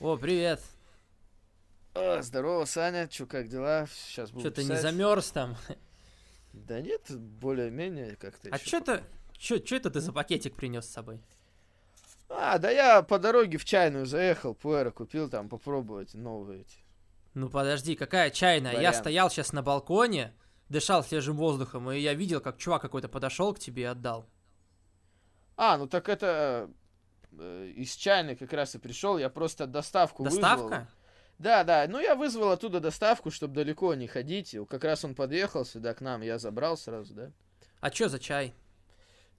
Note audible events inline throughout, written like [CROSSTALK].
О, привет. О, здорово, Саня. Чё, как дела? Сейчас буду Что ты не замерз там? Да нет, более-менее как-то А что то Чё, чё это ты за пакетик принес с собой? А, да я по дороге в чайную заехал, пуэра купил там попробовать новые эти. Ну подожди, какая чайная? Я Вариант. стоял сейчас на балконе, дышал свежим воздухом, и я видел, как чувак какой-то подошел к тебе и отдал. А, ну так это из чайной как раз и пришел, я просто доставку вызвал. Доставка? Да, да, ну я вызвал оттуда доставку, чтобы далеко не ходить. Как раз он подъехал сюда к нам, я забрал сразу, да. А чё за чай?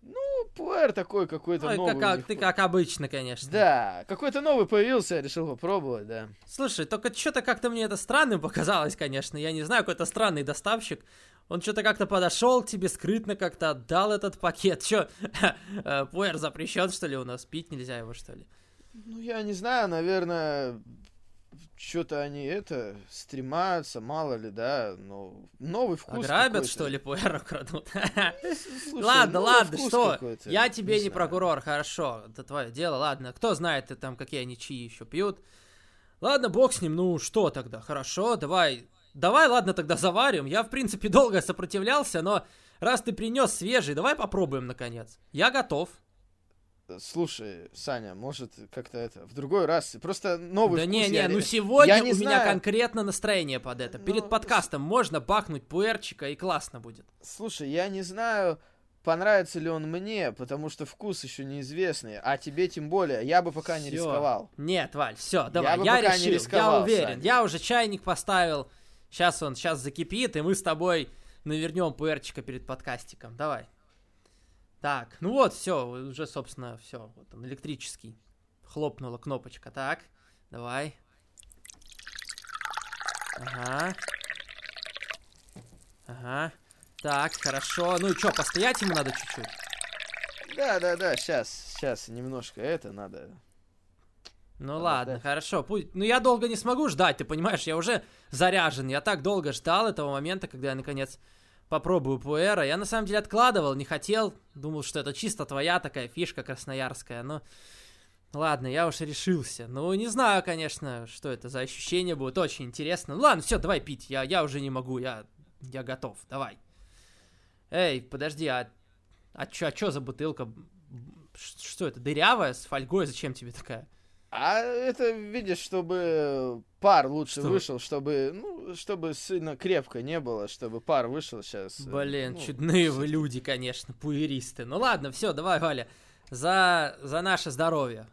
Ну, пуэр такой какой-то Ой, новый. как, ты как обычно, конечно. Да, какой-то новый появился, я решил попробовать, да. Слушай, только что-то как-то мне это странным показалось, конечно. Я не знаю, какой-то странный доставщик. Он что-то как-то подошел к тебе, скрытно как-то отдал этот пакет. Че, [LAUGHS] пуэр запрещен, что ли, у нас? Пить нельзя его, что ли? Ну, я не знаю, наверное, что-то они это стремаются, мало ли, да, но новый вкус Ограбят, что ли, пуэр? [LAUGHS] Слушай, Ладно, ладно, что? Я тебе не прокурор, хорошо, это твое дело, ладно. Кто знает, ты там какие они чаи еще пьют. Ладно, бог с ним, ну что тогда, хорошо, давай, давай, ладно, тогда заварим. Я, в принципе, долго сопротивлялся, но раз ты принес свежий, давай попробуем, наконец. Я готов. Слушай, Саня, может, как-то это, в другой раз, просто новый да не, не, я ну сегодня я не у меня знаю. конкретно настроение под это. Перед Ну, подкастом можно бахнуть пуэрчика и классно будет. Слушай, я не знаю, понравится ли он мне, потому что вкус еще неизвестный, а тебе тем более, я бы пока не Всё. рисковал. Нет, Валь, все, давай, я, не решил, я уверен, Саня. я уже чайник поставил, сейчас он, сейчас закипит, и мы с тобой навернем пуэрчика перед подкастиком, давай. Так, ну вот, все, уже, собственно, все, вот он, электрический, хлопнула кнопочка, так, давай. Ага. Ага. Так, хорошо. Ну и что, постоять ему надо чуть-чуть? Да, да, да, сейчас, сейчас немножко это надо. Ну Надо ладно, ждать. хорошо. Пусть... Ну я долго не смогу ждать, ты понимаешь, я уже заряжен. Я так долго ждал этого момента, когда я наконец попробую пуэра. Я на самом деле откладывал, не хотел. Думал, что это чисто твоя такая фишка красноярская. Но ладно, я уж решился. Ну не знаю, конечно, что это за ощущение будет. Очень интересно. Ну ладно, все, давай пить. Я, я уже не могу, я, я готов. Давай. Эй, подожди, а, а чё, а чё за бутылка? Что это, дырявая, с фольгой? Зачем тебе такая? А это, видишь, чтобы пар лучше Что? вышел, чтобы, ну, чтобы сильно крепко не было, чтобы пар вышел сейчас. Блин, ну, чудные вы люди, конечно, пуэристы. Ну ладно, все, давай, Валя, за, за наше здоровье.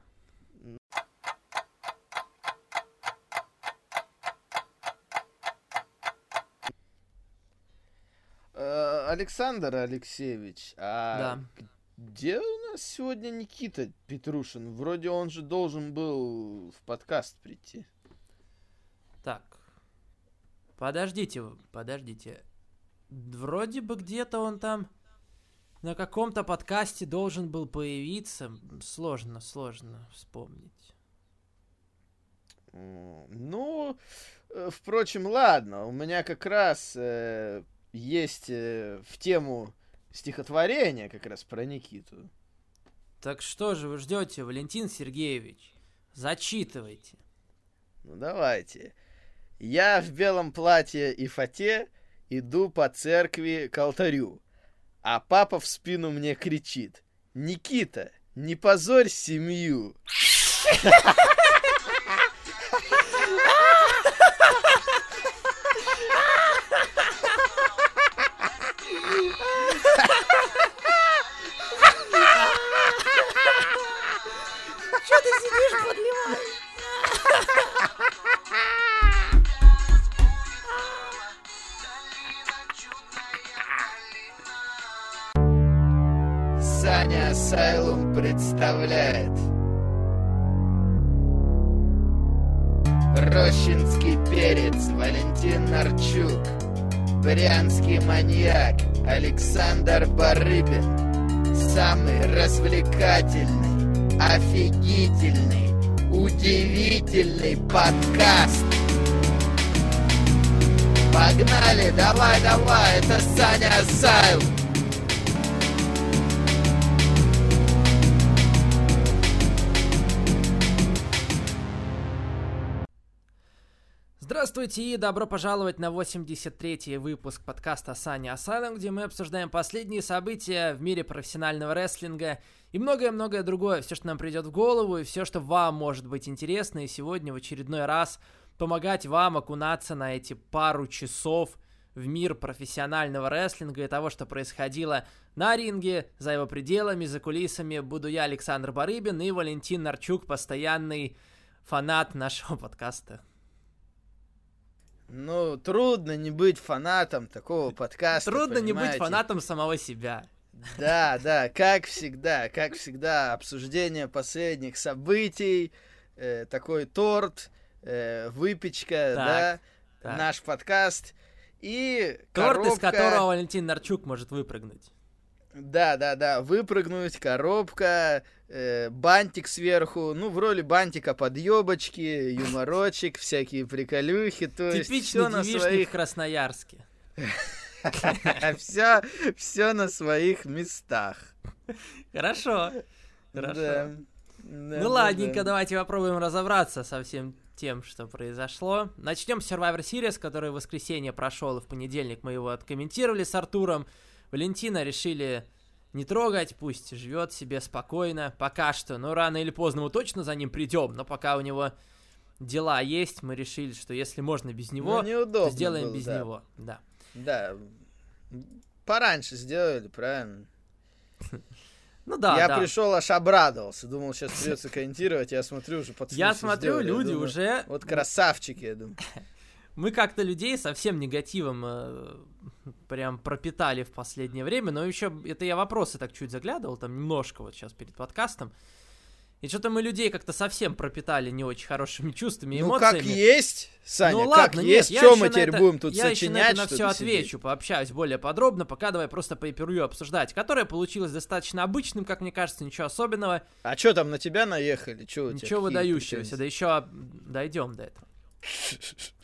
э, Александр Алексеевич, а Да. Где у нас сегодня Никита Петрушин? Вроде он же должен был в подкаст прийти. Так, подождите, подождите. Вроде бы где-то он там на каком-то подкасте должен был появиться. Сложно, сложно вспомнить. Ну, э, впрочем, ладно, у меня как раз э, есть э, в тему стихотворения как раз про Никиту. Так что же вы ждете, Валентин Сергеевич? Зачитывайте. Ну давайте. Я в белом платье и фате иду по церкви к алтарю, а папа в спину мне кричит: "Никита, не позорь семью". [LAUGHS] Саня Асайлум представляет. Рощинский перец Валентин Нарчук. Брянский маньяк Александр Барыбин. Самый развлекательный, офигительный, удивительный подкаст. Погнали, давай, давай, это Саня Асайлум Здравствуйте и добро пожаловать на 83-й выпуск подкаста Саня Асайлом, где мы обсуждаем последние события в мире профессионального рестлинга и многое-многое другое, все, что нам придет в голову и все, что вам может быть интересно, и сегодня в очередной раз помогать вам окунаться на эти пару часов в мир профессионального рестлинга и того, что происходило на ринге, за его пределами, за кулисами, буду я, Александр Барыбин, и Валентин Нарчук, постоянный фанат нашего [LAUGHS] подкаста. Ну, трудно не быть фанатом такого подкаста. Трудно понимаете? не быть фанатом самого себя. Да, [LAUGHS] да, как всегда, как всегда, обсуждение последних событий, э, такой торт, э, выпечка, Так, да, так. наш подкаст и Торт, коробка... из которого Валентин Нарчук может выпрыгнуть. Да, да, да, выпрыгнуть, коробка, э, бантик сверху, ну, в роли бантика подъебочки, юморочек, всякие приколюхи, то есть все на своих... в Красноярске. [LAUGHS] Все, все на своих местах. Хорошо. Хорошо. Ну ладненько, да. давайте попробуем разобраться со всем тем, что произошло. Начнем с Survivor Series, который в воскресенье прошел, и в понедельник мы его откомментировали с Артуром. Валентина решили не трогать, пусть живет себе спокойно, пока что. Но рано или поздно мы точно за ним придем, но пока у него дела есть, мы решили, что если можно без него, Ну, то сделаем было, без да. него. Да. Да. Пораньше сделали, правильно? [LAUGHS] Ну да, я да. пришел, аж обрадовался. Думал, сейчас придется комментировать. Я смотрю, уже пацаны Я смотрю, сделали. Я люди думаю, уже Вот красавчики, я думаю. [LAUGHS] Мы как-то людей совсем негативом э, прям пропитали в последнее время, но еще это я вопросы так чуть заглядывал, там немножко вот сейчас перед подкастом. И что-то мы людей как-то совсем пропитали не очень хорошими чувствами и Ну, эмоциями. как есть, Саня, ну как ладно, есть. нет, Что я мы теперь на это- будем тут я ещё на сочинять, это на что все отвечу, пообщаюсь более подробно, пока давай просто по pay обсуждать, которое получилось достаточно обычным, как мне кажется, ничего особенного, А что там на тебя наехали? Чё у тебя, ничего выдающегося, да еще дойдем до этого.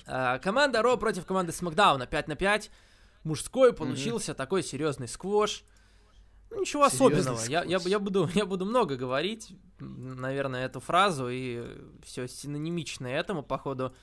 А, Команда Ро против команды Смакдауна 5 на 5. Мужской получился такой серьезный сквош. Ну, ничего Серьезный особенного. Я, я, я, буду, [LAUGHS] я буду много говорить, наверное, эту фразу, и все синонимично этому по ходу,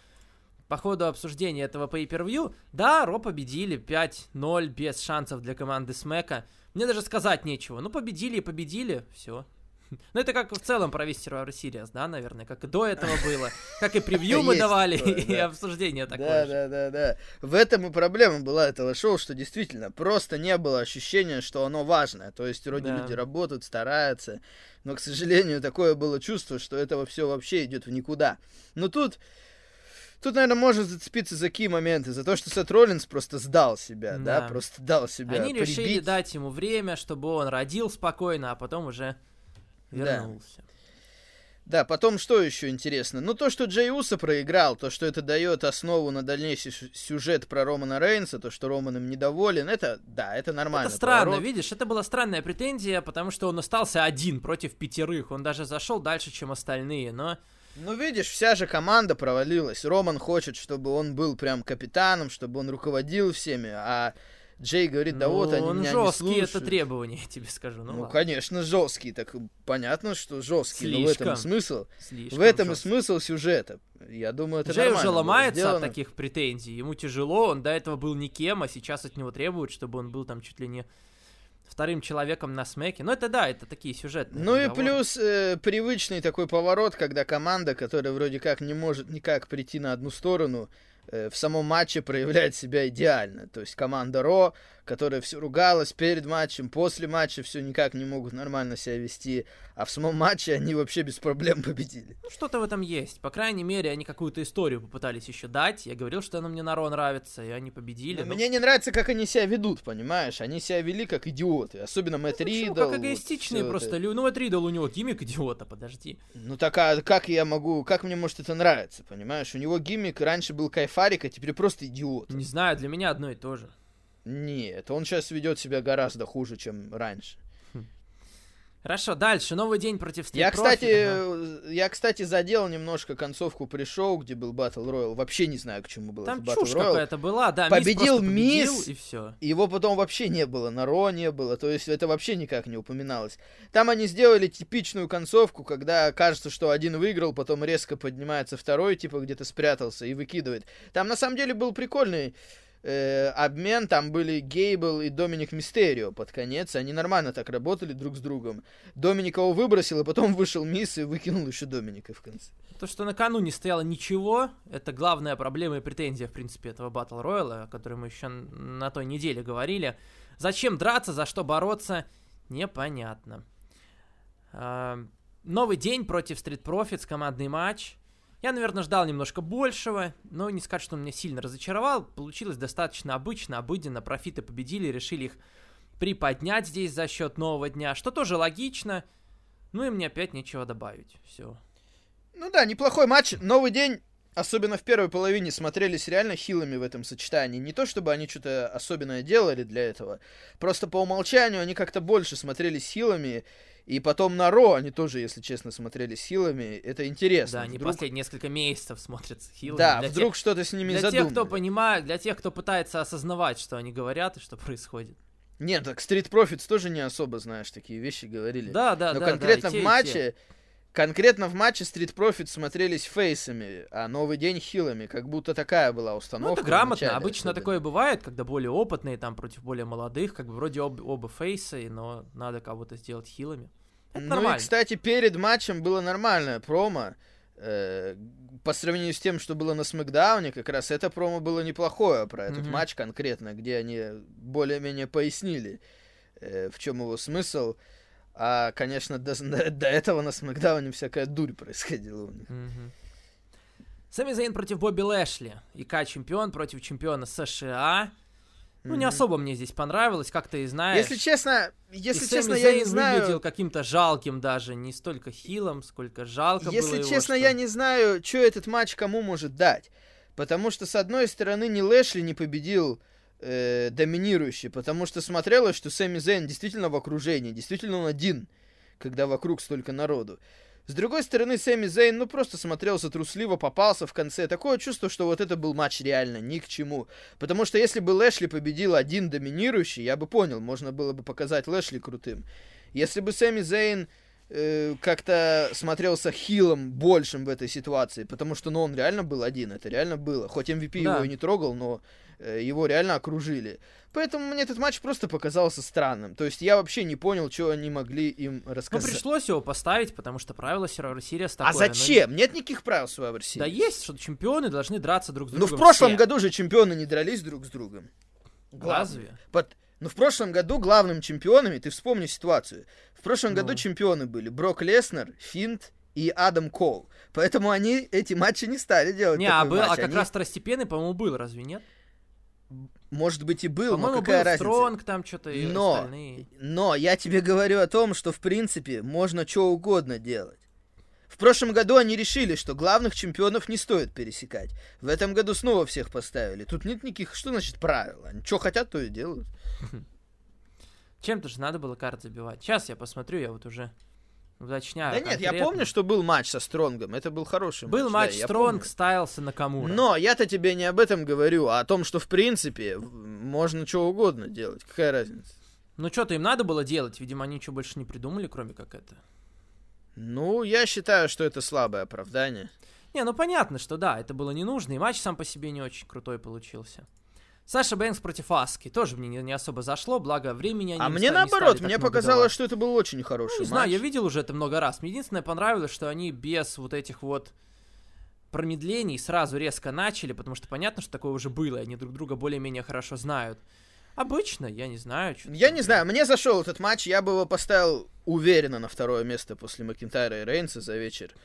по ходу обсуждения этого pay-per-view. Да, Ро победили 5-0 без шансов для команды Смека. Мне даже сказать нечего. Ну, победили и победили, все. [LAUGHS] Ну, это как в целом про весь Survivor Series, да, наверное, как и до этого [LAUGHS] было. Как и превью мы такое, [LAUGHS] и да. обсуждение Да, такое же. да, да, да. В этом и проблема была этого шоу, что действительно просто не было ощущения, что оно важное. То есть вроде Да. люди работают, стараются, но, к сожалению, такое было чувство, что этого все вообще идет в никуда. Но тут, тут, наверное, можно зацепиться за какие моменты, за то, что Сет Роллинс просто сдал себя, да, Да. просто дал себя Они решили прибить. дать ему время, чтобы он родил спокойно, а потом уже Да. Вернулся. Да, потом что еще интересно? Ну, то, что Джей Уса проиграл, то, что это дает основу на дальнейший сю- сюжет про Романа Рейнса, то, что Роман им недоволен, это, да, это нормально. Это странно, поворот. видишь, это была странная претензия, потому что он остался один против пятерых. Он даже зашел дальше, чем остальные, но... Ну, видишь, вся же команда провалилась. Роман хочет, чтобы он был прям капитаном, чтобы он руководил всеми, а Джей говорит, да ну, вот они он меня жесткий, не это слушают. требование, я тебе скажу. Ну, Ну, ладно. конечно, жесткий. Так понятно, что жесткий, но в этом и Слишком. смысл. Слишком в этом и жестко. смысл сюжета. Я думаю, это Джей уже ломается сделано. от таких претензий. Ему тяжело, он до этого был никем, а сейчас от него требуют, чтобы он был там чуть ли не вторым человеком на смеке. Ну, это да, это такие сюжетные Ну и разговоры. плюс э, привычный такой поворот, когда команда, которая вроде как не может никак прийти на одну сторону, в самом матче проявляет себя идеально. То есть команда Ро, которая все ругалась перед матчем, после матча все никак не могут нормально себя вести, а в самом матче они вообще без проблем победили. Ну, что-то в этом есть. По крайней мере, они какую-то историю попытались еще дать. Я говорил, что она мне на Ро нравится, и они победили. Но Ну, Мне не нравится, как они себя ведут, понимаешь? Они себя вели как идиоты, особенно Мэтт ну, почему? Ридл. как вот эгоистичные всё просто это. Ну, вот Ридл, у него гиммик идиота, подожди. Ну так а как я могу, как мне может это нравиться, понимаешь? У него гиммик раньше был кайфарик, а теперь просто идиот. Не знаю, для меня одно и то же. Нет, он сейчас ведет себя гораздо хуже, чем раньше. Хорошо, дальше. Новый день против Street Я, Profit. кстати, Ага. э, я, кстати, задел немножко концовку пришел, где был Battle Royale. Вообще не знаю, к чему был Там этот чушь какая-то была, да. Победил Мисс победил, Мисс. и все. Его потом вообще не было, на Ро не было, то есть это вообще никак не упоминалось. Там они сделали типичную концовку, когда кажется, что один выиграл, потом резко поднимается второй, типа где-то спрятался и выкидывает. Там на самом деле был прикольный э, обмен, там были Гейбл и Доминик Мистерио под конец, они нормально так работали друг с другом. Доминик его выбросил, а потом вышел Мисс и выкинул еще Доминика в конце. То, что на кону не стояло ничего, это главная проблема и претензия, в принципе, этого Battle Royale, о которой мы еще на той неделе говорили. Зачем драться, за что бороться, непонятно. А, Новый день против Street Profits, командный матч. Я, наверное, ждал немножко большего, но не сказать, что он меня сильно разочаровал. Получилось достаточно обычно, обыденно. Профиты победили, решили их приподнять здесь за счет нового дня, что тоже логично. Ну и мне опять нечего добавить. Все. Ну да, неплохой матч. Новый день, особенно в первой половине, смотрелись реально хилыми в этом сочетании. Не то, чтобы они что-то особенное делали для этого. Просто по умолчанию они как-то больше смотрелись хилами. И потом на Ро они тоже, если честно, смотрелись хилами. Это интересно. Да, они Вдруг- последние несколько месяцев смотрятся хилами. Да, Для вдруг что-то с ними тех, для задумали. тех, кто понимает, для тех, кто пытается осознавать, что они говорят и что происходит. Нет, так Street Profits тоже не особо, знаешь, такие вещи говорили. Да, да, Но да. конкретно да, те, в матче, конкретно в матче Street Profits смотрелись фейсами, а Новый день хилами. Как будто такая была Ну, установка. это в грамотно. начале Обычно особенно. такое бывает, когда более опытные там против более молодых, как бы вроде об- оба фейсы, но надо кого-то сделать хилами. Это ну нормально. и, кстати, перед матчем было нормальное промо. Э, по сравнению с тем, что было на Смакдауне, как раз это промо было неплохое про этот Мгм. матч конкретно, где они более-менее пояснили, э, в чем его смысл. А, конечно, [LAUGHS] до, до этого на Смакдауне всякая дурь происходила у них. Мгм. Сами Зейн против Бобби Лэшли. ИК чемпион против чемпиона США. Ну, не особо мне здесь понравилось, как ты и знаешь. Если честно, если И честно, Сами я не Зейн знаю. выглядел каким-то жалким даже, не столько хилом, сколько жалко было Если его, честно, что- я не знаю, что этот матч кому может дать. Потому что, с одной стороны, ни Лэшли не победил э, доминирующий, потому что смотрелось, что Сэмми Зейн действительно в окружении, действительно он один, когда вокруг столько народу. С другой стороны, Сэмми Зейн, ну, просто смотрелся трусливо, попался в конце. Такое чувство, что вот это был матч реально ни к чему. Потому что если бы Лэшли победил один доминирующий, я бы понял, можно было бы показать Лэшли крутым. Если бы Сэмми Зейн э, как-то смотрелся хилом большим в этой ситуации, потому что, ну, он реально был один, это реально было. Хоть MVP Да. его и не трогал, но э, его реально окружили. Поэтому мне этот матч просто показался странным. То есть я вообще не понял, что они могли им Ну, рассказать. пришлось его поставить, потому что правило Survivor Series а такое. ну, зачем? Нет никаких правил Survivor Series. Да есть, что чемпионы должны драться друг с Ну, другом. в прошлом все. году же чемпионы не дрались друг с другом. Разве? Под- Ну, в прошлом году главным чемпионами, ты вспомни ситуацию. В прошлом году Ну. чемпионы были Брок Леснер, Финт и Адам Кол. Поэтому они эти матчи не стали делать. Не, а, был, а матч. как Они, раз второстепенный, по-моему, был, разве нет? Может быть, и был, но какая был разница? Стронг там что-то и Но- остальные. Но я тебе говорю о том, что в принципе можно что угодно делать. В прошлом году они решили, что главных чемпионов не стоит пересекать. В этом году снова всех поставили. Тут нет никаких, что значит правил? Они что хотят, то и делают. [LAUGHS] Чем-то же надо было карт забивать. Сейчас я посмотрю, я вот уже уточняю. да нет, я конкретно. помню, что был матч со Стронгом. Это был хороший матч. Был да, матч я Стронг, помню. Стайлс и Накамура. Но я-то тебе не об этом говорю, а о том, что в принципе можно что угодно делать. Какая разница? Ну что-то им надо было делать, видимо, они ничего больше не придумали, кроме как это. Ну, я считаю, что это слабое оправдание. Не, ну понятно, что да, это было не нужно, и матч сам по себе не очень крутой получился. Саша Бэнкс против Аски тоже мне не, не особо зашло, благо времени они а не мне наоборот, мне показалось, давать. что это был очень хороший Ну, не матч. знаю, я видел уже это много раз. Мне единственное понравилось, что они без вот этих вот промедлений сразу резко начали, потому что понятно, что такое уже было, и они друг друга более-менее хорошо знают. Обычно, я не знаю. Я не знаю, мне зашел этот матч, я бы его поставил уверенно на второе место после Макинтайра и Рейнса за вечер.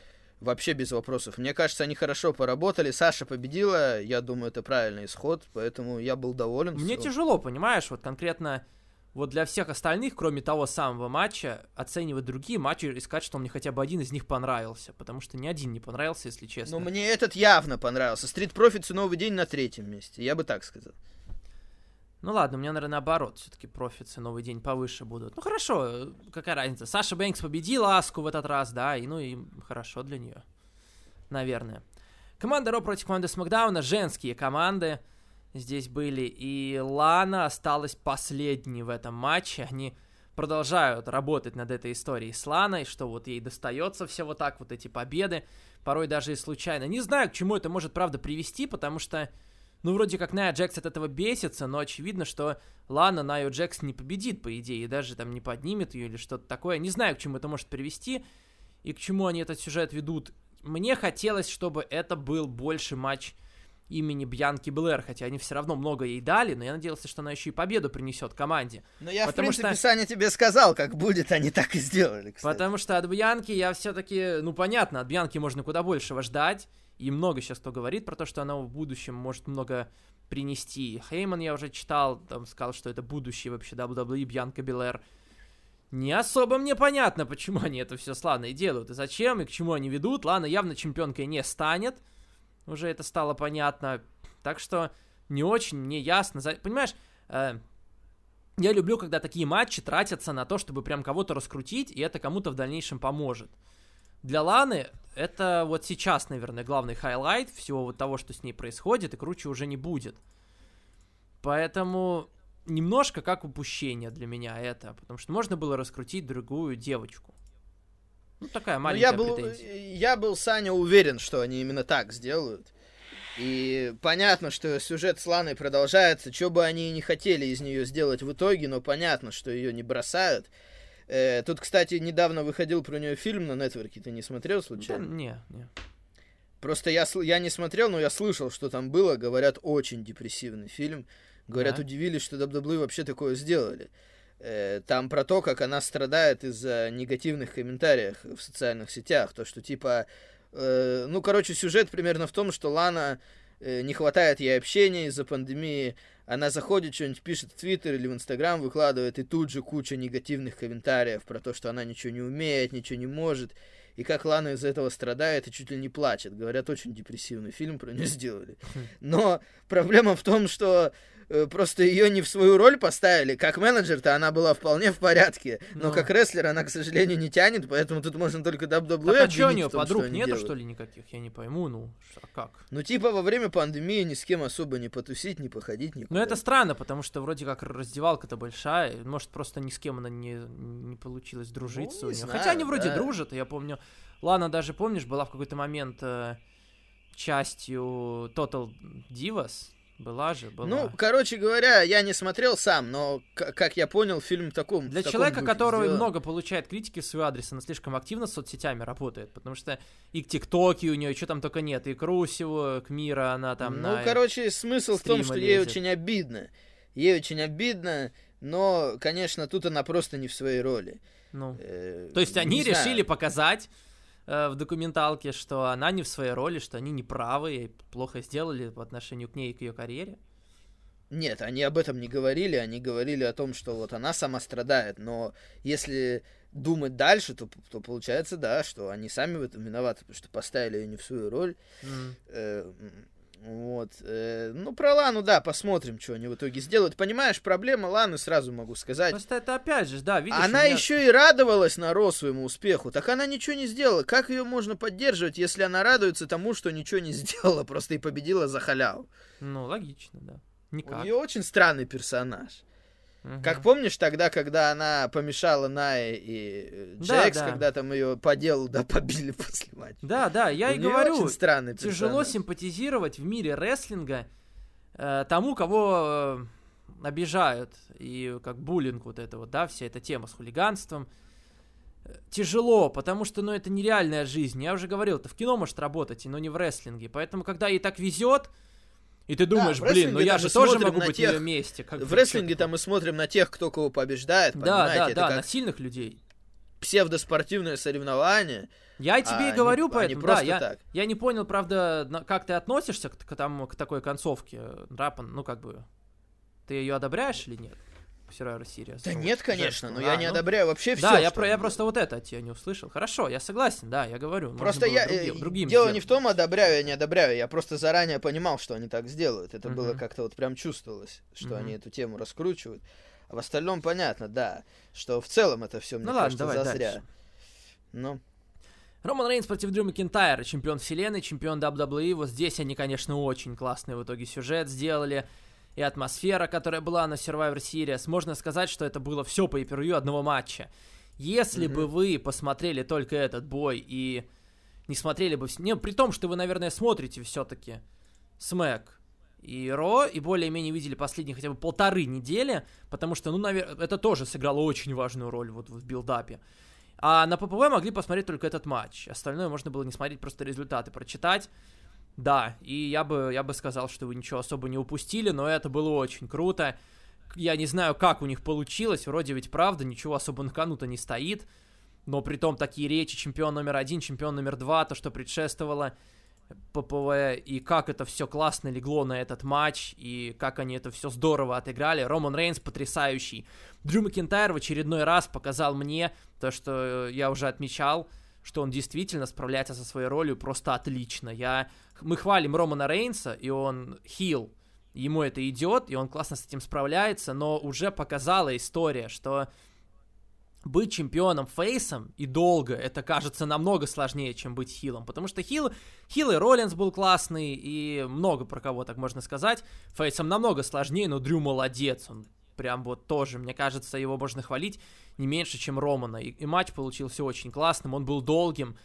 Вообще без вопросов. Мне кажется, они хорошо поработали. Саша победила, я думаю, это правильный исход, поэтому я был доволен. Мне всё. тяжело, понимаешь, вот конкретно вот для всех остальных, кроме того самого матча, оценивать другие матчи и сказать, что мне хотя бы один из них понравился, потому что ни один не понравился, если честно. Ну, мне этот явно понравился. Стрит Профитс и Новый день на третьем месте, я бы так сказал. Ну ладно, у меня, наверное, наоборот, все-таки профицы новый день повыше будут. Ну хорошо, какая разница. Саша Бэнкс победила Аску в этот раз, да, и ну и хорошо для нее. Наверное. Команда Ро против команды Смакдауна, женские команды здесь были, и Лана осталась последней в этом матче. Они продолжают работать над этой историей с Ланой, что вот ей достается все вот так, вот эти победы, порой даже и случайно. Не знаю, к чему это может, правда, привести, потому что, ну, вроде как Ная Джекс от этого бесится, но очевидно, что Лана Найо Джекс не победит, по идее, и даже там не поднимет ее или что-то такое. Не знаю, к чему это может привести и к чему они этот сюжет ведут. Мне хотелось, чтобы это был больше матч имени Бьянки Блэр, хотя они все равно много ей дали, но я надеялся, что она еще и победу принесет команде. Но я, потому в принципе, что... Саня тебе сказал, как будет, они так и сделали, кстати. Потому что от Бьянки я все-таки, ну, понятно, от Бьянки можно куда большего ждать, и много сейчас кто говорит про то, что она в будущем может много принести. Хейман я уже читал, там сказал, что это будущее вообще WWE Бьянка Белэр. Не особо мне понятно, почему они это все с Ланой делают, и зачем, и к чему они ведут. Лана явно чемпионкой не станет, уже это стало понятно. Так что не очень мне ясно. Понимаешь, э, я люблю, когда такие матчи тратятся на то, чтобы прям кого-то раскрутить, и это кому-то в дальнейшем поможет. Для Ланы это вот сейчас, наверное, главный highlight всего вот того, что с ней происходит, и круче уже не будет. Поэтому немножко как упущение для меня это, потому что можно было раскрутить другую девочку. Ну, такая маленькая я был, претензия. Я был, Саня, уверен, что они именно так сделают. И понятно, что сюжет с Ланой продолжается, что бы они не хотели из нее сделать в итоге, но понятно, что ее не бросают. Э, тут, кстати, недавно выходил про нее фильм на нетворке, ты не смотрел случайно? Да, не, не. Просто я, я не смотрел, но я слышал, что там было. Говорят, очень депрессивный фильм. Говорят, да. удивились, что WWE вообще такое сделали. Э, там про то, как она страдает из-за негативных комментариев в социальных сетях. То, что типа... Э, ну, короче, сюжет примерно в том, что Лана э, не хватает ей общения из-за пандемии. Она заходит, что-нибудь пишет в Твиттер или в Инстаграм, выкладывает, и тут же куча негативных комментариев про то, что она ничего не умеет, ничего не может. И как Лана из-за этого страдает и чуть ли не плачет. Говорят, очень депрессивный фильм про нее сделали. [LAUGHS] Но проблема в том, что просто ее не в свою роль поставили. Как менеджер-то она была вполне в порядке. Но, но ну. как рестлер она, к сожалению, не тянет, поэтому тут можно только WWE Так а что у нее подруг нету, делают. что ли, никаких? Я не пойму, ну, а как? Ну, типа, во время пандемии ни с кем особо не потусить, не походить, никуда. Ну, это странно, потому что вроде как раздевалка-то большая, может, просто ни с кем она не, не получилось дружиться ну, у нее. Хотя они вроде да. дружат, я помню. Лана даже, помнишь, была в какой-то момент э, частью Total Divas, была же, была. Ну, короче говоря, я не смотрел сам, но, как я понял, фильм в таком Для в человека, таком который сделан. много получает критики в свой адрес, она слишком активно с соцсетями работает, потому что и к ТикТоке у нее что там только нет, и к Русеву, к Мира она там Ну, короче, смысл в том, что лезет. ей очень обидно. Ей очень обидно, но, конечно, тут она просто не в своей роли. Ну, э, то есть они решили знаю. показать Э, в документалке, что она не в своей роли, что они неправы и плохо сделали по отношению к ней и к ее карьере? Нет, они об этом не говорили, они говорили о том, что вот она сама страдает, но если думать дальше, то, то получается, да, что они сами в этом виноваты, потому что поставили ее не в свою роль. Mm. Э, вот. Э, ну, про Лану, да, посмотрим, что они в итоге сделают. Понимаешь, проблема Ланы, сразу могу сказать. Просто это опять же, да, видишь. Она меня... еще и радовалась на Ро своему успеху. Так она ничего не сделала. Как ее можно поддерживать, если она радуется тому, что ничего не [LAUGHS] сделала, просто и победила за халяву? Ну, логично, да. Никак. У нее очень странный персонаж. Угу. Как помнишь тогда, когда она помешала Най и э, Джекс, да, да. когда там ее по делу да [LAUGHS] побили после матча. Да, да, я У и говорю. Очень странный тяжело персонаж. симпатизировать в мире рестлинга э, тому, кого э, обижают и как буллинг вот это вот, да, вся эта тема с хулиганством. Тяжело, потому что, ну, это нереальная жизнь. Я уже говорил, ты в кино может работать, но не в рестлинге. Поэтому, когда ей так везет, и ты думаешь, да, блин, ну я же тоже могу быть тех... в ее месте. Как в рестлинге там мы смотрим на тех, кто кого побеждает, Да, да, да, на сильных людей. Псевдоспортивное соревнование. Я тебе а и говорю, не, поэтому, да, я, так. я не понял, правда, как ты относишься к, к, там, к такой концовке, Рапан, ну как бы, ты ее одобряешь или нет? Survivor Series. Да нет, конечно, но А, я не ну, одобряю вообще все. Да, я, про, я просто вот это от тебя не услышал. Хорошо, я согласен, да, я говорю. Просто было я... другим, э, другим дело сделать. не в том, одобряю я не одобряю, я просто заранее понимал, что они так сделают. Это было Мгм. как-то вот прям чувствовалось, что Мгм. они эту тему раскручивают. А в остальном понятно, да, что в целом это все, мне Ну ладно, кажется, давай зазря. дальше. Ну, Роман Рейнс против Дрю Макинтайра, чемпион вселенной, чемпион WWE. Вот здесь они, конечно, очень классный в итоге сюжет сделали. И атмосфера, которая была на Survivor Series. Можно сказать, что это было все по per одного матча. Если бы Мгм. вы посмотрели только этот бой и не смотрели бы... Не, при том, что вы, наверное, смотрите все-таки Смэк и Ро, и более-менее видели последние хотя бы полторы недели, потому что, ну, наверное, это тоже сыграло очень важную роль вот в билдапе. А на ППВ могли посмотреть только этот матч. Остальное можно было не смотреть, просто результаты прочитать. Да, и я бы, я бы сказал, что вы ничего особо не упустили, но это было очень круто. Я не знаю, как у них получилось, вроде ведь правда, ничего особо на кону-то не стоит. Но при том такие речи, чемпион номер один, чемпион номер два, то, что предшествовало ППВ, и как это все классно легло на этот матч, и как они это все здорово отыграли. Роман Рейнс потрясающий. Дрю Макинтайр в очередной раз показал мне то, что я уже отмечал, что он действительно справляется со своей ролью просто отлично. Я... Мы хвалим Романа Рейнса, и он хил, ему это идет, и он классно с этим справляется, но уже показала история, что быть чемпионом фейсом и долго, это кажется намного сложнее, чем быть хилом, потому что хил, хил и Роллинс был классный, и много про кого так можно сказать, фейсом намного сложнее, но Дрю молодец, он прям вот тоже, мне кажется, его можно хвалить не меньше, чем Романа, и, и матч получился очень классным, он был долгим,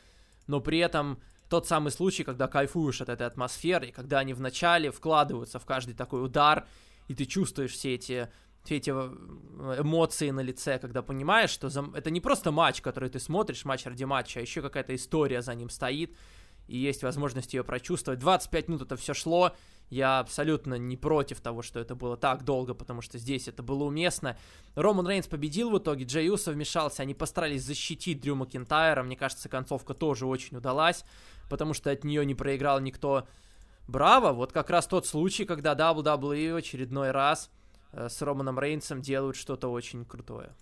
но при этом тот самый случай, когда кайфуешь от этой атмосферы, когда они вначале вкладываются в каждый такой удар, и ты чувствуешь все эти все эти э, эмоции на лице, когда понимаешь, что за... это не просто матч, который ты смотришь, матч ради матча, а еще какая-то история за ним стоит, и есть возможность ее прочувствовать. 25 минут это все шло, я абсолютно не против того, что это было так долго, потому что здесь это было уместно. Роман Рейнс победил в итоге, Джей Усо вмешался, они постарались защитить Дрю Макинтайра, мне кажется, концовка тоже очень удалась, потому что от нее не проиграл никто. Браво, вот как раз тот случай, когда WWE в очередной раз э, с Романом Рейнсом делают что-то очень крутое.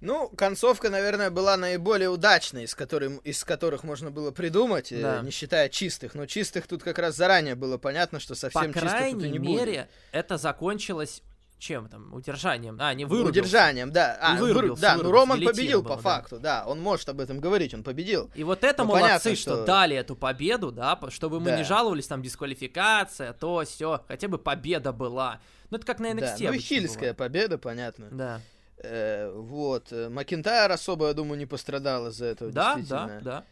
Ну, концовка, наверное, была наиболее удачной, из, которым, из которых можно было придумать, э, Да. не считая чистых. Но чистых тут как раз заранее было понятно, что совсем По чисто тут и крайней не мере, будет. это закончилось чем там? Удержанием. А, не вырубился. Удержанием, да. А, выру- вырубился, да, ну Роман победил была, по да. факту, да. Он может об этом говорить, он победил. И вот это Ну, молодцы, понятно, что... что- дали эту победу, да, чтобы мы Да. не жаловались, там, дисквалификация, то, все, хотя бы победа была. Ну, это как на NXT Да, ну и хильская бывает. победа, понятно. Да, Э, вот. э, Макинтайр особо, я думаю, не пострадал из-за этого, да, действительно. да, да,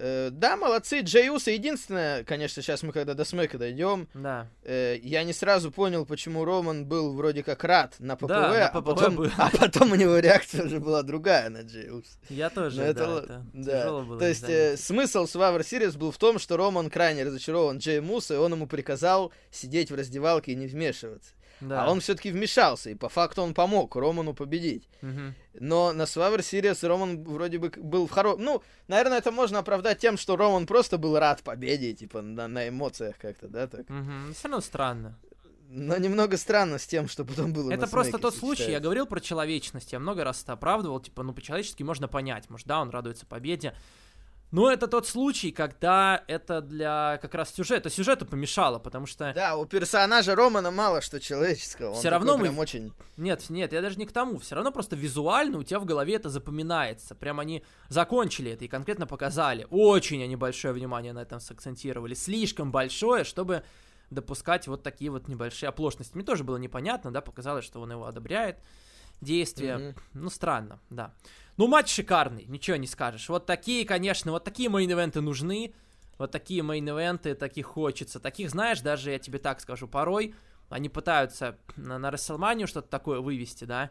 Э, да, молодцы. Джей Уса единственное, конечно, сейчас мы когда до Смэка дойдем, да. э, я не сразу понял, почему Роман был вроде как рад на ППВ, Да, на а, ППВ потом, был. а потом у него реакция уже была другая на Джей Уса. Я тоже, Ну, да, это это да. тяжело было То есть э, смысл Survivor Series был в том, что Роман крайне разочарован Джей Муса, и он ему приказал сидеть в раздевалке и не вмешиваться. Да. А он все-таки вмешался, и по факту он помог Роману победить. Мгм. Но на Survivor Series Роман вроде бы был в хорошем... Ну, наверное, это можно оправдать тем, что Роман просто был рад победе, типа, на, на эмоциях как-то, да, так. Мгм. Все равно странно. Но немного странно с тем, что потом было Это просто тот случай, я сочетается. говорил про человечность, я много раз это оправдывал, типа, ну, по-человечески можно понять, может, да, он радуется победе, но это тот случай, когда это для как раз сюжета, сюжету помешало, потому что... Да, у персонажа Романа мало что человеческого. такой равно мы- очень... Нет, нет, я даже не к тому, все равно просто визуально у тебя в голове это запоминается, прям они закончили это и конкретно показали, очень они большое внимание на этом сакцентировали, слишком большое, чтобы допускать вот такие вот небольшие оплошности. Мне тоже было непонятно, да, показалось, что он его одобряет, действия, Мгм. Ну, странно, да. Ну, матч шикарный, ничего не скажешь. Вот такие, конечно, вот такие мейн-ивенты нужны. Вот такие мейн-ивенты, таких хочется. Таких, знаешь, даже я тебе так скажу, порой они пытаются на, на WrestleMania что-то такое вывести, да?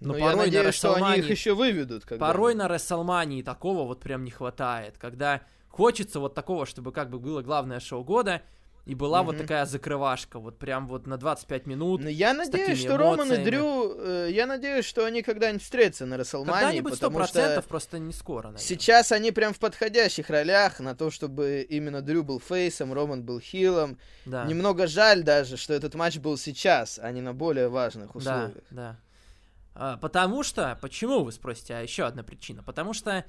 Но Но Ну, я порой на надеюсь, что они их еще выведут. когда- Порой на WrestleMania такого вот прям не хватает, когда хочется вот такого, чтобы как бы было главное шоу года, И была вот Мгм. такая закрывашка, вот прям вот на 25 минут. Но я надеюсь, что Роман и. Дрю, э, я надеюсь, что они когда-нибудь встретятся на Рестлмании, Когда-нибудь сто потому что процентов, просто не скоро, наверное. сейчас они прям в подходящих ролях на то, чтобы именно Дрю был фейсом, Роман был хилом. Да. Немного жаль даже, что этот матч был сейчас, а не на более важных Да, условиях. да. А, потому что, почему вы спросите, а еще одна причина. Потому что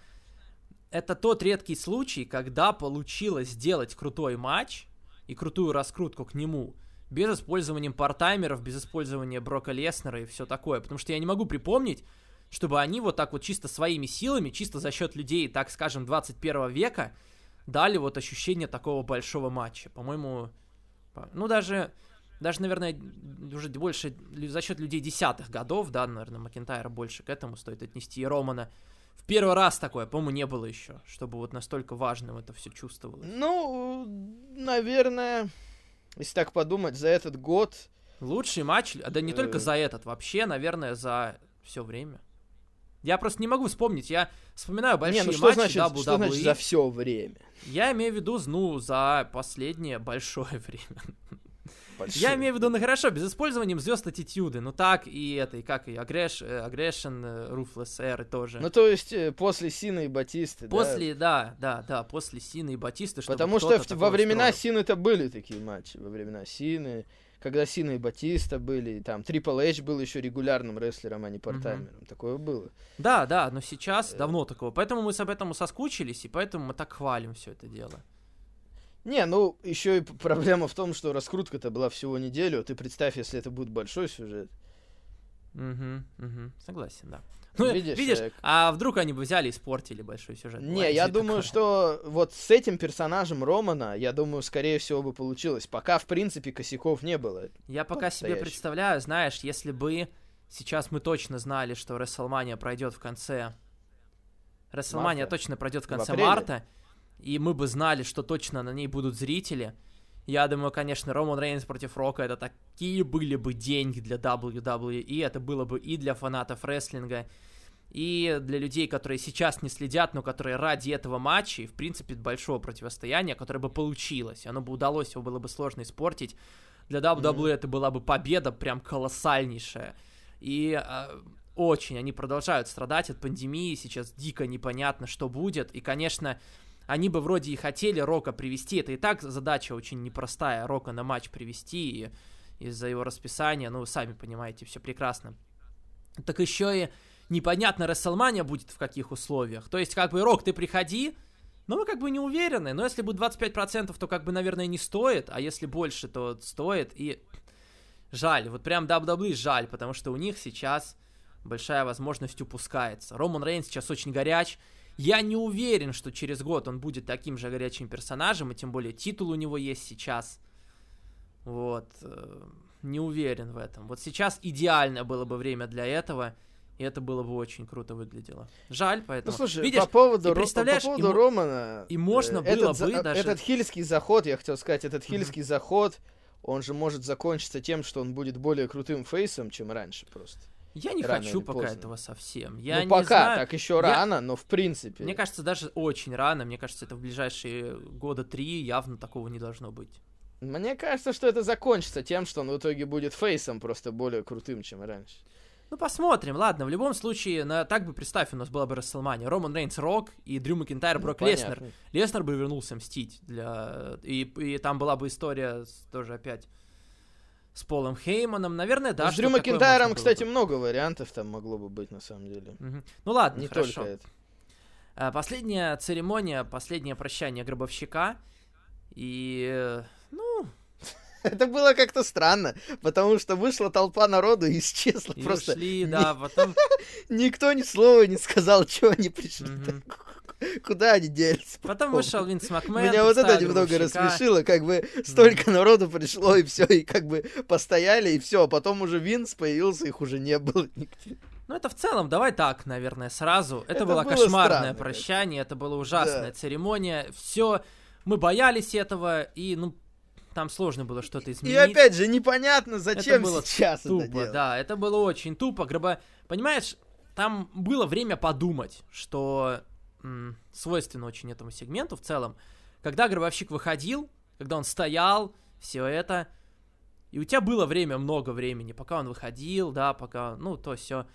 это тот редкий случай, когда получилось сделать крутой матч и крутую раскрутку к нему без использования партаймеров, без использования Брока Леснера и все такое. Потому что я не могу припомнить, чтобы они вот так вот чисто своими силами, чисто за счет людей, так скажем, 21 века, дали вот ощущение такого большого матча. По-моему, по- ну даже, даже, наверное, уже больше за счет людей десятых годов, да, наверное, Макентайра больше к этому стоит отнести, и Романа. В первый раз такое, по-моему, не было еще, чтобы вот настолько важным это все чувствовалось. Ну, наверное, если так подумать, за этот год Лучший матч, а да не только Э. за этот, вообще, наверное, за все время. Я просто не могу вспомнить, я вспоминаю большие не, ну что матчи значит, WWE. что значит за все время? Я имею в виду, ну, за последнее большое [LAUGHS] время. Большое. Я имею в виду, ну хорошо, без использования звезд аттитюды, ну так и это, и как и Aggression, Aggression Ruthless Air тоже. Ну, то есть, э, после Сина и Батисты, да? после, да, да, да, после Сины и Батисты, Потому что в- во времена устроил. Сины-то были такие матчи. Во времена Сины, когда Сина и Батиста были, там Трипл Эйч был еще регулярным рестлером, а не партаймером. Такое было. Да, да, но сейчас Э. давно такого. Поэтому мы с об этом соскучились, и поэтому мы так хвалим все это дело. Не, ну, еще и проблема в том, что раскрутка-то была всего неделю. Ты представь, если это будет большой сюжет. Угу, угу, согласен, да. Ну, Видишь, видишь, э, а вдруг они бы взяли и испортили большой сюжет? Не, Бывает я думаю, такое. что вот с этим персонажем Романа, я думаю, скорее всего бы получилось. Пока, в принципе, косяков не было. Я пока себе представляю, знаешь, если бы сейчас мы точно знали, что WrestleMania пройдет в конце... WrestleMania Марта. точно пройдет в В конце апреле. марта, и мы бы знали, что точно на ней будут зрители. Я думаю, конечно, Роман Рейнс против Рока это такие были бы деньги для WWE, это было бы и для фанатов рестлинга, и для людей, которые сейчас не следят, но которые ради этого матча, и, в принципе, большого противостояния, которое бы получилось, оно бы удалось, его было бы сложно испортить, для WWE это была бы победа прям колоссальнейшая. И э, очень они продолжают страдать от пандемии, сейчас дико непонятно, что будет. И, конечно, они бы вроде и хотели Рока привести. Это и так задача очень непростая, Рока на матч привести и из-за его расписания. Ну, вы сами понимаете, все прекрасно. Так еще и непонятно, Расселмания будет в каких условиях. То есть, как бы, Рок, ты приходи, но мы как бы не уверены. Но если будет 25%, то как бы, наверное, не стоит. А если больше, то стоит. И жаль, вот прям WWE жаль, потому что у них сейчас большая возможность упускается. Роман Рейнс сейчас очень горяч. Я не уверен, что через год он будет таким же горячим персонажем, и тем более титул у него есть сейчас. Вот. э, Не уверен в этом. Вот сейчас идеальное было бы время для этого, и это было бы очень круто выглядело. Жаль, Ну, поэтому... слушай, Видишь, по поводу, Ро- по представляешь, поводу и Романа... и можно э, было этот, бы за- даже- Этот хильский заход, я хотел сказать, этот хильский заход, он же может закончиться тем, что он будет более крутым фейсом, чем раньше просто. Я не рано хочу пока поздно. этого совсем. Я ну, не пока, знаю. так еще Я- рано, но в принципе. Мне кажется, даже очень рано. Мне кажется, это в ближайшие года три явно такого не должно быть. Мне кажется, что это закончится тем, что он в итоге будет фейсом просто более крутым, чем раньше. Ну, посмотрим. Ладно, в любом случае, на, так бы представь, у нас была бы Расселмания. Роман Рейнс Рок и Дрю Макинтайр Брок Ну, Леснер. Леснер бы вернулся мстить для... И, и там была бы история тоже опять с Полом Хейманом. Наверное, да. Ну, с Дрю было кстати, бы. много вариантов там могло бы быть на самом деле. Мгм. Ну ладно, Не хорошо. только это. А, Последняя церемония, последнее прощание гробовщика. И, э, ну, [LAUGHS] Это было как-то странно, потому что вышла толпа народу и исчезла. и Просто ушли, да, потом... [LAUGHS] никто ни слова не сказал, что они пришли. Мгм. Куда они делись? Потом вышел Винс Макмен. Меня вот это немного рассмешило, как бы столько народу пришло, и все, и как бы постояли, и все. А потом уже Винс появился, их уже не было нигде. Ну, это в целом, давай так, наверное, сразу. Это, Это было, было кошмарное странно прощание, это была ужасная Да. церемония. Все, мы боялись этого, и, ну, там сложно было что-то изменить. И опять же, непонятно, зачем было сейчас это Тупо, делать. да, это было очень тупо. Гроба... Понимаешь, там было время подумать, что свойственно очень этому сегменту в целом. Когда гробовщик выходил, когда он стоял, все это. И у тебя было время, много времени, пока он выходил, да, пока, ну, то все.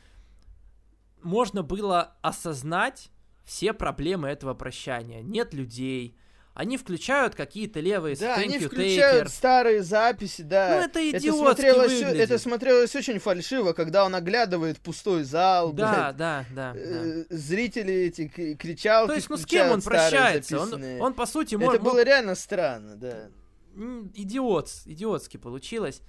Можно было осознать все проблемы этого прощания. Нет людей, они включают какие-то левые Да, они включают taker. старые записи, да. Ну, это идиотски смотрелось, выглядит. это смотрелось очень фальшиво, когда он оглядывает пустой зал, Да, блядь. да, да. да. Э, Зрители эти кричалки То есть, ну с кем он прощается? Он, записанные. он, по сути, Это мог, было реально странно, да. Идиот, идиотски получилось.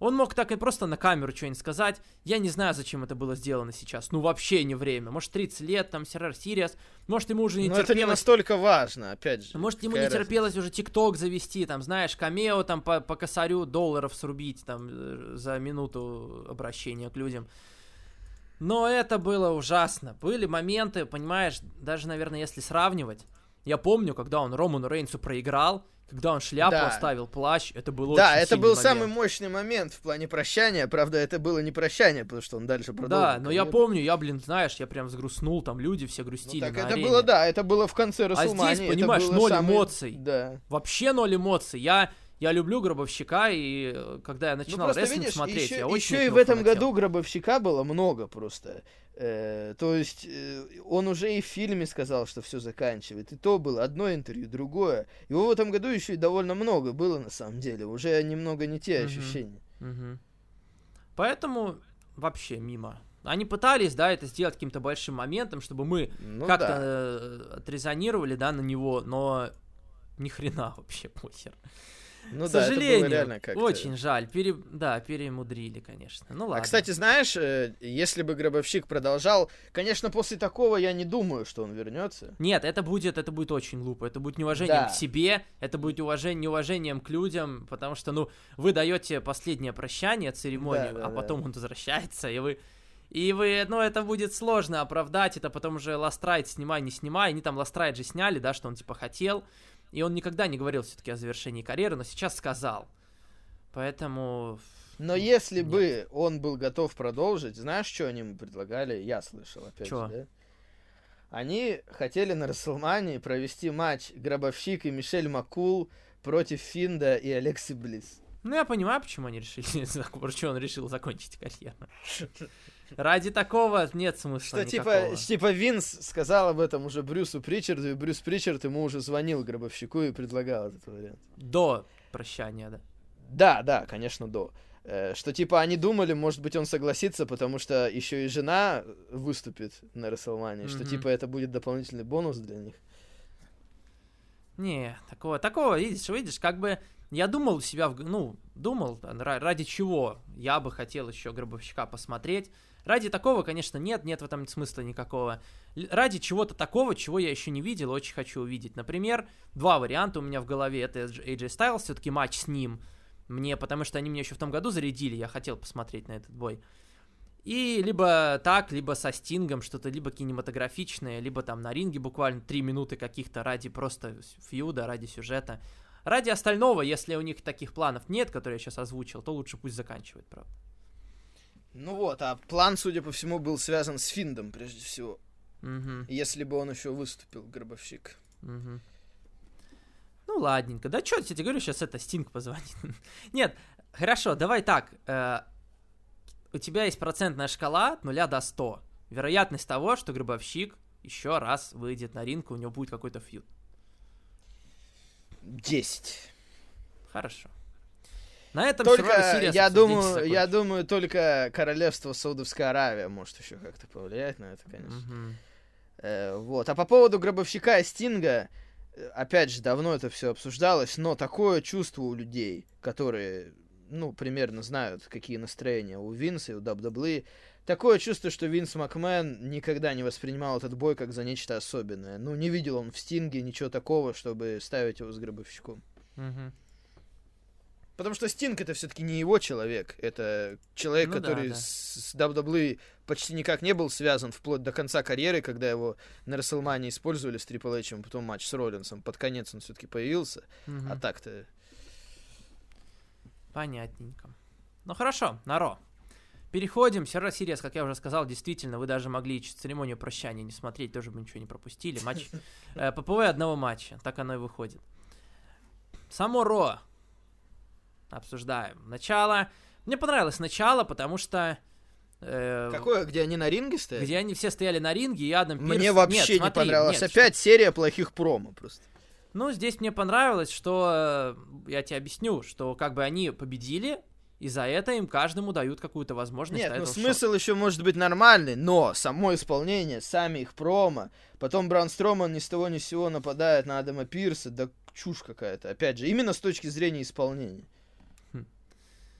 Он мог так и просто на камеру что-нибудь сказать. Я не знаю, зачем это было сделано сейчас. Ну, вообще не время. Может, 30 лет, там, Серар Сириас. Может, ему уже не Но это не терпелось. настолько важно, опять же. Может, ему не разница? терпелось уже ТикТок завести, там, знаешь, камео там по, по косарю долларов срубить, там, э, за минуту обращения к людям. Но это было ужасно. Были моменты, понимаешь, даже, наверное, если сравнивать. Я помню, когда он Роману Рейнсу проиграл, когда он шляпу Да. оставил, плащ, это было Да, очень это был момент. самый мощный момент в плане прощания. Правда, это было не прощание, потому что он дальше продолжил. Да, но я помню, я, блин, знаешь, я прям взгрустнул, там люди все Ну, грустили так на это арене. было, да, это было в конце А Расселмании. здесь, понимаешь, ноль самый- эмоций. Да. Вообще ноль эмоций. Я, я люблю Гробовщика, и э, когда я Ну, начинал просто рестлинг видишь, смотреть, еще, я очень еще и в этом фанател. году гробовщика было много просто. Э, то есть э, он уже и в фильме сказал, что все заканчивает. И то было одно интервью, другое. Его в этом году еще и довольно много было на самом деле. Уже немного не те ощущения. Поэтому вообще мимо. Они пытались, да, это сделать каким-то большим моментом, чтобы мы Ну как-то да. э, отрезонировали, да, на него, но ни хрена вообще похер. Ну К да, это сожалению, реально как-то. очень жаль. Пере... Да, перемудрили, конечно. Ну ладно. А, кстати, знаешь, э, если бы Гробовщик продолжал, конечно, после такого я не думаю, что он вернется. Нет, это будет, это будет очень глупо. Это будет неуважением Да. к себе, это будет уважение, неуважением к людям, потому что, ну, вы даете последнее прощание, церемонию, Да, да, а да. потом он возвращается, и вы. И вы, ну, это будет сложно оправдать, это потом уже Ластрайт снимай, не снимай. Они там Ластрайт же сняли, да, что он типа хотел. И он никогда не говорил все-таки о завершении карьеры, но сейчас сказал. Поэтому. Но если Нет. бы он был готов продолжить, знаешь, что они ему предлагали? Я слышал, опять Чё? же, да? Они хотели на Расселмании провести матч Гробовщик и Мишель Макул против Финда и Алекси Близ. Ну, я понимаю, почему они решили, [LAUGHS] почему он решил закончить карьеру. [LAUGHS] Ради такого нет смысла Что типа, никакого. типа Винс сказал об этом уже Брюсу Причарду, и Брюс Причард ему уже звонил Гробовщику и предлагал этот вариант. До прощания, да. Да, да, конечно, до. Э, Что типа они думали, может быть, он согласится, потому что еще и жена выступит на Расселмане, что Мгм. типа это будет дополнительный бонус для них. Не, такого, такого, видишь, видишь, как бы я думал у себя, ну, думал, ради чего я бы хотел еще Гробовщика посмотреть. Ради такого, конечно, нет, нет в этом смысла никакого. Ради чего-то такого, чего я еще не видел, очень хочу увидеть. Например, два варианта у меня в голове. Это AJ Styles, все-таки матч с ним. Мне, потому что они меня еще в том году зарядили, я хотел посмотреть на этот бой. И либо так, либо со Стингом, что-то либо кинематографичное, либо там на ринге буквально три минуты каких-то ради просто фьюда, ради сюжета. Ради остального, если у них таких планов нет, которые я сейчас озвучил, то лучше пусть заканчивает, правда. Ну вот, а план, судя по всему, был связан с Финдом, прежде всего. Мгм, Если бы он еще выступил, Гробовщик. мгм. Ну, ладненько. Да что я тебе говорю, сейчас это Стинг позвонит. [LAUGHS] Нет, хорошо, давай так. э, у тебя есть процентная шкала от 0 до 100. Вероятность того, что Гробовщик еще раз выйдет на ринг, у него будет какой-то фьюд. Десять. Хорошо. На этом Только, Series я думаю, я думаю, только королевство Саудовская Аравия может еще как-то повлиять на это, конечно. Мгм. Э, вот. А по поводу гробовщика и Стинга, э, опять же, давно это все обсуждалось, но такое чувство у людей, которые, ну, примерно знают, какие настроения у Винса и у WWE, такое чувство, что Винс Макмен никогда не воспринимал этот бой как за нечто особенное. Ну, не видел он в Стинге ничего такого, чтобы ставить его с гробовщиком. Мгм. Потому что Стинг это все-таки не его человек, это человек, Ну да, который да. с, с WWE почти никак не был связан вплоть до конца карьеры, когда его на Расселмане использовали с Трипл Эйчем, потом матч с Роллинсом, под конец он все-таки появился, Мгм. а так-то... Понятненько. Ну хорошо, Наро. Переходим. Серра Сириас, как я уже сказал, действительно, вы даже могли церемонию прощания не смотреть, тоже бы ничего не пропустили. Матч [LAUGHS] э, ППВ одного матча. Так оно и выходит. Само Ро. Обсуждаем. Начало. Мне понравилось начало, потому что... э, Какое, где они на ринге стоят? Где они все стояли на ринге, и Адам Пирс... Мне вообще Нет, не смотри, понравилось. нет, Опять серия плохих промо просто. Ну, здесь мне понравилось, что... э, Я тебе объясню, что как бы они победили, и за это им каждому дают какую-то возможность Нет, ну смысл еще может быть нормальный, но само исполнение, сами их промо, потом Бран Строман ни с того ни с сего нападает на Адама Пирса, да чушь какая-то. Опять же, именно с точки зрения исполнения.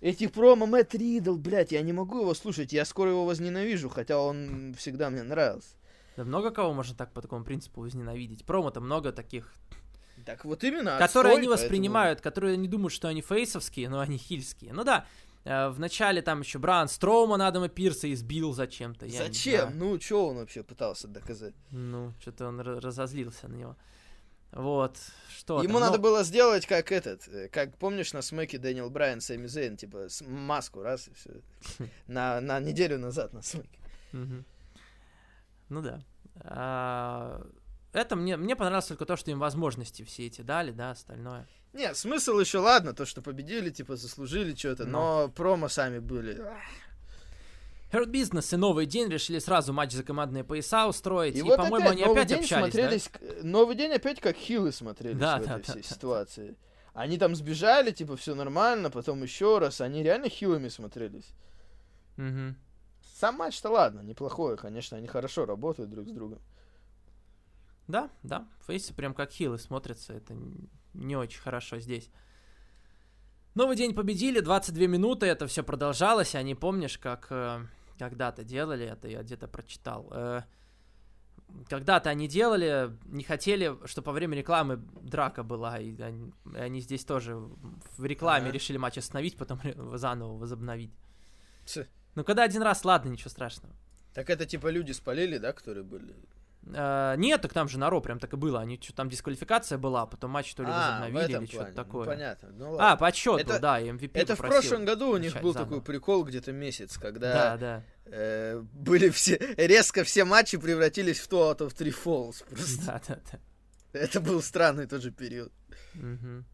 Хм. Эти промо Мэтт Ридл, блядь, я не могу его слушать, я скоро его возненавижу, хотя он всегда мне нравился. Да много кого можно так по такому принципу возненавидеть. Промо-то много таких, Так вот именно, которые отстой, они поэтому- воспринимают, которые они думают, что они фейсовские, но они хильские. Ну да, э, в начале там еще Бран Строуман Адама Пирса избил зачем-то. я не Зачем? знаю. Ну, что он вообще пытался доказать? Ну, что-то он ра- разозлился на него. Вот, что Ему там, надо ну, было сделать как этот, э, как помнишь на смеке Дэниел Брайан, Сэмми Зейн, типа маску раз и все. [LAUGHS] На, на неделю назад на смеке. Ну да. А, Это мне, мне понравилось только то, что им возможности все эти дали, да, остальное. Нет, смысл еще ладно, то, что победили, типа заслужили что-то, но промо сами были. Hurt Business и Новый День решили сразу матч за командные пояса устроить. И, вот по-моему, они опять день общались, да? смотрелись, к- Новый день опять как хилы смотрелись Да, в да, этой да, всей да. ситуации. Они там сбежали, типа, все нормально, потом еще раз. Они реально хилами смотрелись. Мгм. Сам матч-то ладно, неплохой, конечно, они хорошо работают друг с другом. Да, да, фейсы прям как хилы смотрятся, это не очень хорошо здесь. Новый день победили, 22 минуты, это все продолжалось, а не помнишь, как э, когда-то делали, это я где-то прочитал. э, когда-то они делали, не хотели, чтобы во время рекламы драка была, и они, и они здесь тоже в рекламе Ага. решили матч остановить, потом заново возобновить. Ц. Ну, когда один раз, ладно, ничего страшного. Так это типа люди спалили, да, которые были? Э, нет, так там же на Ро прям так и было. Они что там дисквалификация была, а потом матч то ли А, в возобновили или что-то плане. такое. Ну, понятно. Ну, а, по отчету, Это- да, MVP это в прошлом году у них был заново. такой прикол где-то месяц, Да, когда да. э, были все резко все матчи превратились в то out of three falls. Просто. Да, да, да. Это был странный тоже период. Мгм.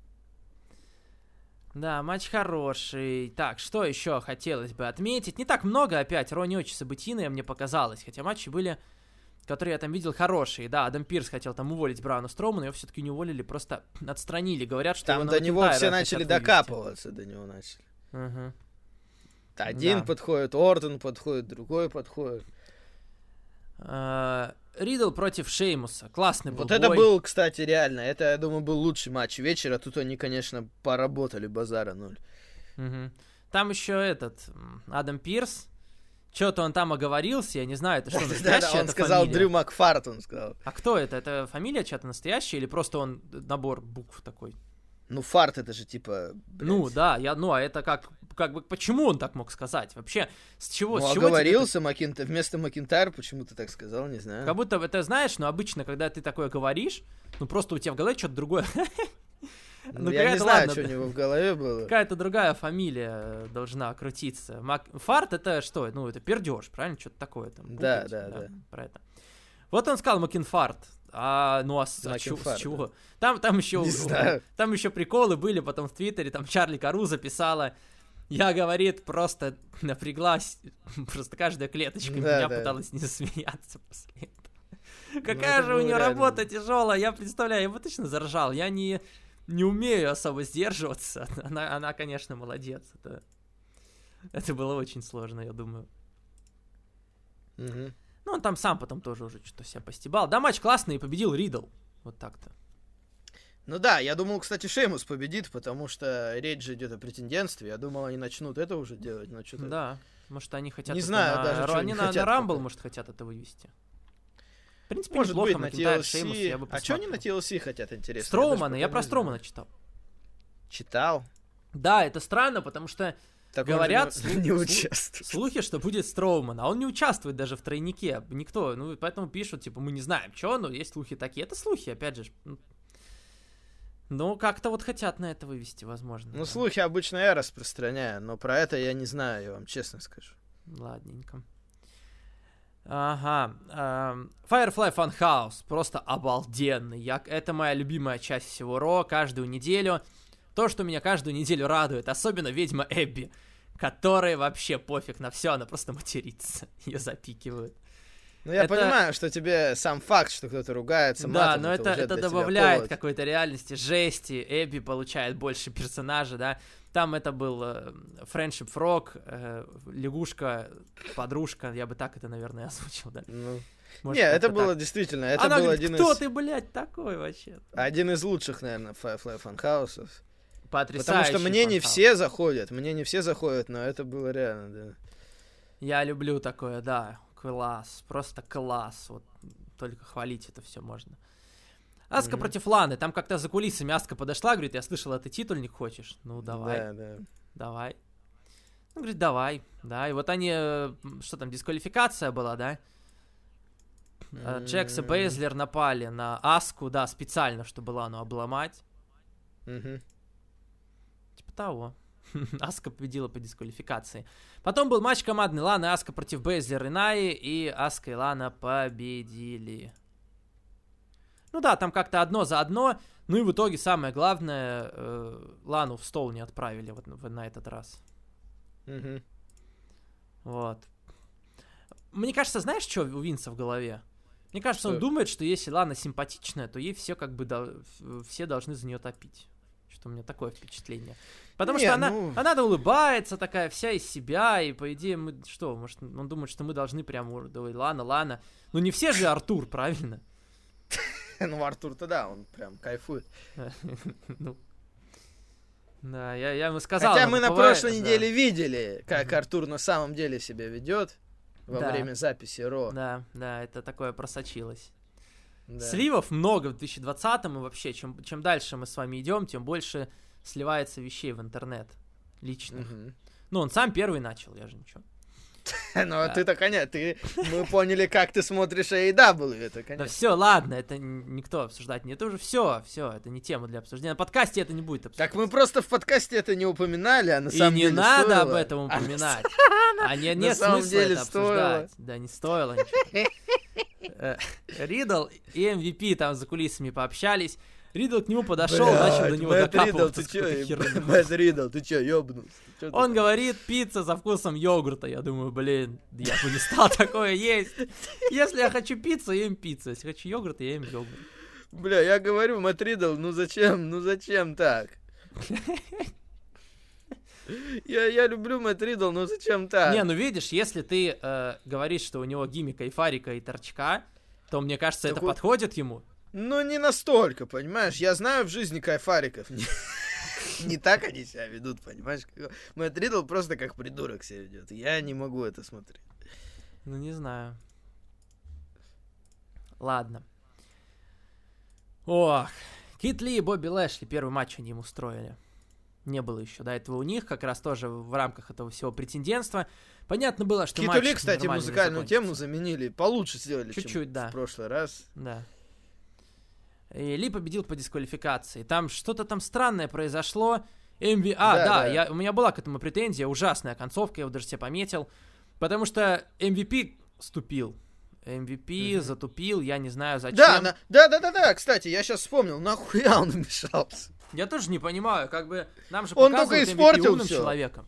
Да, матч хороший. Так, что еще хотелось бы отметить? Не так много опять, Ро не очень событийные, мне показалось. Хотя матчи были, которые я там видел, хорошие. Да, Адам Пирс хотел там уволить Брауна Строумана, его все-таки не уволили, просто [CLEARS THROAT] отстранили. Говорят, что Там до него все начали докапываться, до него начали. Мгм. Один Да. подходит, Ортон подходит, другой подходит. Э, Ридл против Шеймуса. Классный был Вот это бой. был, кстати, реально, это, я думаю, был лучший матч вечера. Тут они, конечно, поработали, базара ноль. Мгм. Там еще этот Адам Пирс. Что-то он там оговорился, я не знаю, это что, [LAUGHS] настоящая он сказал фамилия? Дрю Макфарт, он сказал. А кто это? Это фамилия чья-то настоящая или просто он набор букв такой? Ну, фарт это же типа... блядь. Ну да, я, ну а это как, как бы, почему он так мог сказать? Вообще, с чего, Ну, с чего тебе оговорился Макинтайр, вместо Макинтайр почему-то так сказал, не знаю. Как будто это знаешь, но обычно, когда ты такое говоришь, ну просто у тебя в голове что-то другое. [LAUGHS] Ну, ну, я не знаю, ладно, что у него в голове было. Какая-то другая фамилия э, должна крутиться. Мак- Фарт это что? Ну, это пердеж, правильно? Что-то такое там. Да, путать, да, да. Про это. Вот он сказал Макинфарт. А, ну а с, а чё- с чего? Там, там еще, Не знаю. там еще приколы были, потом в Твиттере, там Чарли Кару записала. Я, говорит, просто напряглась, [LAUGHS] просто каждая клеточка Да, меня да. пыталась не засмеяться после этого. Ну, Какая это же у нее реально. работа тяжелая, я представляю, я бы точно заржал. Я не, не умею особо сдерживаться. [LAUGHS] Она, она конечно, молодец. Это, это было очень сложно, я думаю. Мгм. Ну, он там сам потом тоже уже что-то себя постебал. Да, матч классный, и победил Ридл. Вот так-то. Ну да, я думал, кстати, Шеймус победит, потому что речь же идет о претендентстве. Я думал, они начнут это уже делать, но что-то... Да, может, они хотят... Не знаю на... даже, Ро- они на, хотят на Рамбл, может, хотят это вывести. В принципе, Может неплохо, быть, на TLC. Шеймус, я бы а что они на. TLC хотят, интересно? Строумана, я пока про Строумана читал. Читал. Да, это странно, потому что Так Говорят, не, не участвует. слухи, что будет Строуман, а он не участвует даже в тройнике, никто, ну, поэтому пишут, типа, мы не знаем, что, но есть слухи такие. Это слухи, опять же. Ну, как-то вот хотят на это вывести, возможно. Ну, да. слухи обычно я распространяю, но про это я не знаю, я вам честно скажу. Ладненько. Ага. эм, Firefly Funhouse. Просто обалденный. Я... Это моя любимая часть всего Ро. Каждую неделю то, что меня каждую неделю радует, особенно ведьма Эбби, которой вообще пофиг на все, она просто матерится, [LAUGHS] ее запикивают. Ну, я Это- понимаю, что тебе сам факт, что кто-то ругается Да, матом, но это, это тебя добавляет какой-то реальности, жести. Эбби получает больше персонажа, да. Там это был э, Friendship Frog, э, лягушка, подружка, я бы так это, наверное, [LAUGHS] озвучил, да. Ну, Может, Не, это было так. действительно, это Она был говорит, один кто из, ты, блядь, такой вообще? один из лучших, наверное, Firefly Funhouse'ов. Потрясающий Потому что мне не все заходят, мне не все заходят, но это было реально, да. Я люблю такое, да, класс, просто класс, вот только хвалить это все можно. Аска Мгм. против Ланы, там как-то за кулисами Аска подошла, говорит, я слышала, ты титульник хочешь? Ну, давай. Да, да. Давай. Ну, говорит, давай, да. И вот они, что там, дисквалификация была, да? Э, Джекс и Бейзлер напали на Аску, да, специально, чтобы Лану обломать. мгм. Типа того. [LAUGHS] Аска победила по дисквалификации. Потом был матч командный Лана и Аска против Бейзлер и Наи, и Аска и Лана победили. Ну да, там как-то одно за одно. Ну и в итоге самое главное, э, Лану в стол не отправили вот на этот раз. Мгм. Вот. Мне кажется, знаешь, что у Винса в голове? Мне кажется, он Что? думает, что если Лана симпатичная, то ей все как бы в- все должны за нее топить. Что у меня такое впечатление. Потому Не, что она, ну- она улыбается такая вся из себя, и по идее мы что, может, он думает, что мы должны прям, давай, Лана, Лана. Ну не все же Артур, правильно? [LAUGHS] Ну, Артур-то да, он прям кайфует. [LAUGHS] Ну. Да, я, я ему сказал. Хотя мы на бывает- прошлой да. неделе видели, как Мгм. Артур на самом деле себя ведет во Да. время записи Ро. Да, да, это такое просочилось. Да. Сливов много в 2020-м, и вообще, чем, чем дальше мы с вами идем, тем больше сливается вещей в интернет. Лично. Мгм. Ну, он сам первый начал, я же ничего. [LAUGHS] Ну, а Да. ты-то, конечно, ты... Мы поняли, как ты смотришь AEW, это, Да конечно. все, ладно, это никто обсуждать не. Это уже все, все, это не тема для обсуждения. На подкасте это не будет обсуждать. Так мы просто в подкасте это не упоминали, а на И самом не деле надо стоило. об этом А, упоминать. [LAUGHS] А не, нет смысла это обсуждать. Да, не стоило ничего. [LAUGHS] Э, Ридл и MVP там за кулисами пообщались. Ридл к нему подошел, начал до Блядь, него Мэтт Ридл, докапываться ты с чё. [LAUGHS] Мэтт Ридл, ты чё, ёбнулся? Чё ты Он так? говорит, пицца со вкусом йогурта. Я думаю, блин, я бы не стал такое есть. Если я хочу пиццу, я ем пиццу. Если хочу йогурт, я ем йогурт. Бля, я говорю, Мэтт Ридл, ну зачем, ну зачем так? Я, я люблю Мэтт Ридл, но зачем так? Не, ну видишь, если ты э, говоришь, что у него гиммик айфарика и торчка, то мне кажется, Так это вот- подходит ему. Ну, не настолько, понимаешь? Я знаю в жизни кайфариков. Не, [LAUGHS] так они себя ведут, понимаешь? Мэтт Ридл просто как придурок себя ведет. Я не могу это смотреть. Ну, не знаю. Ладно. Ох, Кит Ли и Бобби Лэшли первый матч они им устроили. Не было еще до этого у них, как раз тоже в рамках этого всего претендентства. Понятно было, что матч Китули, кстати, нормально не музыкальную тему заменили. Получше сделали, Чуть-чуть, чем да. в прошлый раз. Да. И Ли победил по дисквалификации. Там что-то там странное произошло. MV... А, Да, да, да. Я, у меня была к этому претензия, ужасная концовка, я его даже себе пометил. Потому что MVP ступил. MVP Мгм. затупил, я не знаю зачем. Да, на- да, да, да, да, кстати, я сейчас вспомнил, нахуя он вмешался. Я тоже не понимаю, как бы нам же Он только MVP испортил умным всё. человеком.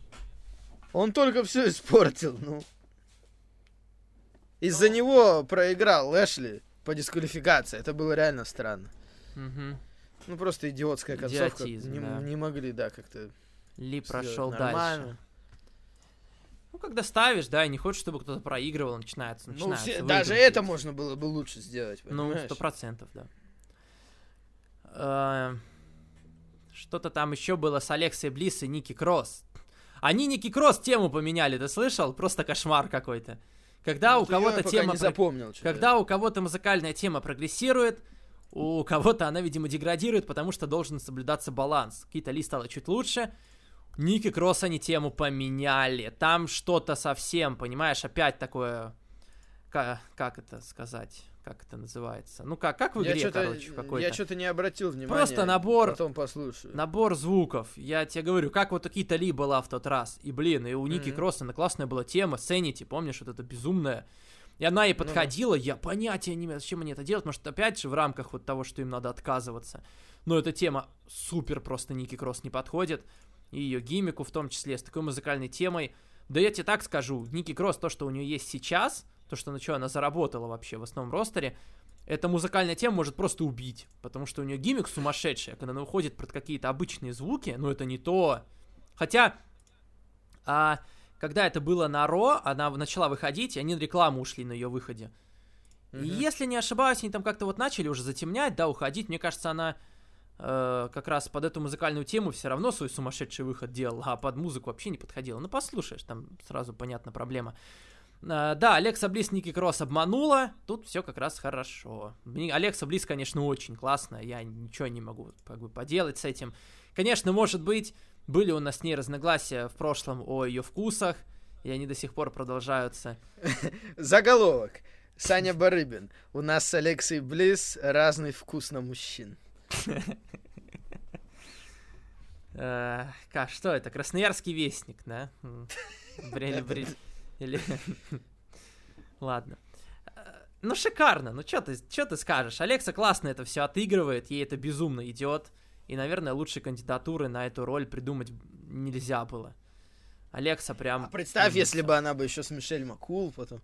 Он только все испортил, ну. Из-за него проиграл Эшли по дисквалификации. Это было реально странно. Ну, просто идиотская концовка. Идиотизм, не, да. не могли, да, как-то Ли прошел нормально. дальше. Ну, когда ставишь, да, и не хочешь, чтобы кто-то проигрывал, начинается, Ну, начинается. все- даже это можно было бы лучше сделать, Ну, понимаешь? сто процентов, да. Э, Что-то там еще было с Алексой Близ и Ники Кросс. Они Ники Кросс тему поменяли, ты слышал? Просто кошмар какой-то. Когда Ну, у кого-то тема... про- запомнил. что-то. Когда у кого-то музыкальная тема прогрессирует, у кого-то она, видимо, деградирует, потому что должен соблюдаться баланс. Какие-то Ли стало чуть лучше. Ники Кросс они тему поменяли. Там что-то совсем, понимаешь, опять такое... ка- Как, это сказать? Как это называется? Ну как, как в я игре, что-то, короче, какой-то. я что-то не обратил внимания. Просто набор- Потом послушаю. Набор звуков. Я тебе говорю, как вот у Кита Ли была в тот раз. И, блин, и у Ники Мгм. Кросса на классная была тема. Сенити, помнишь, вот эта безумная. И она ей подходила, я понятия не имею, зачем они это делают, может, опять же, в рамках вот того, что им надо отказываться. Но эта тема супер просто Ники Кросс не подходит, и ее гимику в том числе, с такой музыкальной темой. Да я тебе так скажу, Ники Кросс, то, что у нее есть сейчас, то, что на что она заработала вообще в основном ростере, эта музыкальная тема может просто убить, потому что у нее гиммик сумасшедший, а когда она выходит про какие-то обычные звуки, ну это не то. Хотя, а, когда это было на Ро, она начала выходить, и они на рекламу ушли на ее выходе. Mm-hmm. И если не ошибаюсь, они там как-то вот начали уже затемнять, да, уходить. Мне кажется, она э, как раз под эту музыкальную тему все равно свой сумасшедший выход делала, а под музыку вообще не подходила. Ну, послушаешь, там сразу понятна проблема. Uh, да, Алекса Близ Ники Кросс обманула, тут все как раз хорошо. Алекса Близ, конечно, очень классная, я ничего не могу как бы поделать с этим. Конечно, может быть, были у нас с ней разногласия в прошлом о ее вкусах, и они до сих пор продолжаются. [LAUGHS] Заголовок. Саня Барыбин. У нас с Алексей Близ разный вкус на мужчин. [LAUGHS] Как, что это? Красноярский вестник, да? [LAUGHS] Брели, брели. Или... Ладно. Ну, шикарно. Ну, что ты, что ты скажешь? Алекса классно это все отыгрывает, ей это безумно идет. И, наверное, лучшей кандидатуры на эту роль придумать нельзя было. Алекса прям... А представь, умница. если бы она бы еще с Мишель Макул потом...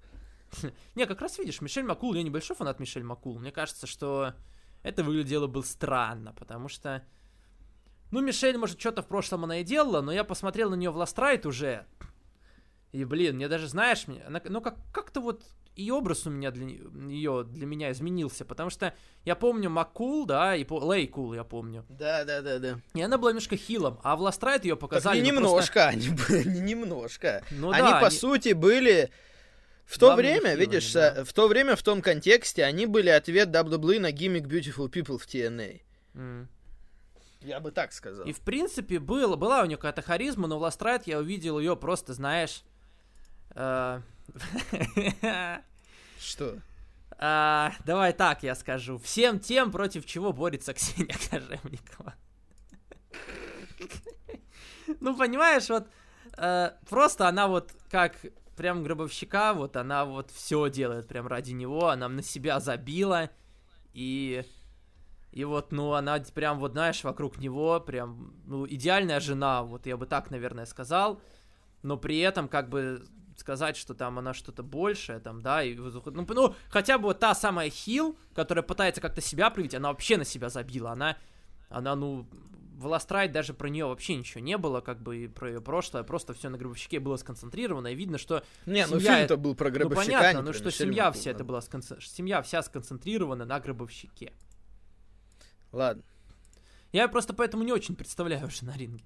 [LAUGHS] Не, как раз видишь, Мишель Макул, я небольшой фанат Мишель Макул. Мне кажется, что это выглядело бы странно, потому что... Ну, Мишель, может, что-то в прошлом она и делала, но я посмотрел на нее в Ластрайт уже. И, блин, мне даже, знаешь, мне, она, ну, как, как-то вот и образ у меня для нее, для меня изменился, потому что я помню Маккул, да, и по... LayCool, я помню. Да, да, да, да. И она была немножко хилом, а в Last Ride ее показали. Так не ну, немножко, просто... они были [LAUGHS] не немножко. Ну, они, да, по они... сути, были... В то время, хилами, видишь, да. в то время, в том контексте, они были ответ WWE на гиммик Beautiful People в TNA. Mm. Я бы так сказал. И, в принципе, было, была у нее какая-то харизма, но в Last Ride я увидел ее просто, знаешь... Э что? А, [LAUGHS] давай так я скажу. Всем тем, против чего борется Ксения [LAUGHS] Кожевникова. Ну, понимаешь, вот э, просто она вот как прям гробовщика, вот она вот все делает прям ради него, она на себя забила, и и вот, ну, она прям вот, знаешь, вокруг него прям, ну, идеальная жена, вот я бы так, наверное, сказал, но при этом как бы сказать, что там она что-то большее, там, да, и, ну, ну, хотя бы вот та самая Хил, которая пытается как-то себя проявить, она вообще на себя забила, она, она, ну, в Last даже про нее вообще ничего не было, как бы и про ее прошлое, просто все на гробовщике было сконцентрировано, и видно, что Не, ну фильм-то был про гробовщика, Ну понятно, ну что семья вся это была, сконцен... семья вся сконцентрирована на гробовщике. Ладно. Я просто поэтому не очень представляю уже на ринге.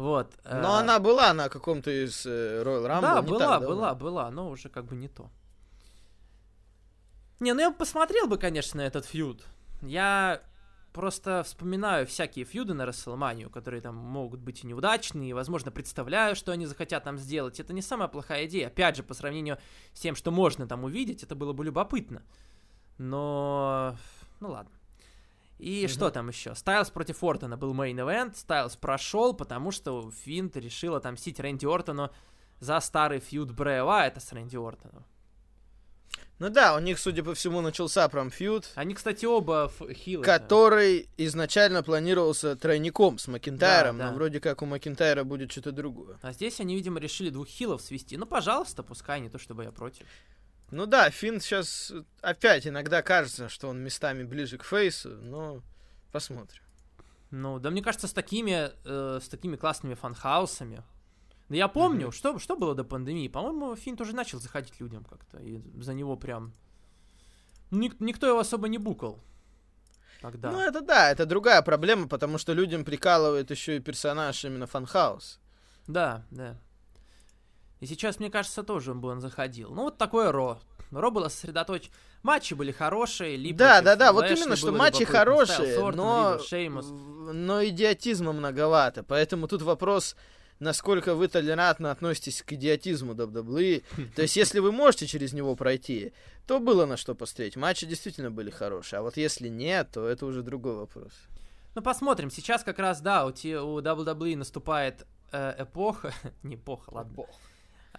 Вот. Но э... она была на каком-то из э, Royal Rumble. Да, была, была, была, но уже как бы не то. Не, ну я посмотрел бы, конечно, этот фьюд. Я просто вспоминаю всякие фьюды на Расселманию, которые там могут быть и неудачные, и, возможно, представляю, что они захотят там сделать. Это не самая плохая идея. Опять же, по сравнению с тем, что можно там увидеть, это было бы любопытно. Но... Ну ладно. И угу. что там еще? Стайлз против Ортона был main event. Стайлз прошел, потому что Fiend решил отомстить Рэнди Ортону за старый фьюд Брэя Уайта с Рэнди Ортоном. Ну да, у них, судя по всему, начался прям фьюд. Они, кстати, оба хилы. Который изначально планировался тройником с Макентайром, да, да. но вроде как у Макентайра будет что-то другое. А здесь они, видимо, решили двух хилов свести. Ну, пожалуйста, пускай, не то чтобы я против. Ну да, Fiend сейчас опять иногда кажется, что он местами ближе к фейсу, но посмотрим. Ну, да мне кажется, с такими, э, с такими классными фанхаусами. Да я помню, mm-hmm. что, что было до пандемии. По-моему, Fiend тоже начал заходить людям как-то. И за него прям... Ник- никто его особо не букал. Тогда. Ну, это да, это другая проблема, потому что людям прикалывает еще и персонаж именно Funhouse. Да, да. И сейчас, мне кажется, тоже бы он заходил. Ну, вот такое Ро. Ро было сосредоточено. Матчи были хорошие, либо Да, да, да, вот именно, что матчи хорошие, но... но идиотизма многовато. Поэтому тут вопрос, насколько вы толерантно относитесь к идиотизму WWE. [LAUGHS] То есть, если вы можете через него пройти, то было на что посмотреть. Матчи действительно были хорошие. А вот если нет, то это уже другой вопрос. Ну, посмотрим. Сейчас как раз, да, у, у WWE наступает э, эпоха. [LAUGHS] Не эпоха, ладно. Эпоха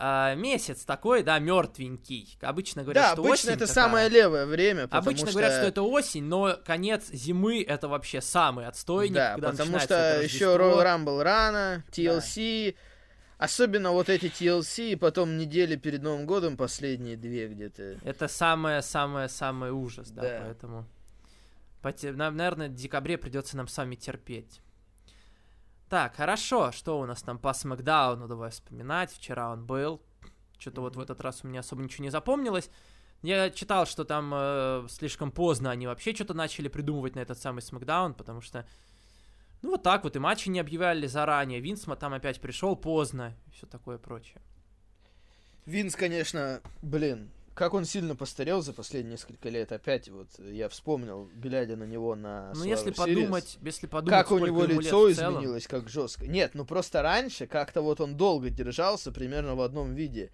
а, месяц такой, да, мертвенький. Обычно говорят, Да, что обычно осень это такая. самое левое время, Обычно что... говорят, что это осень, но конец зимы это вообще самый отстойник, Да, когда потому что еще. Royal Rumble рано, TLC, особенно вот эти TLC, и потом недели перед Новым годом, последние две где-то. Это самое-самое-самый ужас, да, Да. поэтому... Наверное, в декабре придется нам с вами терпеть. Так, хорошо, что у нас там по Смакдауну, давай вспоминать. Вчера он был. Что-то вот в этот раз у меня особо ничего не запомнилось. Я читал, что там э, слишком поздно они вообще что-то начали придумывать на этот самый Смакдаун, потому что, ну вот так вот, и матчи не объявляли заранее. Винсма там опять пришел поздно, и все такое прочее. Винс, конечно, блин, как он сильно постарел за последние несколько лет. Опять вот я вспомнил, глядя на него на Ну, если Series, подумать, если подумать, как у него лицо изменилось, как жестко. Нет, ну просто раньше как-то вот он долго держался примерно в одном виде,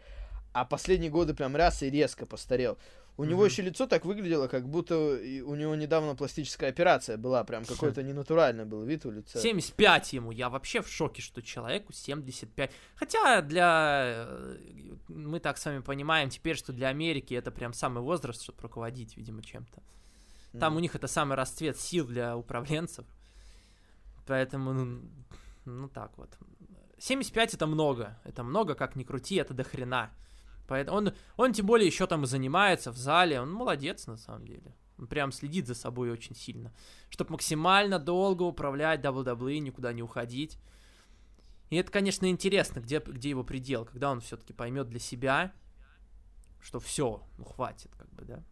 а последние годы прям раз и резко постарел. У него еще лицо так выглядело, как будто у него недавно пластическая операция была, прям какой-то ненатуральный был вид у лица. 75 ему. Я вообще в шоке, что человеку 75. Хотя для... э, Мы так с вами понимаем теперь, что для Америки это прям самый возраст, чтобы руководить, видимо, чем-то. Там у них это самый расцвет сил для управленцев. Поэтому, ну, ну так вот. 75 это много. Это много, как ни крути, это до хрена. Поэтому он, он тем более еще там и занимается в зале. Он молодец, на самом деле. Он прям следит за собой очень сильно. Чтобы максимально долго управлять WWE, никуда не уходить. И это, конечно, интересно, где, где его предел, когда он все-таки поймет для себя, что все, ну хватит, как бы, да.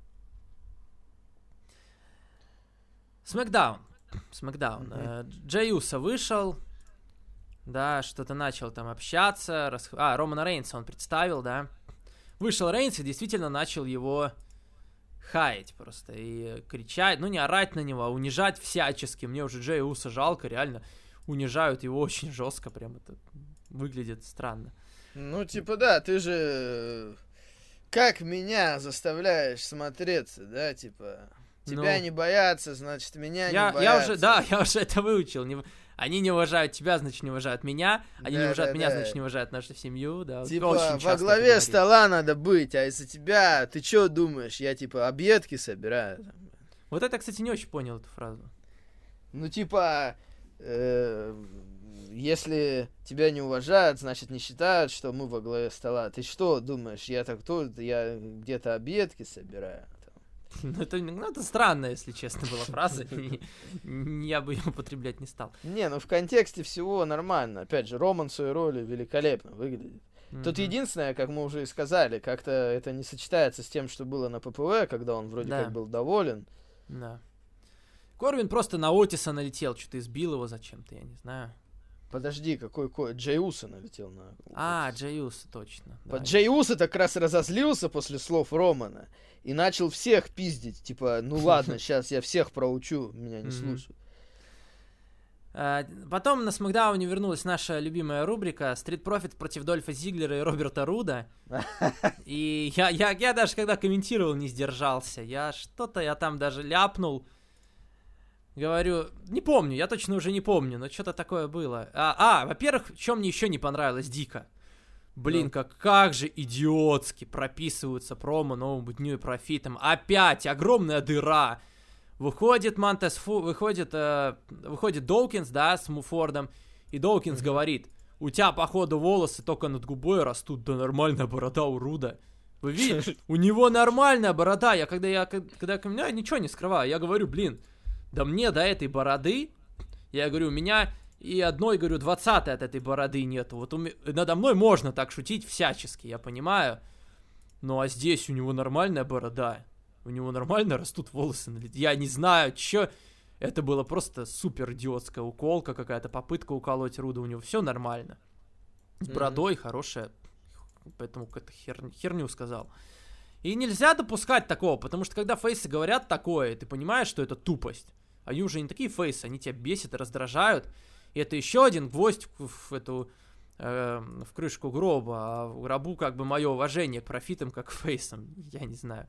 Смакдаун. Смакдаун. Э, Джей Уса вышел, да, что-то начал там общаться. рас- А, Романа Рейнса он представил, да. Вышел Рейнс и действительно начал его хаять просто и кричать, ну не орать на него, а унижать всячески. Мне уже Джей Уса жалко, реально унижают его очень жестко, прям это выглядит странно. Ну, типа, да, ты же как меня заставляешь смотреться, да, типа. Тебя Ну. не боятся, значит, меня Я, не я боятся. уже, да, [LAUGHS] я уже это выучил. Не- они не уважают тебя, значит, не уважают меня. Они не Да, уважают да, меня, да. значит, не уважают нашу семью, да. Типа, очень во главе стола надо быть, а из-за тебя, ты чё думаешь, я, типа, объедки собираю? Вот это, кстати, не очень понял эту фразу. Ну, типа, э, если тебя не уважают, значит, не считают, что мы во главе стола. Ты что думаешь, я так тут, я где-то объедки собираю? Ну, это, ну, это странная, если честно, была фраза. [LAUGHS] Я бы ее употреблять не стал. Не, ну в контексте всего нормально. Опять же, Роман в своей роли великолепно выглядит. Тут единственное, как мы уже и сказали, как-то это не сочетается с тем, что было на ППВ, когда он вроде Да. как был доволен. Да. Корвин просто на Отиса налетел, что-то избил его зачем-то, я не знаю. Подожди, какой ко... Джей Уса налетел на... А, Джейус, точно. По- да. Джей Уса так раз разозлился после слов Романа и начал всех пиздить. Типа, ну ладно, [LAUGHS] сейчас я всех проучу, меня не слушают. А, Потом на Смакдауне вернулась наша любимая рубрика «Стрит Профит против Дольфа Зиглера и Роберта Руда». [LAUGHS] И я, я, я даже когда комментировал, не сдержался. Я что-то, я там даже ляпнул. Говорю, не помню, я точно уже не помню, но что-то такое было. А, а, во-первых, что мне еще не понравилось дико. Блин, как, как же идиотски прописываются промо новому дню и профитом. Опять огромная дыра. Выходит Мантес Фу, выходит, э, выходит Доукинс, да, с Муфордом, и Доукинс говорит, у тебя, походу, волосы только над губой растут, да нормальная борода у Руда. Вы видите? [LAUGHS] У него нормальная борода. Я когда я когда ко- я ничего не скрываю, я говорю, блин, да мне до этой бороды, я говорю, у меня и одной, говорю, двадцатой от этой бороды нету. Вот у ме- надо мной можно так шутить всячески, я понимаю. Ну а здесь у него нормальная борода. У него нормально растут волосы на лице. Я не знаю, чё. Это было просто супер идиотская уколка, какая-то попытка уколоть Руда. У него все нормально. С бородой хорошая. Поэтому какую-то хер- херню сказал. И нельзя допускать такого, потому что когда фейсы говорят такое, ты понимаешь, что это тупость. Они уже не такие фейсы, они тебя бесят и раздражают. И это еще один гвоздь в, эту э, в крышку гроба. А в гробу как бы мое уважение к профитам как к фейсам. Я не знаю.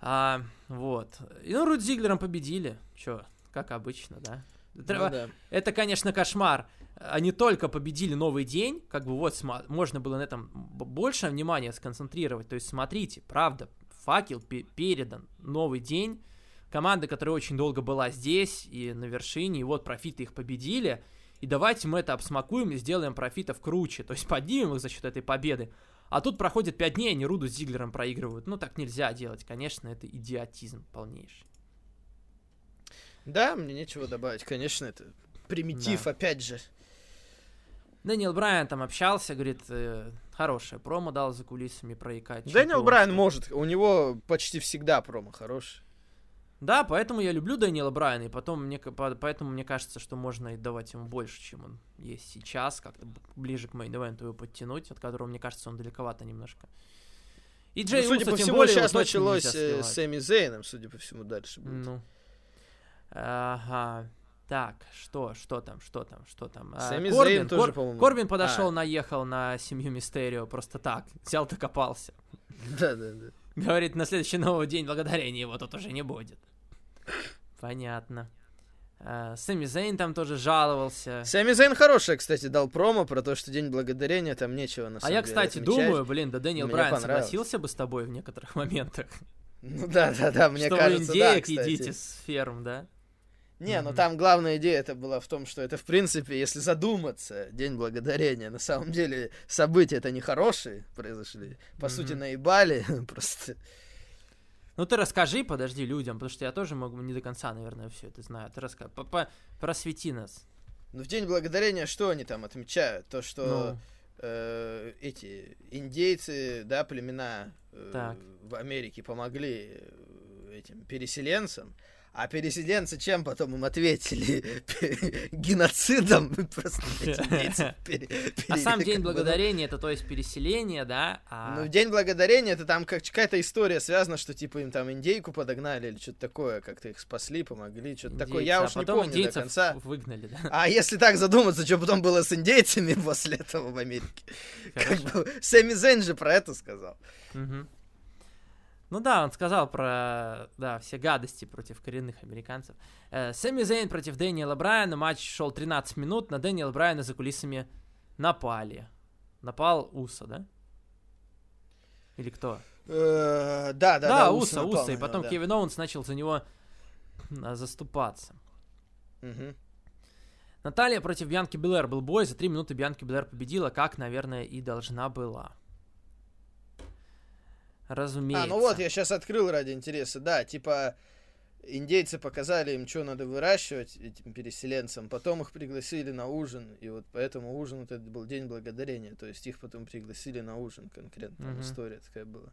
А, вот. И, ну, Руд Зиглером победили. Че, как обычно, да? Ну да. Это, конечно, кошмар. они только победили новый день, как бы вот можно было на этом больше внимания сконцентрировать. То есть смотрите, правда, факел передан, новый день. Команда, которая очень долго была здесь и на вершине, и вот профиты их победили. И давайте мы это обсмакуем и сделаем профитов круче. То есть поднимем их за счет этой победы. А тут проходит 5 дней, они Руду с Зиглером проигрывают. Ну, так нельзя делать. Конечно, это идиотизм полнейший. Да, мне нечего добавить. Конечно, это примитив, да. опять же. Дэниел Брайан там общался, говорит, э, хорошее промо дал за кулисами проикать. Дэниел Брайан может, у него почти всегда промо хорошее. Да, поэтому я люблю Дэниела Брайана, и потом мне, поэтому мне кажется, что можно и давать ему больше, чем он есть сейчас, как-то ближе к мейн-эвенту его подтянуть, от которого, мне кажется, он далековато немножко. И Джей ну, судя Усо, по всему, более, сейчас началось с Сэмми Зейном, судя по всему, дальше будет. Ну. Ага. Так, что, что там, что там, что там? А, Сэмми Корбин, Зейн тоже, Кор, по-моему. Корбин подошел, а. наехал на семью Мистерио просто так, взял-то копался. [LAUGHS] Да, да, да. Говорит, на следующий новый день благодарения его тут уже не будет. Понятно. Uh, Сэмми Зейн там тоже жаловался. Сэмми Зейн хороший, кстати, дал промо про то, что День Благодарения, там нечего на самом А я, кстати, отмечать. думаю, блин, да Дэниел Брайан согласился бы с тобой в некоторых [LAUGHS] моментах. Ну да, да, да, мне что кажется, вы индеек да, идите с ферм, да? Не, mm-hmm. ну там главная идея это была в том, что это, в принципе, если задуматься, День Благодарения, на самом деле события это нехорошие произошли. По mm-hmm. сути, наебали [LAUGHS] просто. Ну ты расскажи, подожди людям, потому что я тоже могу не до конца, наверное, все это знаю. Ты расскажи, просвети нас. Ну в День Благодарения что они там отмечают? То, что ну. э, эти индейцы, да, племена э, в Америке помогли э, этим переселенцам. А переселенцы чем потом им ответили? [LAUGHS] Геноцидом [LAUGHS] просто. [LAUGHS] А сам День Благодарения, это то есть переселение, да? А ну, День Благодарения, это там какая-то история связана, что типа им там индейку подогнали или что-то такое, как-то их спасли, помогли, что-то такое. Я а уж не помню до конца. выгнали, да? А если так задуматься, что потом было с индейцами после этого в Америке? Сэмми Зейн же про это сказал. Ну да, он сказал про, да, все гадости против коренных американцев. Э, Сэмми Зейн против Дэниела Брайана. Матч шел 13 минут. На Дэниела Брайана за кулисами напали. Напал Уса, да? Или кто? Э, да, да, да. Уса, Уса. И потом Кевин Оуэнс начал за него заступаться. Наталья против Бьянки Белэр был бой. За три минуты Бьянки Белэр победила, как, наверное, и должна была. Разумеется. А, ну вот, я сейчас открыл ради интереса. Да, типа, индейцы показали им, что надо выращивать этим переселенцам. Потом их пригласили на ужин. И вот поэтому ужин, вот это был День Благодарения. То есть их потом пригласили на ужин конкретно. Uh-huh. история такая была.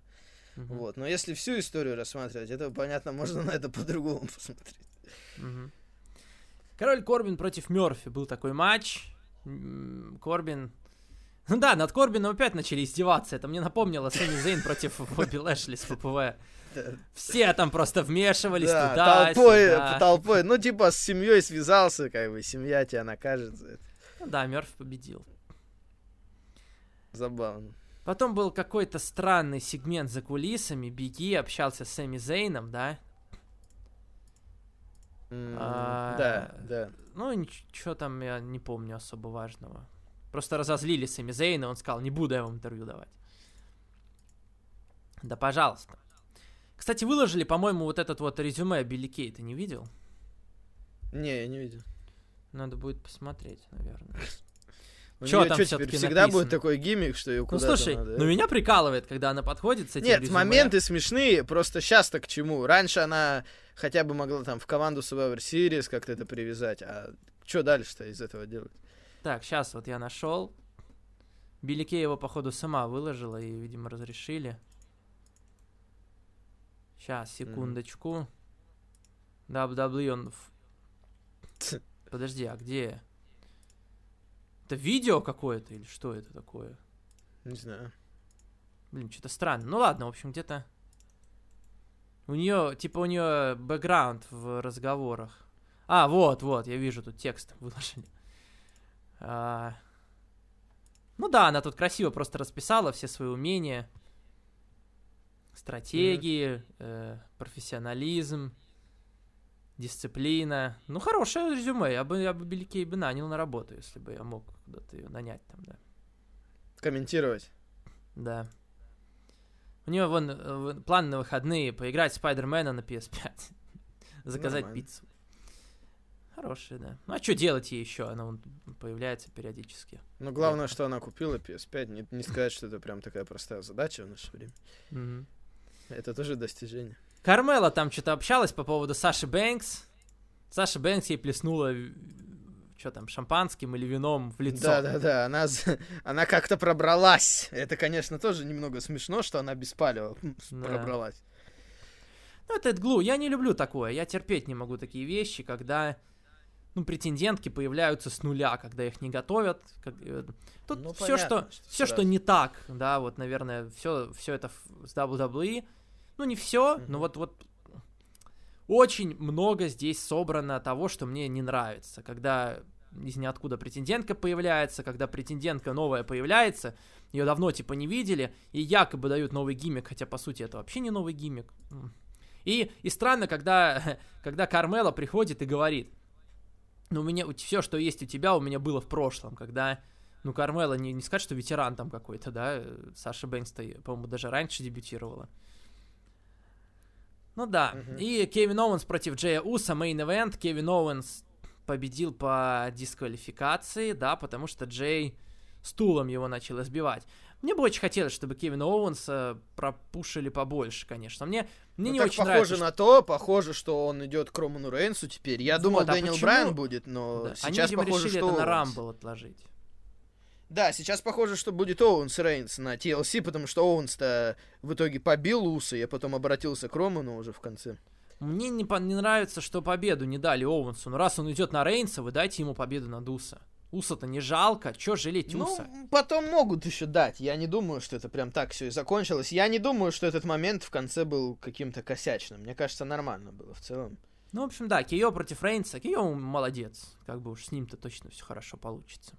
Uh-huh. Вот. Но если всю историю рассматривать, это, понятно, можно на это по-другому [LAUGHS] посмотреть. Uh-huh. Король Корбин против Мерфи был такой матч. Корбин ну [LAUGHS] да, над Корбином опять начали издеваться. Это мне напомнило Сэмми Зейн против [LAUGHS] Бобби Лэшли с ППВ. Все там просто вмешивались да, туда, толпой, сюда. толпой. Ну, типа, с семьей связался, как бы, семья тебя накажет за это. Ну да, Мерф победил. Забавно. Потом был какой-то странный сегмент за кулисами. Беги общался с Сэмми Зейном, да? Mm, а, да, да. Ну, ничего там я не помню особо важного. Просто разозлили Сами Зейна, он сказал, не буду я вам интервью давать. Да, пожалуйста. Кстати, выложили, по-моему, вот этот вот резюме Билли Кей, ты не видел? Не, я не видел. Надо будет посмотреть, наверное. Что там что, теперь всегда написано? будет такой гиммик, что ее куда-то Ну слушай, надо, ну меня прикалывает, когда она подходит с этим Нет, резюме. моменты смешные, просто сейчас-то к чему? Раньше она хотя бы могла там в команду Survivor Series как-то это привязать, а что дальше-то из этого делать? Так, сейчас вот я нашел. Билли Кей его, походу, сама выложила и, видимо, разрешили. Сейчас, секундочку. Mm. WWE он... [LAUGHS] Подожди, а где? Это видео какое-то или что это такое? Не знаю. Блин, что-то странно. Ну ладно, в общем, где-то... У нее, типа, у нее бэкграунд в разговорах. А, вот, вот, я вижу, тут текст выложили. А... Ну да, она тут красиво просто расписала все свои умения, стратегии, mm-hmm. э, профессионализм. дисциплина. Ну, хорошее резюме. Я бы, я бы Билли Кей бы нанял на работу, если бы я мог куда-то ее нанять там, да. Комментировать. Да. У вон э, план на выходные поиграть в Спайдермена на PS5. [LAUGHS] Заказать Нормально. пиццу. Хорошая, да. Ну а что делать ей еще? Она вон появляется периодически. Но главное, что она купила PS5. Не, не сказать, что это прям такая простая задача в наше время. Это тоже достижение. Кармела там что-то общалась по поводу Саши Бэнкс. Саша Бэнкс ей плеснула что там, шампанским или вином в лицо. Да, да, да. Она, она как-то пробралась. Это, конечно, тоже немного смешно, что она без палева Да. пробралась. Ну, это глу. Я не люблю такое. Я терпеть не могу такие вещи, когда ну, претендентки появляются с нуля, когда их не готовят. как, э, Тут Ну, все, что, понятно, что все, что не так, да, вот, наверное, все, все это с WWE. Ну, не все, но Мгм. вот, вот очень много здесь собрано того, что мне не нравится. Когда из ниоткуда претендентка появляется, когда претендентка новая появляется, ее давно типа не видели, и якобы дают новый гиммик, хотя по сути это вообще не новый гиммик. И, и странно, когда, [LAUGHS] когда Кармела приходит и говорит, ну, у меня все, что есть у тебя, у меня было в прошлом, когда, ну, Кармела не, не сказать, что ветеран там какой-то, да, э, Саша Бэнкс, по-моему, даже раньше дебютировала. Ну да, Мгм. и Кевин Оуэнс против Джея Уса, main event, Кевин Оуэнс победил по дисквалификации, да, потому что Джей стулом его начал избивать. Мне бы очень хотелось, чтобы Кевина Оуэнса пропушили побольше, конечно. Мне, мне Ну, не так очень похоже нравится, на то, похоже, что он идет к Роману Рейнсу теперь. Я думал, Вот, а Дэниел почему- Брайан будет, но Да, Они, сейчас видимо, похоже, решили что это на Оуэнс. Rumble отложить. Да, сейчас похоже, что будет Оуэнс Рейнс на TLC, потому что Оуэнс-то в итоге побил Уса, я потом обратился к Роману уже в конце. Мне не, по- не нравится, что победу не дали Оуэнсу. Но раз он идет на Рейнса, вы дайте ему победу над Уса. Уса-то не жалко, чё жалеть Уса? Ну, потом могут еще дать. Я не думаю, что это прям так все и закончилось. Я не думаю, что этот момент в конце был каким-то косячным. Мне кажется, нормально было в целом. Ну, в общем, да, Кио против Рейнса. Кио молодец. Как бы уж с ним-то точно все хорошо получится.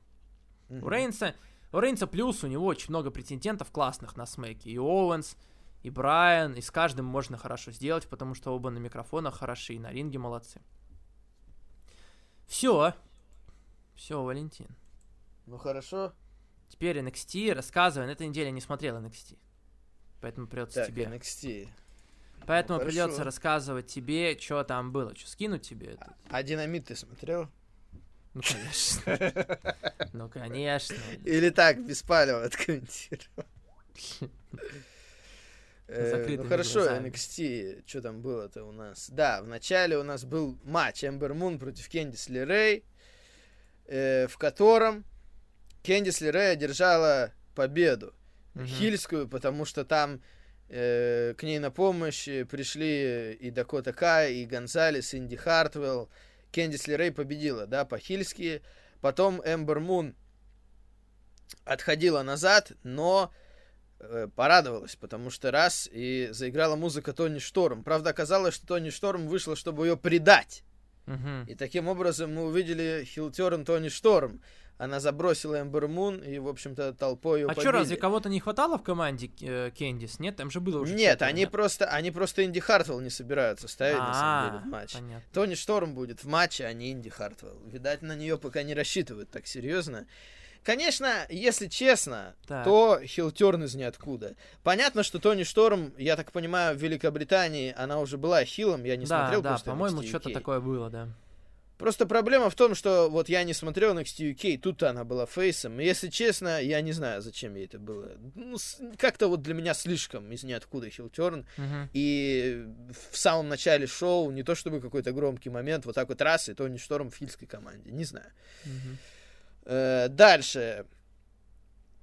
У Мгм. Рейнса, у Рейнса плюс, у него очень много претендентов классных на смеке. И Оуэнс, и Брайан, и с каждым можно хорошо сделать, потому что оба на микрофонах хороши, и на ринге молодцы. Все. Все, Валентин. Ну хорошо. Теперь NXT, рассказывай. На этой неделе я не смотрел NXT. Поэтому придется Так, тебе. NXT. Поэтому ну, придется рассказывать тебе, что там было. Что, скинуть тебе это? А динамит ты смотрел? Ну, конечно. [LAUGHS] Ну, конечно. Или так, без палева откомментировал? [LAUGHS] Э, Ну хорошо. NXT, что там было-то у нас? Да, в начале у нас был матч Эмбер Мун против Кендис Лерей, э, в котором Кендис Лерей одержала победу. Мгм. Хильскую, потому что там э, к ней на помощь пришли и Дакота Кай, и Гонзалес, и Инди Хартвелл. Кендис Лерей победила, да, по-хильски. Потом Эмбер Мун отходила назад, но э, порадовалась, потому что раз и заиграла музыка Тони Шторм. Правда, оказалось, что Тони Шторм вышла, чтобы ее предать. Мгм. И таким образом мы увидели хилтерн Тони Шторм. Она забросила Эмбер Мун и, в общем-то, толпой ее А что, разве кого-то не хватало в команде э, Кендис? Нет, там же было уже Нет, они просто, они просто Инди Хартвелл не собираются ставить, на самом деле, в А, матч. понятно. Тони Шторм будет в матче, а не Инди Хартвелл. Видать, на нее пока не рассчитывают так серьезно. Конечно, если честно, Так. то хилтерн из ниоткуда. Понятно, что Тони Шторм, я так понимаю, в Великобритании она уже была хилом, я не да, смотрел да, просто по-моему, что-то такое было, да. Просто проблема в том, что вот я не смотрел NXT UK, тут она была фейсом. И если честно, я не знаю, зачем ей это было. Ну, как-то вот для меня слишком из ниоткуда хилтерн. Мгм. И в самом начале шоу не то чтобы какой-то громкий момент, вот так вот раз, и Тони Шторм в хильской команде. Не знаю. Мгм. Э, дальше.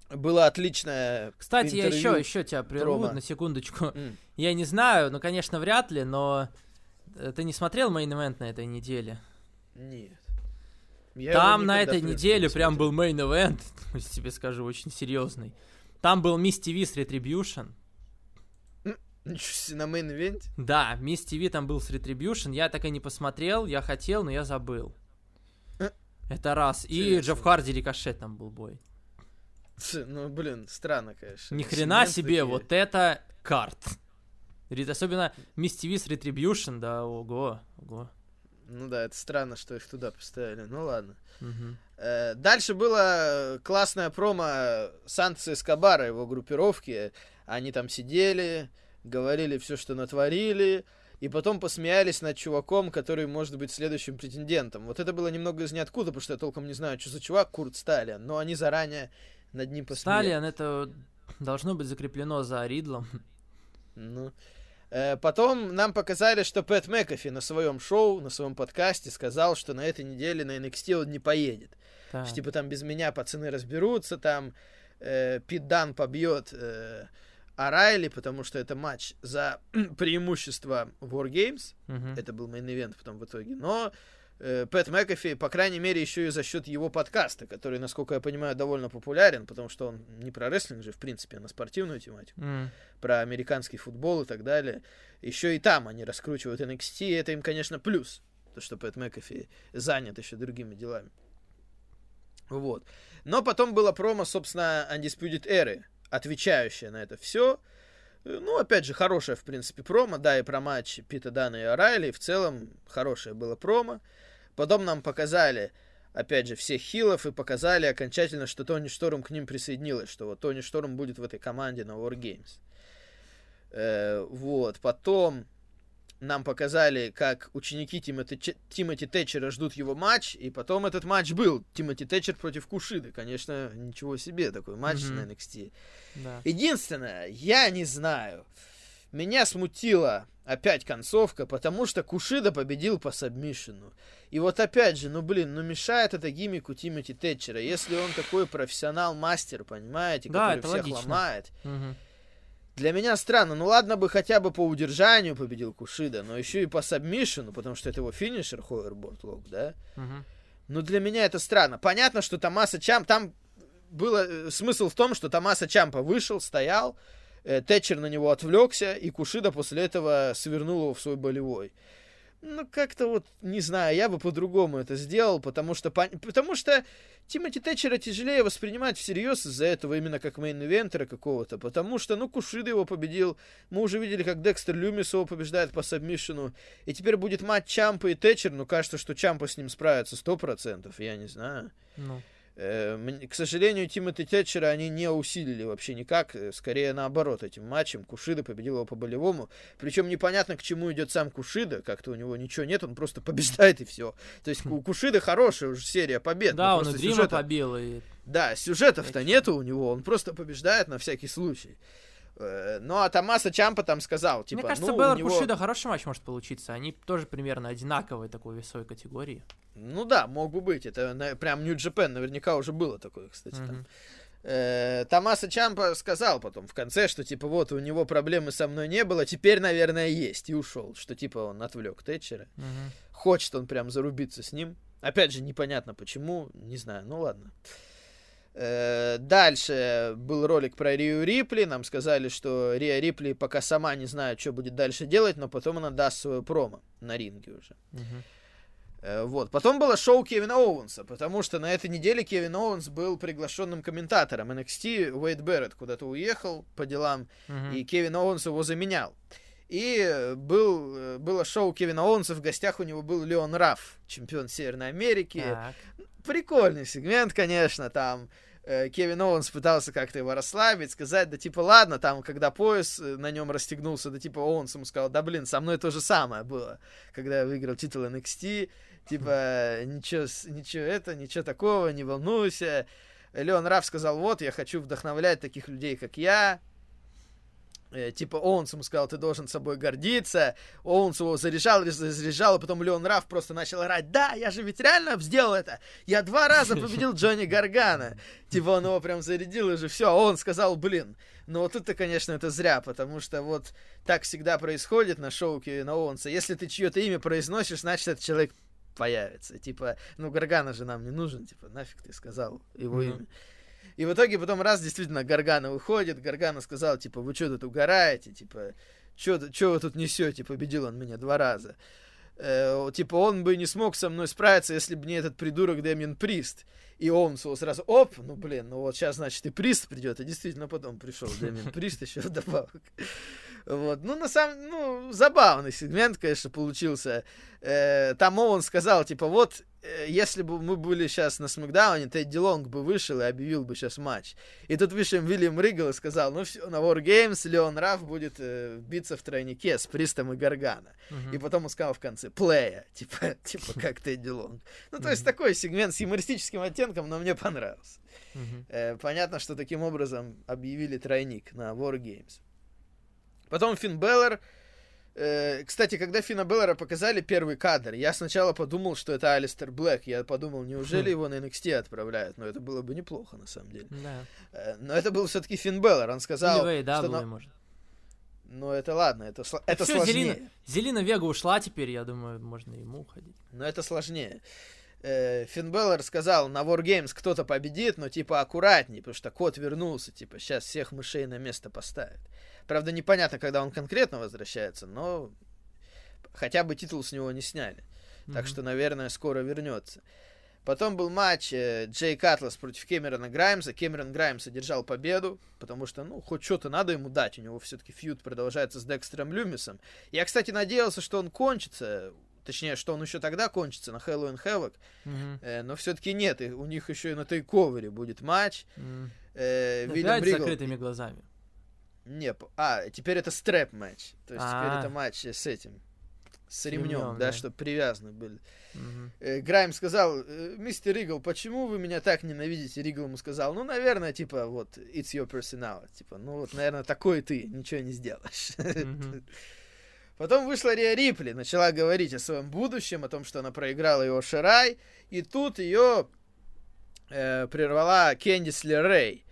Было отличное Кстати, я интервью. еще, еще тебя прерву промо. на секундочку. М, Я не знаю, ну, конечно, вряд ли, но э, ты не смотрел main event на этой неделе? Нет. Я Там на этой неделе не прям был main event, [LAUGHS] тебе скажу, очень серьезный. Там был Miz TV с Retribution. Ничего себе, на мейн-ивенте? Да, Miz TV там был с Retribution. Я так и не посмотрел, я хотел, но я забыл. Это раз. И интересно. Джефф Харди Рикошет там был бой. Ну, блин, странно, конечно. Ни хрена себе, такие. вот это карт. Особенно Мисс ТВ с Retribution, да, ого, ого. Ну да, это странно, что их туда поставили. Ну ладно. Э, Дальше была классная промо Санта Эскобара, его группировки. Они там сидели, говорили все, что натворили, и потом посмеялись над чуваком, который может быть следующим претендентом. Вот это было немного из ниоткуда, потому что я толком не знаю, что за чувак, Курт Сталин, но они заранее над ним посмеялись. Stallion, это должно быть закреплено за Ридлом. Ну. Э, Потом нам показали, что Пэт Мэкафи на своем шоу, на своем подкасте сказал, что на этой неделе на NXT он не поедет. Да. Что, типа там без меня пацаны разберутся, там э, Пит Дан побьет э, О'Райли, потому что это матч за [CLEARS THROAT] преимущество War Games. Мгм. Это был main event потом в итоге. Но э, Пэт Мэкафи, по крайней мере, еще и за счет его подкаста, который, насколько я понимаю, довольно популярен, потому что он не про рестлинг же, в принципе, а на спортивную тематику М. про американский футбол и так далее. Еще и там они раскручивают NXT, и это им, конечно, плюс. То, что Пэт Мэкафи занят еще другими делами. Вот. Но потом было промо, собственно, Undisputed Era, отвечающее на это все. Ну, опять же, хорошее, в принципе, промо. Да, и про матч Пита Дана и Орайли. В целом, хорошее было промо. Потом нам показали, опять же, всех хилов и показали окончательно, что Тони Шторм к ним присоединилась, что вот Тони Шторм будет в этой команде на War Games. Э, вот, потом нам показали, как ученики Тимоти, Тимоти Тэтчера ждут его матч, и потом этот матч был. Тимоти Тэтчер против Кушиды. Конечно, ничего себе, такой матч Мгм. на NXT. Да. Единственное, я не знаю. Меня смутила опять концовка, потому что Кушида победил по сабмишину. И вот опять же, ну блин, ну мешает это гиммику Тимоти Тэтчера. Если он такой профессионал-мастер, понимаете, Да, который всех логично. ломает. Мгм. Для меня странно. Ну ладно бы хотя бы по удержанию победил Кушида, но еще и по сабмишину, потому что это его финишер, Hoverboard Lock, да? Мгм. Ну, для меня это странно. Понятно, что Томаса Чамп... Там было э, смысл в том, что Томаса Чампа вышел, стоял, э, Тэтчер на него отвлекся, и Кушида после этого свернул его в свой болевой. Ну, как-то вот, не знаю, я бы по-другому это сделал, потому что, потому что Тимоти Тэтчера тяжелее воспринимать всерьез из-за этого именно как мейн-ивентера какого-то, потому что, ну, Кушида его победил, мы уже видели, как Декстер Люмис его побеждает по сабмишину, и теперь будет матч Чампа и Тэтчер, но кажется, что Чампа с ним справится 100%, я не знаю. Ну, К сожалению, Тимоти Тэтчера они не усилили вообще никак, э, скорее наоборот этим матчем. Кушида победил его по болевому, причем непонятно, к чему идет сам Кушида, как-то у него ничего нет, он просто побеждает и все. То есть у Кушиды хорошая уже серия побед. да, он и Дрима сюжета- побил, и Да, сюжетов-то нету у него, он просто побеждает на всякий случай. Э, Ну, а Томаса Чампа там сказал, типа, Мне кажется, ну, Беллар него... Кушида хороший матч может получиться. Они тоже примерно одинаковые такой весовой категории. Ну да, мог бы быть. Это прям Нью Джапен наверняка уже было такое, кстати. там. Мгм. Э, Томаса Чампа сказал потом в конце, что типа вот у него проблемы со мной не было, теперь, наверное, есть. И ушел. Что типа он отвлек Тэтчера. Мгм. Хочет он прям зарубиться с ним. Опять же, непонятно почему. Не знаю, ну ладно. Э, Дальше был ролик про Рию Рипли. Нам сказали, что Рия Рипли пока сама не знает, что будет дальше делать, но потом она даст свое промо на ринге уже. Э, Вот. Потом было шоу Кевина Оуэнса, потому что на этой неделе Кевин Оуэнс был приглашенным комментатором NXT. Уэйд Берретт куда-то уехал по делам, Мгм. и Кевин Оуэнс его заменял. И э, был, э, было шоу Кевина Оуэнса, в гостях у него был Леон Раф, чемпион Северной Америки. Так. Прикольный сегмент, конечно, там э, Кевин Оуэнс пытался как-то его расслабить, сказать, да типа ладно, там, когда пояс э, на нем расстегнулся, да типа Оуэнс ему сказал, да блин, со мной то же самое было, когда я выиграл титул NXT, типа [LAUGHS] ничего, ничего это, ничего такого, не волнуйся. Леон Раф сказал, вот, я хочу вдохновлять таких людей, как я, типа Оуэнс ему сказал, ты должен собой гордиться. Оуэнс его заряжал, заряжал, и потом Леон Раф просто начал орать, да, я же ведь реально сделал это. Я два раза победил [LAUGHS] Джонни Гаргана. Типа он его прям зарядил уже все. А он сказал, блин, ну вот это, конечно, это зря, потому что вот так всегда происходит на шоу Кевина Оуэнса. Если ты чье-то имя произносишь, значит, этот человек появится. Типа, ну Гаргана же нам не нужен, типа, нафиг ты сказал его Мгм. имя. И в итоге потом раз действительно Гаргана выходит, Гаргана сказал, типа, вы что тут угораете, типа, что вы тут несете, победил он меня два раза. Э, типа, он бы не смог со мной справиться, если бы не этот придурок Дэмин Прист. И он сразу, оп, ну блин, ну вот сейчас, значит, и Прист придет, и действительно потом пришел Дэмин Прист еще [LAUGHS] вдобавок. Вот. Ну, на самом ну, забавный сегмент, конечно, получился. Э, там Оуэн сказал, типа, вот, э, если бы мы были сейчас на Смакдауне, Тедди Лонг бы вышел и объявил бы сейчас матч. И тут вышел Вильям Ригл и сказал, ну все, на War Games Леон Раф будет э, биться в тройнике с Пристом и Гаргана. И потом он сказал в конце, плея, [LAUGHS] типа, типа [LAUGHS] как Тедди Лонг. Ну, то есть такой сегмент с юмористическим оттенком, но мне понравился. Э, понятно, что таким образом объявили тройник на War Games. Потом Финн Беллер. Э, кстати, когда Финна Беллера показали первый кадр, я сначала подумал, что это Алистер Блэк. Я подумал, неужели его на NXT отправляют? Но это было бы неплохо, на самом деле. Да. Э, но это был все-таки Финн Беллер. Он сказал, Или что... На- может. Ну, это ладно, это, сло- это всё, сложнее. Зелина, Зелина Вега ушла теперь, я думаю, можно ему уходить. Но это сложнее. Э, Финн Беллер сказал, на War Games кто-то победит, но типа аккуратней, потому что кот вернулся, типа сейчас всех мышей на место поставит. Правда, непонятно, когда он конкретно возвращается, но хотя бы титул с него не сняли. Так Мгм. что, наверное, скоро вернется. Потом был матч э, Джей Катлас против Кэмерона Граймса. Кэмерон Граймс одержал победу, потому что, ну, хоть что-то надо ему дать. У него все-таки фьюд продолжается с Декстером Люмисом. Я, кстати, надеялся, что он кончится. Точнее, что он еще тогда кончится на Хэллоуин Хэвок. Мгм. Э, но все-таки нет. и у них еще и на тейковере будет матч. М. Э, Вильям Опять с Ригл- закрытыми глазами. Не, а, теперь это стрэп матч. То есть теперь А. это матч с этим. С, ремнем, ремнем, да, да. чтобы привязаны были. Э, Грайм сказал, «Э, мистер Ригл, почему вы меня так ненавидите? Ригл ему сказал, ну, наверное, типа, вот, it's your personality. Типа, ну, вот, наверное, такой ты, ничего не сделаешь. Мгм. [LAUGHS] Потом вышла Риа Рипли, начала говорить о своем будущем, о том, что она проиграла его Шарай, и тут ее э, прервала Кендис Рэй.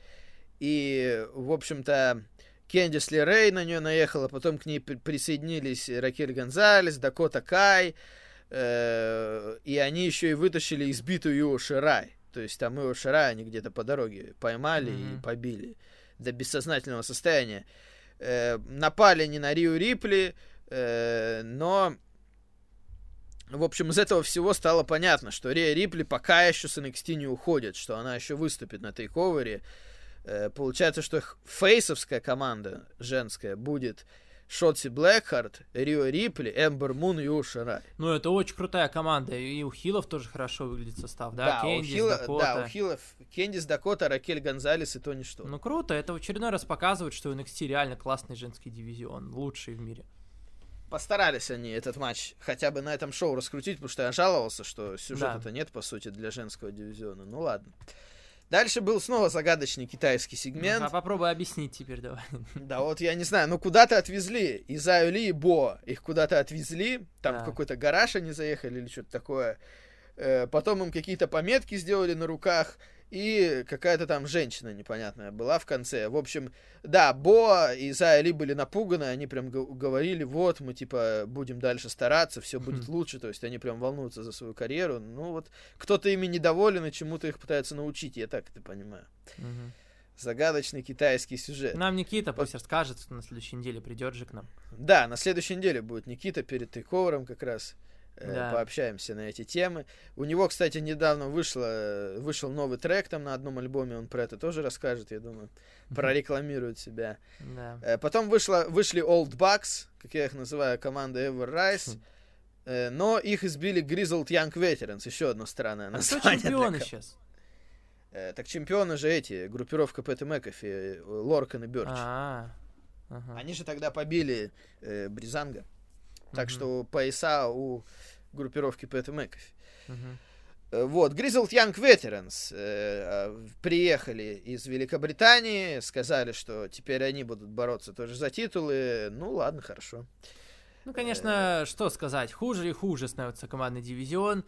И, в общем-то, Кендис Рэй на нее наехала, потом к ней при- присоединились Ракель Гонзалес, Дакота Кай, э, и они еще и вытащили избитую Ио Ширай. То есть там Ио Ширай они где-то по дороге поймали и Мгм. побили до бессознательного состояния. Э, напали не на Рио Рипли, э, но в общем, из этого всего стало понятно, что Риа Рипли пока еще с NXT не уходит, что она еще выступит на тейковере. Э, получается, что фейсовская команда женская будет Шотси Блэкхарт, Рио Рипли, Эмбер Мун и Уша Рай. Ну, это очень крутая команда. И у Хилов тоже хорошо выглядит состав, да? у Кендис, Хила- Дакота. да, у Хилов Кендис Дакота, Ракель Гонзалес и Тони Что. Ну, круто. Это в очередной раз показывает, что у NXT реально классный женский дивизион. Лучший в мире. Постарались они этот матч хотя бы на этом шоу раскрутить, потому что я жаловался, что сюжета-то Да. нет, по сути, для женского дивизиона. Ну ладно. Дальше был снова загадочный китайский сегмент. А попробуй объяснить теперь давай. Да вот я не знаю, ну куда-то отвезли. Изаю Ли и Бо их куда-то отвезли. Там в Да. какой-то гараж они заехали или что-то такое. Э, потом им какие-то пометки сделали на руках. И какая-то там женщина непонятная была в конце. В общем, да, Бо и Зая Ли были напуганы. Они прям говорили, вот, мы типа будем дальше стараться, все будет лучше. То есть они прям волнуются за свою карьеру. Ну вот, кто-то ими недоволен и чему-то их пытается научить. Я так это понимаю. Загадочный китайский сюжет. Нам Никита пусть расскажет, на следующей неделе придет же к нам. Да, на следующей неделе будет Никита перед тейковером как раз. Э, Да. Пообщаемся на эти темы. У него, кстати, недавно вышло, э, вышел новый трек там на одном альбоме, он про это тоже расскажет, я думаю. Прорекламирует себя. Да. Э, Потом вышло, вышли Old Bucks, как я их называю, команда Ever Rise. Хм. Но их избили Grizzled Young Veterans, еще одно странное А кто название. чемпионы сейчас? Так чемпионы же эти, группировка Пэт и Мэкофи, Лоркан и Бёрч. А, ага. Они же тогда побили э, Бризанга. Так что пояса у группировки Пэт и Мэкофи. Э, Вот, Grizzled Young Veterans э, э, приехали из Великобритании, сказали, что теперь они будут бороться тоже за титулы. Ну ладно, хорошо. Ну, конечно, что сказать, хуже и хуже становится командный дивизион.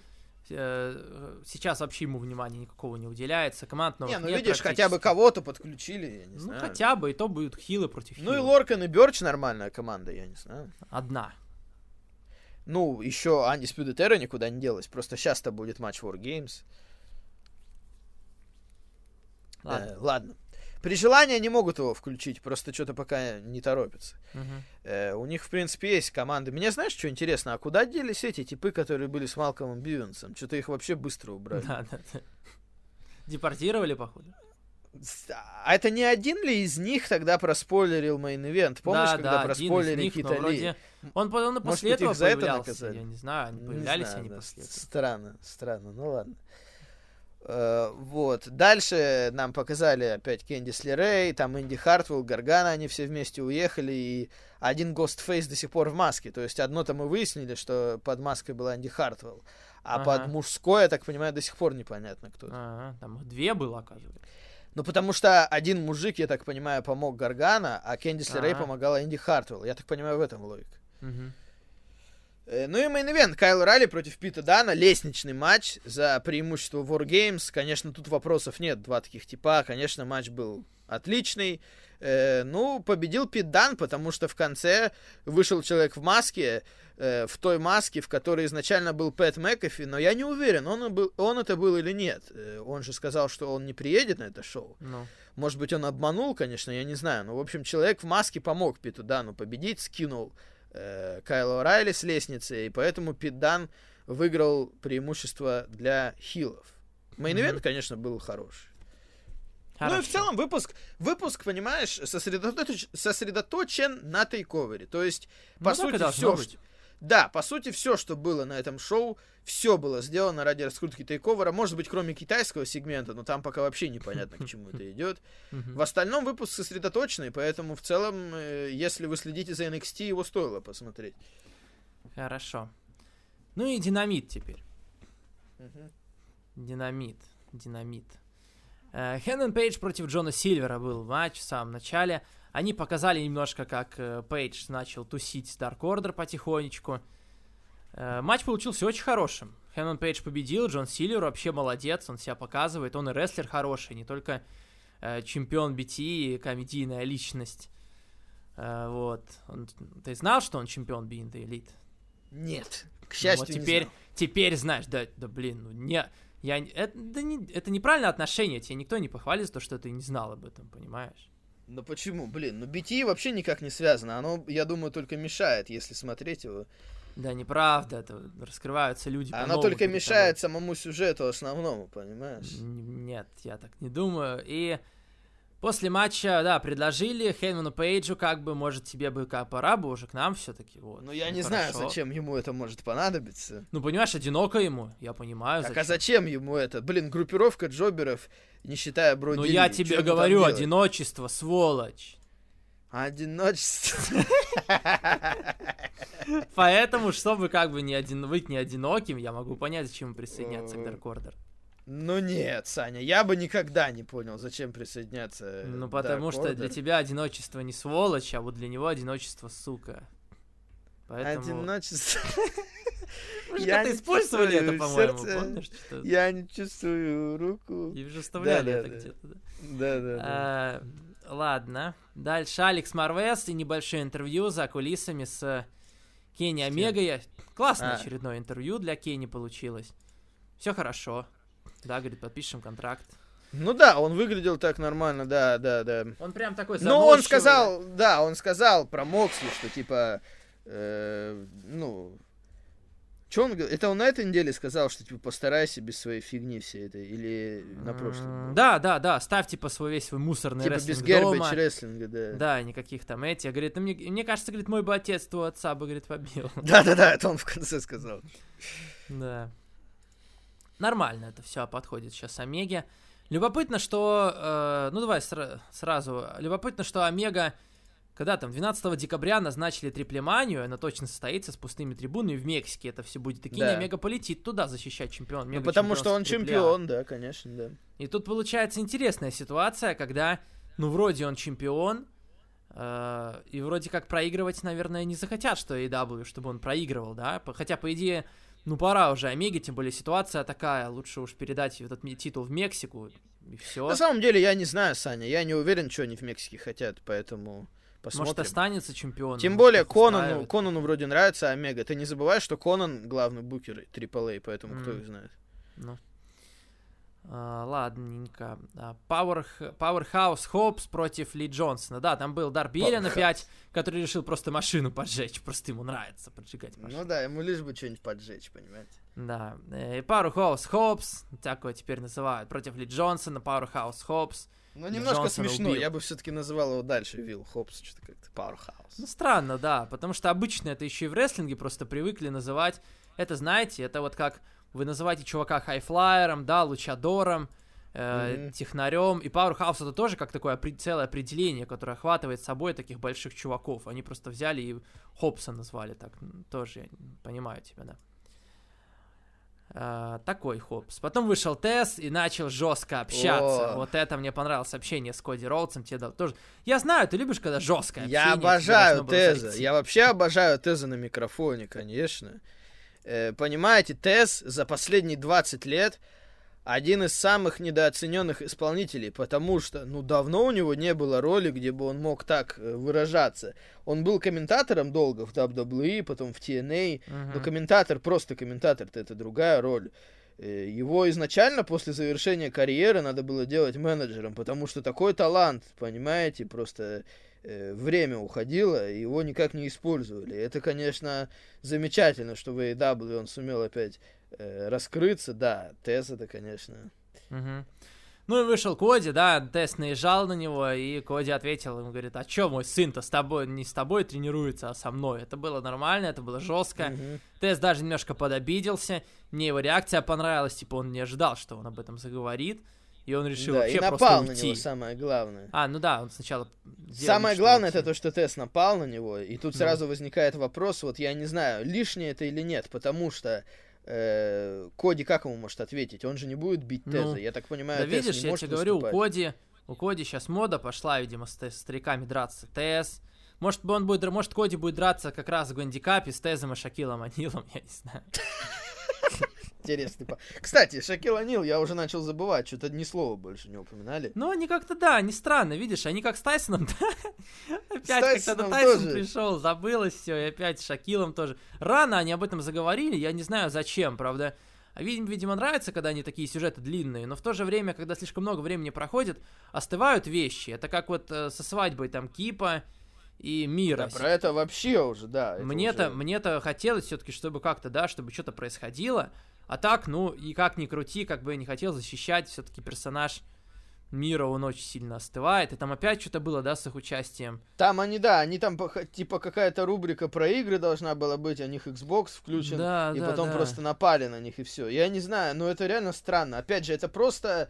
Э, Сейчас вообще ему внимания никакого не уделяется. Команд новых не, ну нет видишь, хотя бы кого-то подключили, я не Ну, знаю. хотя бы, и то будут хилы против Ну и. Лоркан и Бёрч нормальная команда, я не знаю. Одна. Ну, еще Undisputed Era никуда не делась. Просто сейчас-то будет матч War Games. Ладно. Э, ладно. При желании они могут его включить, просто что-то пока не торопятся. Мгм. Э, у них, в принципе, есть команды. Мне знаешь, что интересно? А куда делись эти типы, которые были с Малкомом Бьюинсом? Что-то их вообще быстро убрали. Да, да, да. Депортировали, походу. А это не один ли из них тогда проспойлерил main event? Помнишь, да, когда да, проспойлерили Кита вроде... Он, он и после Может этого их за это наказали? Я не знаю, они Не появлялись знаю, они да, после с- этого. Странно, странно, ну ладно. Э, Вот. Дальше нам показали опять Кэндис Лерей, там Инди Хартвелл, Гаргана, они все вместе уехали, и один Гостфейс до сих пор в маске. То есть одно-то мы выяснили, что под маской была Инди Хартвелл, а Ага. под мужской, я так понимаю, до сих пор непонятно кто. Ага, там две было, оказывается. Ну, потому что один мужик, я так понимаю, помог Гаргана, а Кэндис Лерей Ага. помогала Инди Хартвелл. Я так понимаю, в этом логика. Э, Ну и main event. Кайл О'Райли против Пита Дана. Лестничный матч за преимущество Wargames. Конечно, тут вопросов нет. Два таких типа. Конечно, матч был отличный. Э, ну, победил Пит Дан, потому что в конце вышел человек в маске, э, в той маске, в которой изначально был Пэт Мэкафи, но я не уверен, он, был, он это был или нет. Э, он же сказал, что он не приедет на это шоу. Ну, Может быть, он обманул, конечно, я не знаю. Но, в общем, человек в маске помог Питу Дану победить, скинул э, Кайла Райли с лестницы, и поэтому Пит Дан выиграл преимущество для хилов. Мейн-ивент, Мгм. конечно, был хороший. Ну и хорошо. в целом выпуск, выпуск, понимаешь, сосредоточ- сосредоточен на тейковере. То есть, по Ну, сути, все, быть. да, по сути, все, что было на этом шоу, все было сделано ради раскрутки тейковера. Может быть, кроме китайского сегмента, но там пока вообще непонятно, к [LAUGHS] чему это идет. В остальном выпуск сосредоточенный, поэтому в целом, э, если вы следите за NXT, его стоило посмотреть. Хорошо. Ну и динамит теперь. Динамит. Динамит. Э, Хэнгмен Пейдж против Джона Сильвера был матч в самом начале. Они показали немножко, как э, Пейдж начал тусить Dark Order потихонечку. Э, матч получился очень хорошим. Хэнгмен Пейдж победил, Джон Сильвер вообще молодец, он себя показывает. Он и рестлер хороший, не только чемпион BTE и комедийная личность. Вот. Он- ты знал, что он чемпион the Elite? Нет, к Ну счастью, вот не теперь, знал. теперь знаешь, да, да блин, ну не, я, это, да не, это неправильное отношение, тебе никто не похвалит за то, что ты не знал об этом, понимаешь? Ну почему? Блин, ну BT вообще никак не связано. Оно, я думаю, только мешает, если смотреть его. Да, неправда, это раскрываются люди Оно только мешает самому сюжету основному, понимаешь? Нет, я так не думаю. И после матча, да, предложили Хейману Пейджу, как бы, может, тебе бы как пора бы уже к нам все-таки, вот. Ну я не знаю, хорошо. зачем ему это может понадобиться. Ну, понимаешь, одиноко ему, я понимаю, Так зачем. а зачем ему это? Блин, группировка джоберов, не считая Броди Ну, я тебе говорю, одиночество, сволочь. Одиночество. Поэтому, чтобы как бы не один, быть не одиноким, я могу понять, зачем присоединяться к Order. Ну нет, Саня, я бы никогда не понял, зачем присоединяться. Ну, к потому что для тебя одиночество не сволочь, а вот для него одиночество сука. Поэтому... Одиночество. [LAUGHS] Мы же как-то использовали это, по-моему, помнишь? Что... Я не чувствую руку. И уже вставляли это где-то, да. Да, да, Ладно. Дальше Алекс Марвес и небольшое интервью за кулисами с Кенни С кем? Омегой. Классное А. очередное интервью для Кенни получилось. Все хорошо. Да, говорит, подпишем контракт. Ну да, он выглядел так нормально, да, да, да. Он прям такой Ну, он сказал, да, он сказал про Моксли, что типа, э, ну, что он, это он на этой неделе сказал, что типа постарайся без своей фигни всей этой, или на прошлой? М, было? Да, да, да, ставь типа свой весь свой мусорный Типа без рестлинг гербидж дома. рестлинга, да. Да, никаких там этих. Говорит, ну, мне, мне кажется, говорит, мой бы отец твоего отца бы, говорит, побил. [LAUGHS] Да, да, да, это он в конце сказал. Да. Нормально это все подходит сейчас Омеге. Любопытно, что... э, ну, давай сра- сразу. Любопытно, что Омега... Когда там 12 декабря назначили триплеманию, она точно состоится с пустыми трибунами в Мексике. Это все будет. Кенни Да. Омега полетит туда защищать чемпион. Ну, потому что он чемпион, да, конечно, да. и тут получается интересная ситуация, когда, ну, вроде он чемпион, э, и вроде как проигрывать, наверное, не захотят, что AEW, чтобы он проигрывал, да? Хотя, по идее, ну, пора уже Омеге, тем более ситуация такая, лучше уж передать этот титул в Мексику, и все. На самом деле, я не знаю, Саня, я не уверен, что они в Мексике хотят, поэтому посмотрим. Может, останется чемпионом. Тем более Конану. Конану вроде нравится Омега. Ты не забывай, что Конан главный букер AAA, поэтому кто М. их знает. Ну. А, ладненько. А, Power, Powerhouse Хопс против Ли Джонсона. Да, там был Дарби Эллен опять, который решил просто машину поджечь. Просто ему нравится поджигать машину. Ну да, ему лишь бы что-нибудь поджечь, понимаете. Да. э, И Powerhouse Хопс, так его теперь называют, против Ли Джонсона, Powerhouse Хопс. Ну, немножко Джонсона смешно. убил. Я бы все-таки называл его дальше Вилл Хопс, что-то как-то Powerhouse. Ну, странно, да, потому что обычно это еще и в рестлинге просто привыкли называть. Это, знаете, это вот как вы называете чувака хайфлайером, да, лучадором, э, Мгм. технарем. И Powerhouse это тоже как такое целое определение, которое охватывает собой таких больших чуваков. Они просто взяли и Хопса назвали так. Тоже я понимаю тебя, да. А, такой Хопс. Потом вышел Тесс и начал жестко общаться. О. Вот это мне понравилось общение с Коди Роудсом. Тебе дал тоже. Я знаю, ты любишь, когда жесткое Я общение, тебе обожаю Теза. Я вообще обожаю Теза на микрофоне, конечно. Э, понимаете, Тез за последние 20 лет один из самых недооцененных исполнителей, потому что, ну, давно у него не было роли, где бы он мог так э, выражаться. Он был комментатором долго в WWE, потом в TNA, Мгм. но комментатор, просто комментатор-то это другая роль. Э, Его изначально после завершения карьеры надо было делать менеджером, потому что такой талант, понимаете, просто время уходило, и его никак не использовали. Это, конечно, замечательно, что в AEW он сумел опять э, раскрыться, да, Тесс это, конечно. Мгм. Ну и вышел Коди, да, Тесс наезжал на него, и Коди ответил, ему говорит, а чё мой сын-то с тобой, не с тобой тренируется, а со мной. Это было нормально, это было жестко. Мгм. Тесс даже немножко подобиделся, мне его реакция понравилась, типа он не ожидал, что он об этом заговорит, и он решил Да, вообще и просто напал на уйти. него, самое главное. А, ну да, он сначала Самое главное уйти. это то, что Тесс напал на него, и тут сразу возникает вопрос, вот я не знаю, лишнее это или нет, потому что э, Коди как ему может ответить? Он же не будет бить Ну, Теза, я так понимаю, Да Тесс видишь, не я тебе говорю, у выступать. Коди, у Коди сейчас мода пошла, видимо, с, с стариками драться. Тесс. Может, он будет, может, Коди будет драться как раз в гандикапе с Тезом и Шакилом Анилом, [LAUGHS] я не знаю. Интересный. Кстати, Шакил Анил, я уже начал забывать, что-то ни слова больше не упоминали. Ну, они как-то, да, они странно, видишь, они как с Тайсоном, [LAUGHS] да? Опять когда Тайсон тоже. пришел, забылось все, и опять с Шакилом тоже. Рано они об этом заговорили, я не знаю зачем, правда. А видимо, видимо, нравится, когда они такие сюжеты длинные, но в то же время, когда слишком много времени проходит, остывают вещи. Это как вот э, со свадьбой там Кипа и Мира. Да, про это вообще уже, да. Мне-то, уже- мне-то хотелось все-таки, чтобы как-то, да, чтобы что-то происходило. А так, ну, и как ни крути, как бы я не хотел защищать, все-таки персонаж мира, он очень сильно остывает. И там опять что-то было, да, с их участием. Там они, да, они там, типа, какая-то рубрика про игры должна была быть, у них Xbox включен, Да, и да, потом да. просто напали на них, и все. Я не знаю, но это реально странно. Опять же, это просто...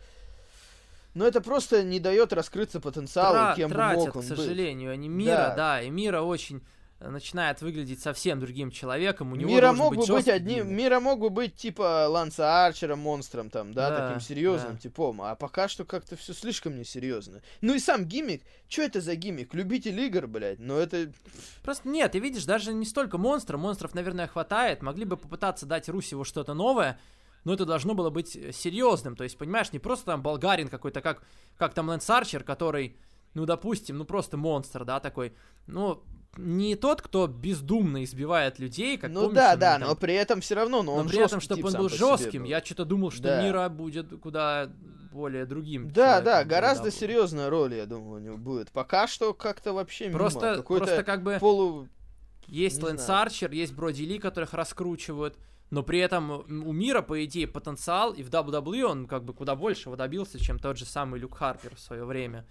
Ну, это просто не дает раскрыться потенциалу, Тра- кем бы тратят, мог к он быть. сожалению, они мира, Да. да. и мира очень начинает выглядеть совсем другим человеком. У него Мира мог бы быть жесткий одним, гиммик. Мира мог бы быть типа Ланса Арчера монстром там, да, Да, таким серьезным да. типом, а пока что как-то все слишком несерьезно. Ну и сам гиммик, что это за гиммик? Любитель игр, блядь, но это Просто нет, ты видишь, даже не столько монстра, монстров, наверное, хватает. Могли бы попытаться дать Русеву что-то новое, но это должно было быть э, серьезным. То есть, понимаешь, не просто там болгарин какой-то, как, как там Лэнс Арчер, который, ну, допустим, ну просто монстр, да, такой. Ну, не тот, кто бездумно избивает людей, как ну помнишь, да, да, там- но при этом все равно, но, но он при этом, чтобы он был себе жестким, был. я что-то думал, что Да. Мира будет куда более другим. Да, да, гораздо был. серьезная роль, я думаю, у него будет. Пока что как-то вообще мимо. Просто, Какой-то просто как бы полу... Есть Не Лэнс знаю. Арчер, есть Броди Ли, которых раскручивают, но при этом у мира, по идее, потенциал, и в WWE он как бы куда больше его добился, чем тот же самый Люк Харпер в свое время.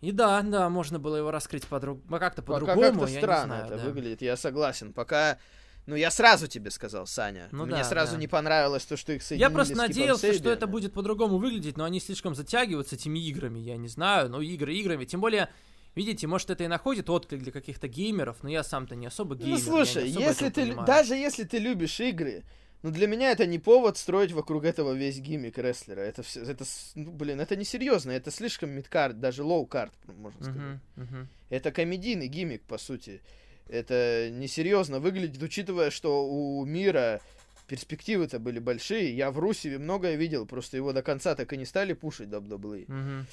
И да, да, можно было его раскрыть ну, как-то Пока по-другому, как-то странно знаю. это да. выглядит, я согласен. Пока... Ну, я сразу тебе сказал, Саня. Ну Мне да, сразу да. не понравилось то, что их соединили Я просто надеялся, что это будет по-другому выглядеть, но они слишком затягивают с этими играми, я не знаю, ну игры играми, тем более, видите, может это и находит отклик для каких-то геймеров, но я сам-то не особо геймер. Ну, слушай, если ты... понимаю. Даже если ты любишь игры, ну, для меня это не повод строить вокруг этого весь гиммик рестлера. Это все... Это, ну, блин, это несерьезно. Это слишком midcard, даже low card, можно сказать. Мгм, мгм. Это комедийный gimmick, по сути. Это несерьезно выглядит, учитывая, что у Миро перспективы-то были большие. Я в Русеве многое видел, просто его до конца так и не стали пушить WWE. Мгм.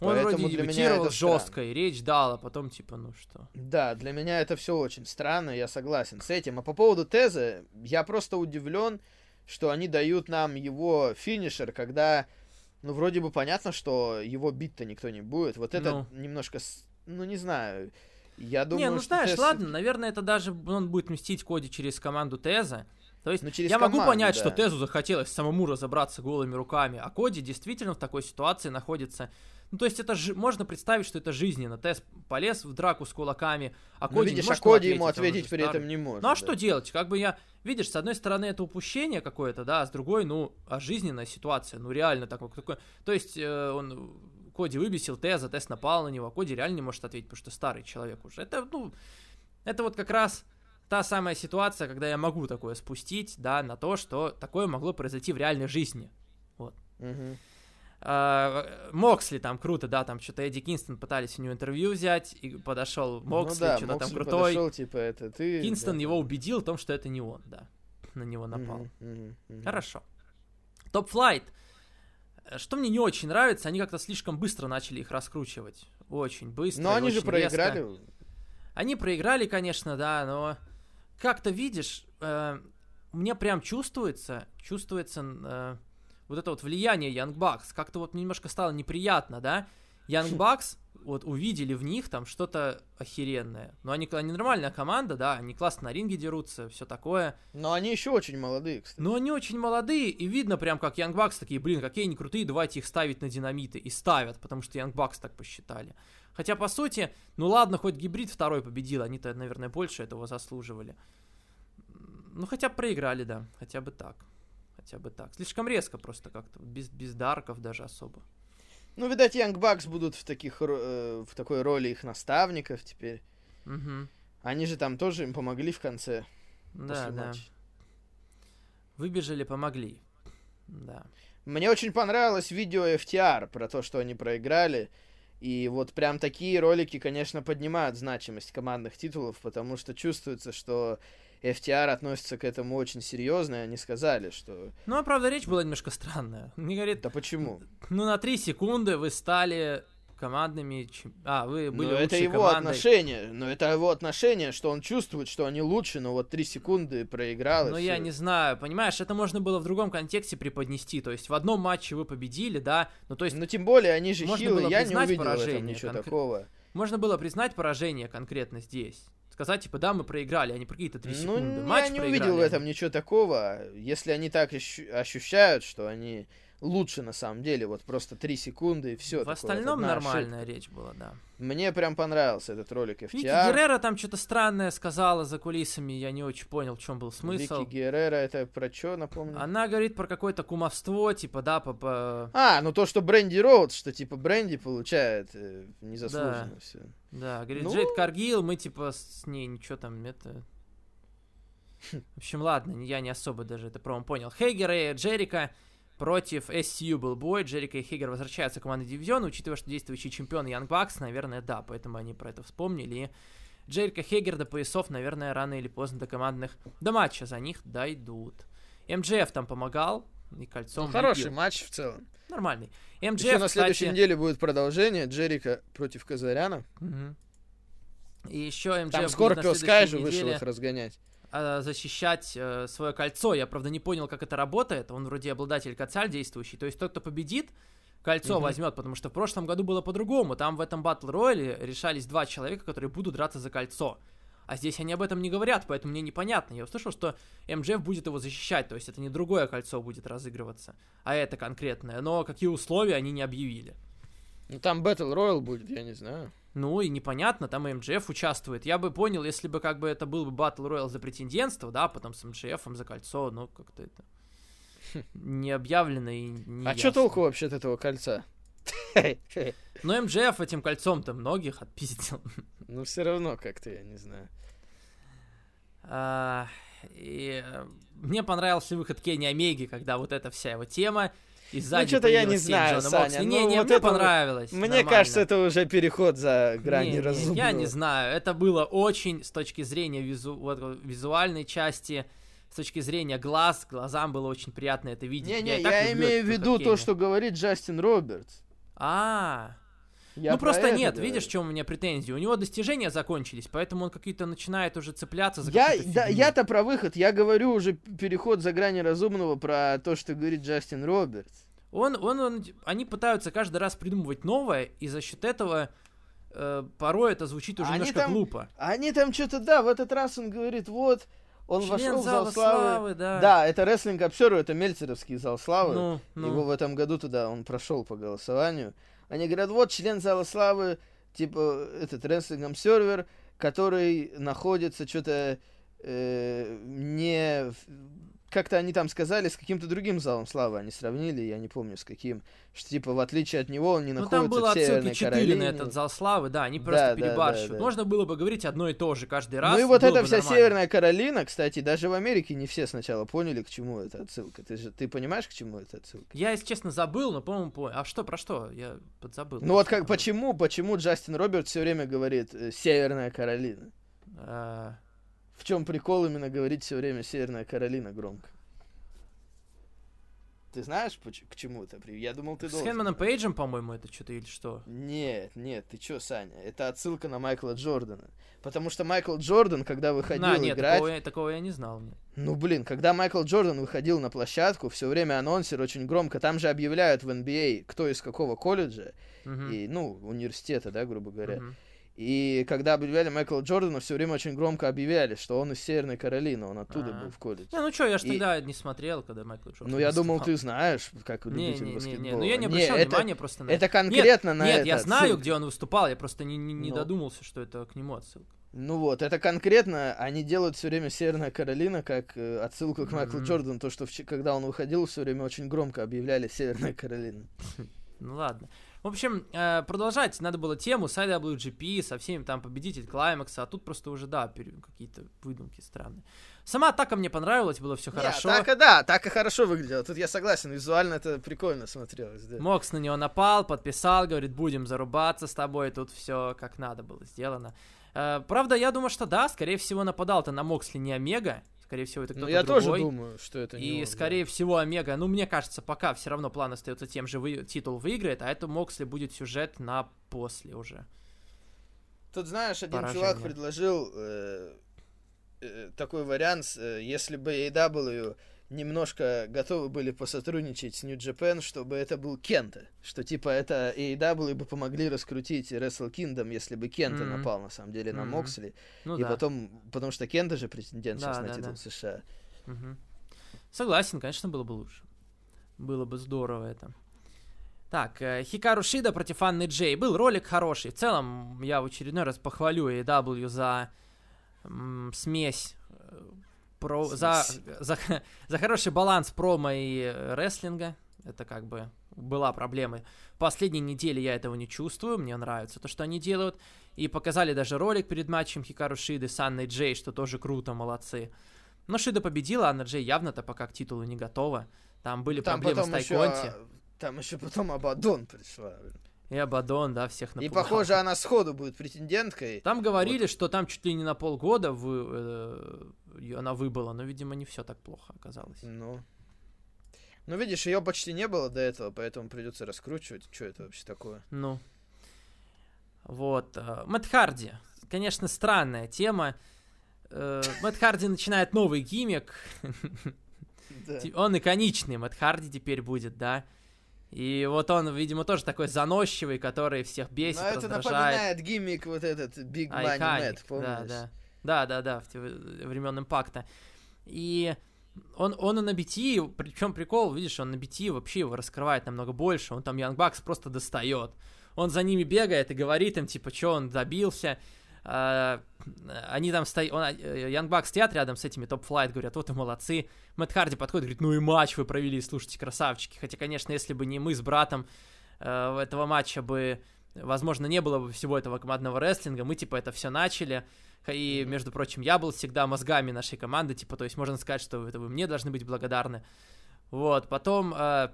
Он Поэтому вроде для меня дебютировал странно. жестко, и речь дал, а потом типа, ну что. Да, для меня это все очень странно, я согласен с этим. А по поводу Теза, я просто удивлен, что они дают нам его финишер, когда, ну, вроде бы понятно, что его бить-то никто не будет. Вот это немножко, с- ну, не знаю. Я думаю, не, ну знаешь, Тез ладно, наверное, это даже он будет мстить Коди через команду Теза. То есть Ну, через я могу команду, понять, да. что Тезу захотелось самому разобраться голыми руками, а Коди действительно в такой ситуации находится. Ну, то есть это же можно представить, что это жизненно. Тез полез в драку с кулаками, а Ну, Коди видишь, не а может Коди ему ответить уже при старый. этом не может. Ну а да. что делать? Как бы я, видишь, с одной стороны это упущение какое-то, да, а с другой, ну, а жизненная ситуация, ну реально такой, такой. То есть э, он Коди выбесил Теза, Тез напал на него, а Коди реально не может ответить, потому что старый человек уже. Это, ну, это вот как раз та самая ситуация, когда я могу такое спустить, да, на то, что такое могло произойти в реальной жизни. Мгм. А, Моксли там круто, да, там что-то Эдди Кинстон пытались у него интервью взять, и подошел Моксли, ну, да, что-то там крутой. подошел, типа, это ты. Кинстон да. его убедил в том, что это не он, да, на него напал. Мгм, мгм. Хорошо. Топ Флайт. Что мне не очень нравится, они как-то слишком быстро начали их раскручивать. Очень быстро. Но они же очень резко. проиграли. Они проиграли, конечно, да, но как-то видишь, э, мне прям чувствуется, чувствуется э, вот это вот влияние Young Bucks. Как-то вот мне немножко стало неприятно, да. Young [LAUGHS] Bucks вот увидели в них там что-то охеренное. Но они, они нормальная команда, да, они классно на ринге дерутся, все такое. Но они еще очень молодые, кстати. Но они очень молодые, и видно прям, как Young Bucks такие, блин, какие они крутые, давайте их ставить на динамиты. И ставят, потому что Young Bucks так посчитали. Хотя, по сути, ну ладно, хоть гибрид второй победил, они-то, наверное, больше этого заслуживали. Ну, хотя бы проиграли, да, хотя бы так. Хотя бы так. Слишком резко просто как-то, без, без дарков даже особо. Ну, видать, Young Bucks будут в, таких, э, в такой роли их наставников теперь. Угу. Они же там тоже им помогли в конце. Да, да. матча. Выбежали, помогли. Да. Мне очень понравилось видео FTR про то, что они проиграли. И вот прям такие ролики, конечно, поднимают значимость командных титулов, потому что чувствуется, что FTR относится к этому очень серьезно, и они сказали, что... Ну, а правда, речь была немножко странная. Мне говорит, Да почему? ну, на три секунды вы стали командными... А, вы были Ну, это его командой. отношение. Но это его отношение, что он чувствует, что они лучше, но вот три секунды проиграл. и Ну, я не знаю, понимаешь, это можно было в другом контексте преподнести. То есть в одном матче вы победили, да, ну то есть Ну, тем более, они же можно хилы, было я не увидел поражение ничего конкре- такого. можно было признать поражение конкретно здесь. Сказать, типа, да, мы проиграли, а не про какие-то три Ну, секунды. Матч я не проиграли увидел в этом ничего такого. Если они так ощу- ощущают, что они лучше на самом деле, вот просто три секунды и все. В остальном нормальная речь была, да. Мне прям понравился этот ролик Вики FTR. Геррера там что-то странное сказала за кулисами, я не очень понял, в чем был смысл. Вики Геррера, это про что, напомню? Она говорит про какое-то кумовство, типа, да, по, по- А, ну то, что Бренди Роуд, что типа Бренди получает э, незаслуженно все. Да, говорит, Ну- Джейд Каргил, мы типа с ней ничего там, это... [LAUGHS] В общем, ладно, я не особо даже это промо понял. Хейгер и Джерика против SCU был бой. Джерика и Хейгер возвращаются в команду дивизиона, учитывая, что действующий чемпион Янг Бакс, наверное, да, поэтому они про это вспомнили. И Джерика Хейгер до поясов, наверное, рано или поздно до командных, до матча за них дойдут. МДФ там помогал, и кольцом Ну, хороший влепил. матч в целом. Нормальный. Еще МДФ, на следующей кстати... неделе будет продолжение Джерика против Казаряна. Мгм. И еще МДФ Там Скорпио Скай же вышел их разгонять. А, защищать э, свое кольцо. Я, правда, не понял, как это работает. Он вроде обладатель кольца действующий. То есть тот, кто победит, кольцо Мгм. возьмет, потому что в прошлом году было по-другому. Там в этом батл рояле решались два человека, которые будут драться за кольцо. А здесь они об этом не говорят, поэтому мне непонятно. Я услышал, что МДФ будет его защищать, то есть это не другое кольцо будет разыгрываться, а это конкретное. Но какие условия они не объявили. Ну там Battle Royale будет, я не знаю. Ну и непонятно, там МДФ участвует. Я бы понял, если бы как бы это был бы Battle Royale за претендентство, да, потом с МДФ за кольцо, но как-то это [LAUGHS] не объявлено и не а что толку вообще от этого кольца? [LAUGHS] Но МДФ этим кольцом-то многих отпиздил. [LAUGHS] Ну все равно как-то, я не знаю. А, и э, мне понравился выход Кенни Омеги, когда вот эта вся его тема. И сзади чё-то я не знаю, Джона Саня, Моксли. ну Не, не, вот мне это вот- понравилось. Мне нормально. кажется, это уже переход за грань Не, не, неразумного. Я не знаю, это было очень с точки зрения визу- вот, визуальной части, с точки зрения глаз, глазам было очень приятно это видеть. Не-не, я люблю имею в виду то, что говорит Джастин Робертс. А, Я ну про просто это нет, говорю. видишь, в чем у меня претензии? У него достижения закончились, поэтому он какие-то начинает уже цепляться за Я, да, я-то про выход, я говорю уже переход за грани разумного про то, что говорит Джастин Робертс. Он, он, он, они пытаются каждый раз придумывать новое, и за счет этого э, порой это звучит уже Они немножко там- глупо. Они там что-то, да, в этот раз он говорит, вот, Он Член вошел в зал славы. славы, да. Да, это Wrestling Observer, это Мельцеровский зал славы. Ну, ну. Его в этом году туда он прошел по голосованию. Они говорят, вот член зала славы, типа этот Wrestling Observer, который находится что-то э, не... в- Как-то они там сказали, с каким-то другим залом славы они сравнили, я не помню с каким. Что типа в отличие от него он не Ну, находится там было в отсылки Северной 4 Каролине. на этот зал славы, да, они Да, просто да, перебарщивают. да, да. Можно было бы говорить одно и то же каждый раз. Ну и вот эта вся нормально. Северная Каролина, кстати, даже в Америке не все сначала поняли, к чему эта отсылка. Ты же ты понимаешь, к чему эта отсылка? Я, если честно, забыл, но, по-моему, понял. А что, про что? Я подзабыл. Ну вот как почему, почему Джастин Роберт все время говорит э, Северная Каролина? А, В чем прикол именно говорить все время Северная Каролина громко? Ты знаешь, к чему это? Я думал, ты С должен. Хэнманом Пейджем, по-моему, это что-то или что? Нет, нет, ты чё, Саня? Это отсылка на Майкла Джордана. Потому что Майкл Джордан, когда выходил На, нет, играть... такого, я- такого я не знал. Нет. Ну, блин, когда Майкл Джордан выходил на площадку, все время анонсер очень громко, там же объявляют в NBA, кто из какого колледжа, Мгм, и, ну, университета, да, грубо говоря. мгм. И когда объявляли Майкла Джордана, все время очень громко объявляли, что он из Северной Каролины, он оттуда А. был в колледже. Не, ну что, я ж И- тогда не смотрел, когда Майкл Джордан Ну, я думал, ты знаешь, как Не, любитель не, не, баскетбола. не, ну я не обращал это, внимания просто на это конкретно на Нет, это я знаю, отсылка. где он выступал, я просто не, не, не Ну. додумался, что это к нему отсылка. Ну вот, это конкретно, они делают все время Северная Каролина как э, отсылку к Майклу Мгм. Джордану, то, что в когда он выходил, все время очень громко объявляли Северная Каролина. [LAUGHS] Ну ладно. В общем, э, продолжать надо было тему с IWGP, со всеми там победитель Клаймакса, а тут просто уже, да, какие-то выдумки странные. Сама атака мне понравилась, было все хорошо. Не, атака, да, атака хорошо выглядела. Тут я согласен, визуально это прикольно смотрелось. Да. Мокс на него напал, подписал, говорит, будем зарубаться с тобой, тут все как надо было сделано. Э, правда, я думаю, что да, скорее всего, нападал-то на Моксли не Омега, скорее всего, это Ну, кто-то я другой. тоже думаю, что это не И, он, да. скорее всего, Омега, ну, мне кажется, пока все равно план остается тем же, вы, титул выиграет, а это Моксли будет сюжет на после уже. Тут, знаешь, один Поражение. чувак предложил э, э, такой вариант, э, если бы AEW немножко готовы были посотрудничать с New Japan, чтобы это был Кента. Что типа это AEW бы помогли раскрутить Wrestle Kingdom, если бы Кента Мгм. напал на самом деле на Мгм. Моксли. Ну и да. потом, потому что Кента же претендент сейчас Да, на да, титул да. США. Мгм. Согласен, конечно, было бы лучше. Было бы здорово это. Так, э, Хикару Шида против Анны Джей. Был ролик хороший. В целом, я в очередной раз похвалю AEW за м, смесь. Про, за, за, за хороший баланс промо и э, рестлинга. Это как бы была проблема. Последней неделе я этого не чувствую. Мне нравится то, что они делают. И показали даже ролик перед матчем Хикару Шиды с Анной Джей, что тоже круто, молодцы. Но Шида победила, Анна Джей явно-то пока к титулу не готова. Там были Там проблемы с еще, Тайконти. а, там еще потом Абадон пришла. И Абадон, да, всех И напугал. похоже, она сходу будет претенденткой. Там говорили, что там чуть ли не на полгода э, её- она выбыла, но, видимо, не все так плохо оказалось. Ну. Ну, видишь, ее почти не было до этого, поэтому придется раскручивать. Что это вообще такое? Ну. Вот. э, Мэтт Харди. Конечно, странная тема. Э, Мэтт Харди начинает новый гиммик. Да. Он иконичный, Мэтт Харди теперь будет, да. И вот он, видимо, тоже такой заносчивый, который всех бесит, Но это раздражает. напоминает гиммик вот этот Big Money Matt, помнишь? Да, да. Да, да, да, в те времен импакта. И он, он и на BT, причем прикол, видишь, он на BT вообще его раскрывает намного больше. Он там Young Bucks просто достает. Он за ними бегает и говорит им, типа, что он добился. А, они там стоят, Young Bucks стоят рядом с этими Top Flight, говорят, вот и молодцы. Мэтт Харди подходит, говорит, ну и матч вы провели, слушайте, красавчики. Хотя, конечно, если бы не мы с братом, э, этого матча бы, возможно, не было бы всего этого командного рестлинга, мы, типа, это все начали. И, между прочим, я был всегда мозгами нашей команды, типа, то есть можно сказать, что это вы мне должны быть благодарны. Вот, потом, э,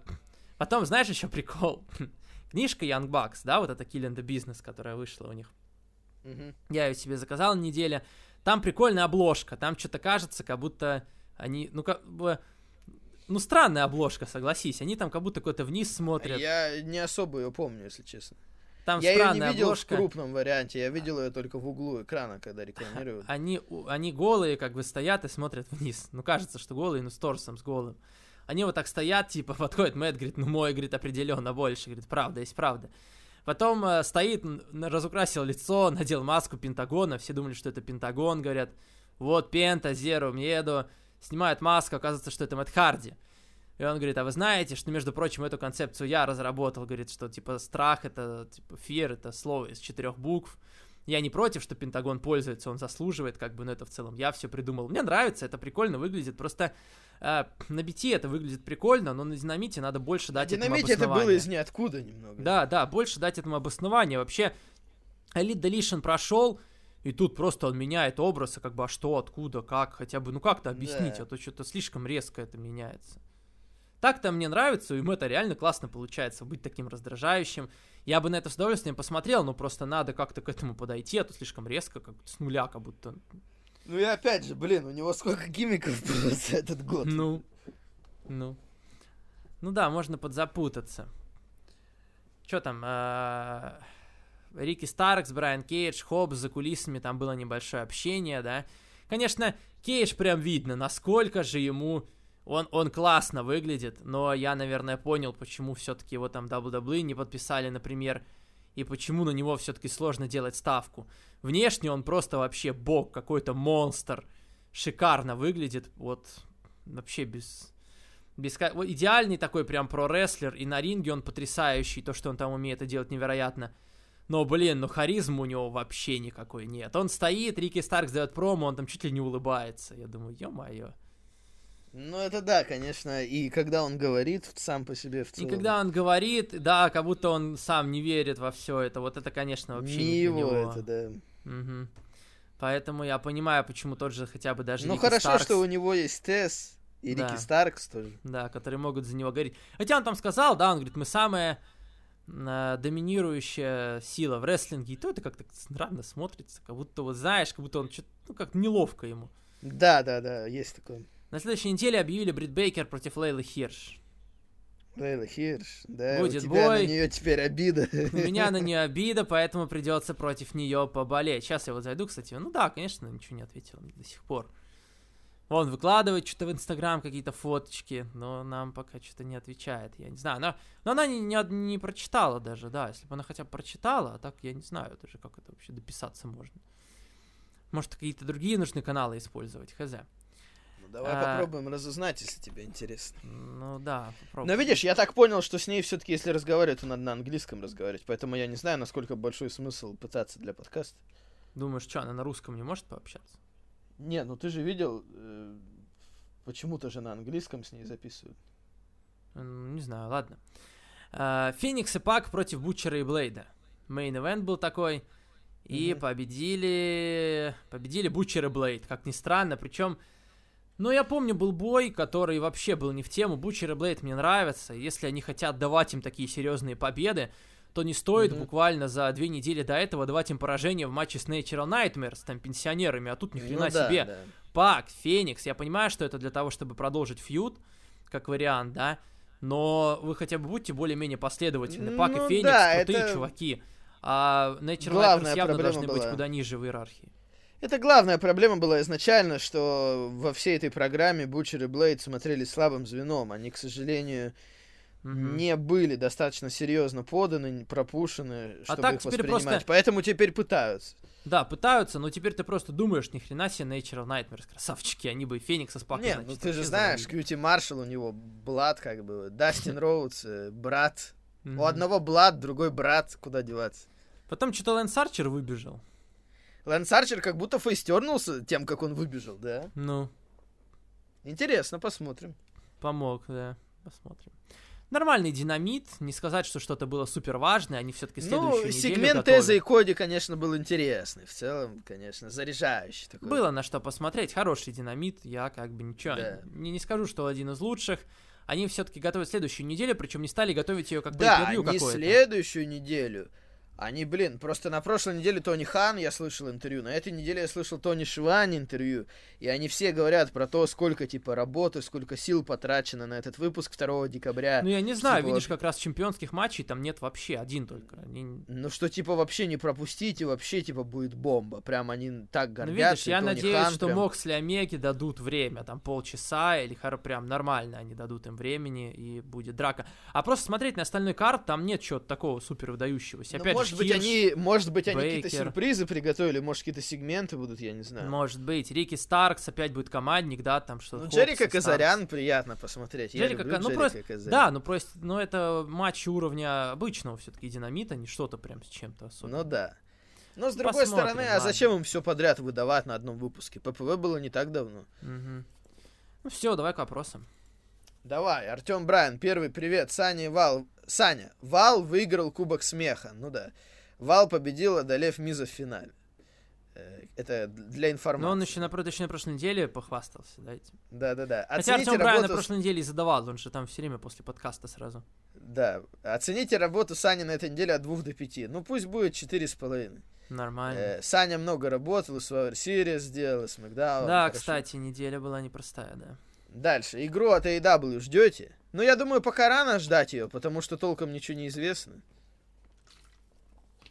потом, знаешь, еще прикол. [LAUGHS] Книжка Young Bucks, да, вот эта Killing the Business, которая вышла у них. Мгм. Я ее себе заказал на неделе. Там прикольная обложка. Там что-то кажется, как будто они, ну как бы, ну странная обложка, согласись. Они там как будто какой-то вниз смотрят. Я не особо ее помню, если честно. Там я ее не странная видел обложка. в крупном варианте, я видел ее только в углу экрана, когда рекламируют. [LAUGHS] Они, они голые, как бы стоят и смотрят вниз. Ну, кажется, что голые, но с торсом, с голым. Они вот так стоят, типа, подходит Мэтт, говорит, ну, мой, говорит, определенно больше. Говорит, правда, есть правда. Потом э, стоит, разукрасил лицо, [LAUGHS] надел маску Пентагона. Все думали, что это Пентагон, говорят. вот Пента, Зеру, Мьедо, снимают маску, оказывается, что это Мэтт Харди. И он говорит, а вы знаете, что, между прочим, эту концепцию я разработал, говорит, что, типа, страх это, типа, fear это слово из четырех букв. Я не против, что Пентагон пользуется, он заслуживает, как бы, но это в целом я все придумал. Мне нравится, это прикольно выглядит, просто э, на BT это выглядит прикольно, но на динамите надо больше дать этому Динамите это обоснования. было из ниоткуда немного. Да, да, больше дать этому обоснование. Вообще, Elite Deletion прошел, и тут просто он меняет образ, как бы, а что, откуда, как, хотя бы, ну как-то объяснить, Да. а то что-то слишком резко это меняется. Так-то мне нравится, и им это реально классно получается, быть таким раздражающим. Я бы на это с удовольствием посмотрел, но просто надо как-то к этому подойти, а то слишком резко, как с нуля, как будто. Ну и опять же, блин, у него сколько гиммиков было за этот год. Ну, ну. Ну да, можно подзапутаться. Что там? а, Рики Старкс, Брайан Кейдж, Хоббс за кулисами, там было небольшое общение, да. Конечно, Кейдж прям видно, насколько же ему... Он, он классно выглядит, но я, наверное, понял, почему все-таки его там WWE не подписали, например, и почему на него все-таки сложно делать ставку. Внешне он просто вообще бог, какой-то монстр. Шикарно выглядит, вот вообще без... без идеальный такой прям про-рестлер, и на ринге он потрясающий, то, что он там умеет, это делать невероятно. Но, блин, ну харизмы у него вообще никакой нет. Он стоит, Рики Старк дает промо, он там чуть ли не улыбается. Я думаю, ё-моё. Ну это да, конечно, и когда он говорит сам по себе в И целом. когда он говорит, да, как будто он сам не верит во все это, вот это, конечно, вообще не не, его него. это, да. Мгм. Поэтому я понимаю, почему тот же хотя бы даже Ну Рики хорошо, Старкс, что у него есть Тесс и Да. Рики Старкс тоже. да, которые могут за него говорить. Хотя он там сказал, да, он говорит, мы самая э, доминирующая сила в рестлинге, и то это как-то странно смотрится, как будто вот знаешь, как будто он что-то, ну как неловко ему. Да, да, да, есть такое. На следующей неделе объявили Брит Бейкер против Лейлы Хирш. Лейла Хирш, да, Будет у тебя бой. на нее теперь обида. У меня на нее [LAUGHS] обида, поэтому придется против нее поболеть. Сейчас я вот зайду, кстати. Ну да, конечно, ничего не ответил до сих пор. Он выкладывает что-то в Инстаграм, какие-то фоточки, но нам пока что-то не отвечает. Я не знаю. Но, но она не, не, не прочитала даже, да. Если бы она хотя бы прочитала, а так я не знаю даже, как это вообще дописаться можно. Может, какие-то другие нужны каналы использовать, хз. Давай А. попробуем разузнать, если тебе интересно. Ну да, Но попробуй. видишь, я так понял, что с ней все-таки, если разговаривать, то надо на английском разговаривать. Поэтому я не знаю, насколько большой смысл пытаться для подкаста. Думаешь, что, она на русском не может пообщаться? Не, ну ты же видел, э, почему-то же на английском с ней записывают. Не знаю, ладно. А, Феникс и Пак против Бутчера и Блейда. Мейн-эвент был такой. И Мгм. победили... Победили Бутчер и Блейд, как ни странно. Причем, ну, я помню, был бой, который вообще был не в тему. Бутчер и Блейд мне нравятся. Если они хотят давать им такие серьезные победы, то не стоит Мгм. буквально за две недели до этого давать им поражение в матче с Natural Nightmares, там, пенсионерами, а тут ни хрена Ну да, себе. да. Пак, Феникс, я понимаю, что это для того, чтобы продолжить фьюд, как вариант, да, но вы хотя бы будьте более-менее последовательны. Пак Ну и Феникс да, крутые это чуваки, а Natural Nightmares явно должны быть была. куда ниже в иерархии. Это главная проблема была изначально, что во всей этой программе Бучер и Блейд смотрели слабым звеном. Они, к сожалению, Мгм. не были достаточно серьезно поданы, пропушены, чтобы А так их теперь воспринимать. просто- Поэтому теперь пытаются. Да, пытаются, но теперь ты просто думаешь, ни хрена себе Natural Nightmares, красавчики, они бы и Феникса с Паком, Не, значит, ну ты же знаешь. Кьюти Маршалл у него Блад как бы, Дастин [LAUGHS] Роудс, э, брат. У одного Блад, другой брат, куда деваться. Потом что-то Лэнс Арчер выбежал. Лэнс Арчер как будто фейстернулся тем, как он выбежал, да? Ну, Интересно, посмотрим. помог, да, посмотрим. Нормальный динамит, не сказать, что что-то было супер важное, они все-таки следующую Ну, сегмент. Теза и Коди, конечно, был интересный. В целом, конечно, заряжающий такой. Было на что посмотреть, хороший динамит, я как бы ничего, Да. не, не скажу, что один из лучших. Они все-таки готовят следующую неделю, причем не стали готовить ее как Да, pay-per-view не какое-то. следующую неделю. Они, блин, просто на прошлой неделе Тони Хан я слышал интервью, на этой неделе я слышал Тони Шивани интервью, и они все говорят про то, сколько, типа, работы, сколько сил потрачено на этот выпуск 2 декабря. Ну, я не знаю, Типа, видишь, как раз чемпионских матчей там нет вообще, один только. Они- Ну, что, типа, вообще не пропустите, вообще, типа, будет бомба. Прям они так Ну, гордятся. видишь, и я Тони надеюсь, Хан что прям- Моксли Омеги дадут время, там полчаса, или хор- прям нормально они дадут им времени, и будет драка. А просто смотреть на остальной карт, там нет чего-то такого супер выдающегося. Ну, Опять может быть, они, может быть, они какие-то сюрпризы приготовили, может, какие-то сегменты будут, я не знаю. Может быть, Рики Старкс опять будет командник, да, там что-то. Ну, Джерика Старкс. Казарян приятно посмотреть. Я Джерика люблю Ка- ну, Джерика просто- Казарян. Да, ну просто, ну это матч уровня обычного все-таки динамита, не что-то прям с чем-то Ну особенным. да. Но с другой Посмотрим, стороны, а ладно. зачем им все подряд выдавать на одном выпуске? ППВ было не так давно. Мгм. Ну все, давай к вопросам. Давай, Артем Брайан, первый привет. Саня Вал. Саня, Вал выиграл Кубок Смеха. Ну да. Вал победил, одолев Миза в финале. Э, Это для информации. Но он еще на, еще на прошлой неделе похвастался, да? этим. Да-да-да. Хотя Оцените Артем Брайан на работу... с- прошлой неделе и задавал, он же там все время после подкаста сразу. Да. Оцените работу Сани на этой неделе от 2 до 5. Ну пусть будет 4,5. Нормально. Э, Саня много работал, и Survivor Series сделал, и SmackDown. да, хорошо. кстати, неделя была непростая, да. Дальше. Игру от AEW ждете? Ну, я думаю, пока рано ждать ее, потому что толком ничего не известно.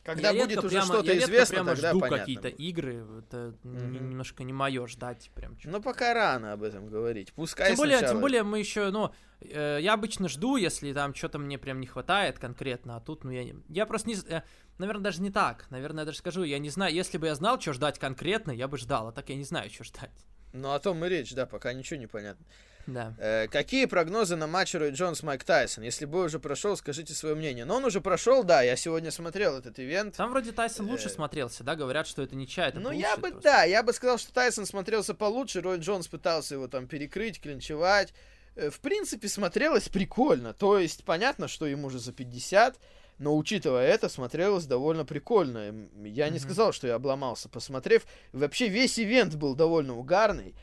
Когда Я будет уже прямо- что-то я известно, прямо тогда жду понятно. какие-то игры, это Мгм. немножко не мое ждать прям. Ну, пока рано об этом говорить. Пускай Тем более, сначала- тем более мы еще, ну, э, я обычно жду, если там что-то мне прям не хватает конкретно, а тут, ну, я не... Я просто не... э, наверное, даже не так. Наверное, я даже скажу, я не знаю, если бы я знал, что ждать конкретно, я бы ждал, а так я не знаю, что ждать. Ну, о том и речь, да, пока ничего не понятно. Да. Э, какие прогнозы на матч Рой Джонс Майк Тайсон? Если бой уже прошел, скажите свое мнение. Но он уже прошел, да, я сегодня смотрел этот ивент. Там вроде Тайсон лучше Э, смотрелся, да, говорят, что это не чай, это Ну, я бы, просто. да, я бы сказал, что Тайсон смотрелся получше, Рой Джонс пытался его там перекрыть, клинчевать. Э, В принципе, смотрелось прикольно. То есть, понятно, что ему уже за 50, но, учитывая это, смотрелось довольно прикольно. Я не Мгм. сказал, что я обломался, посмотрев. Вообще, весь ивент был довольно угарный.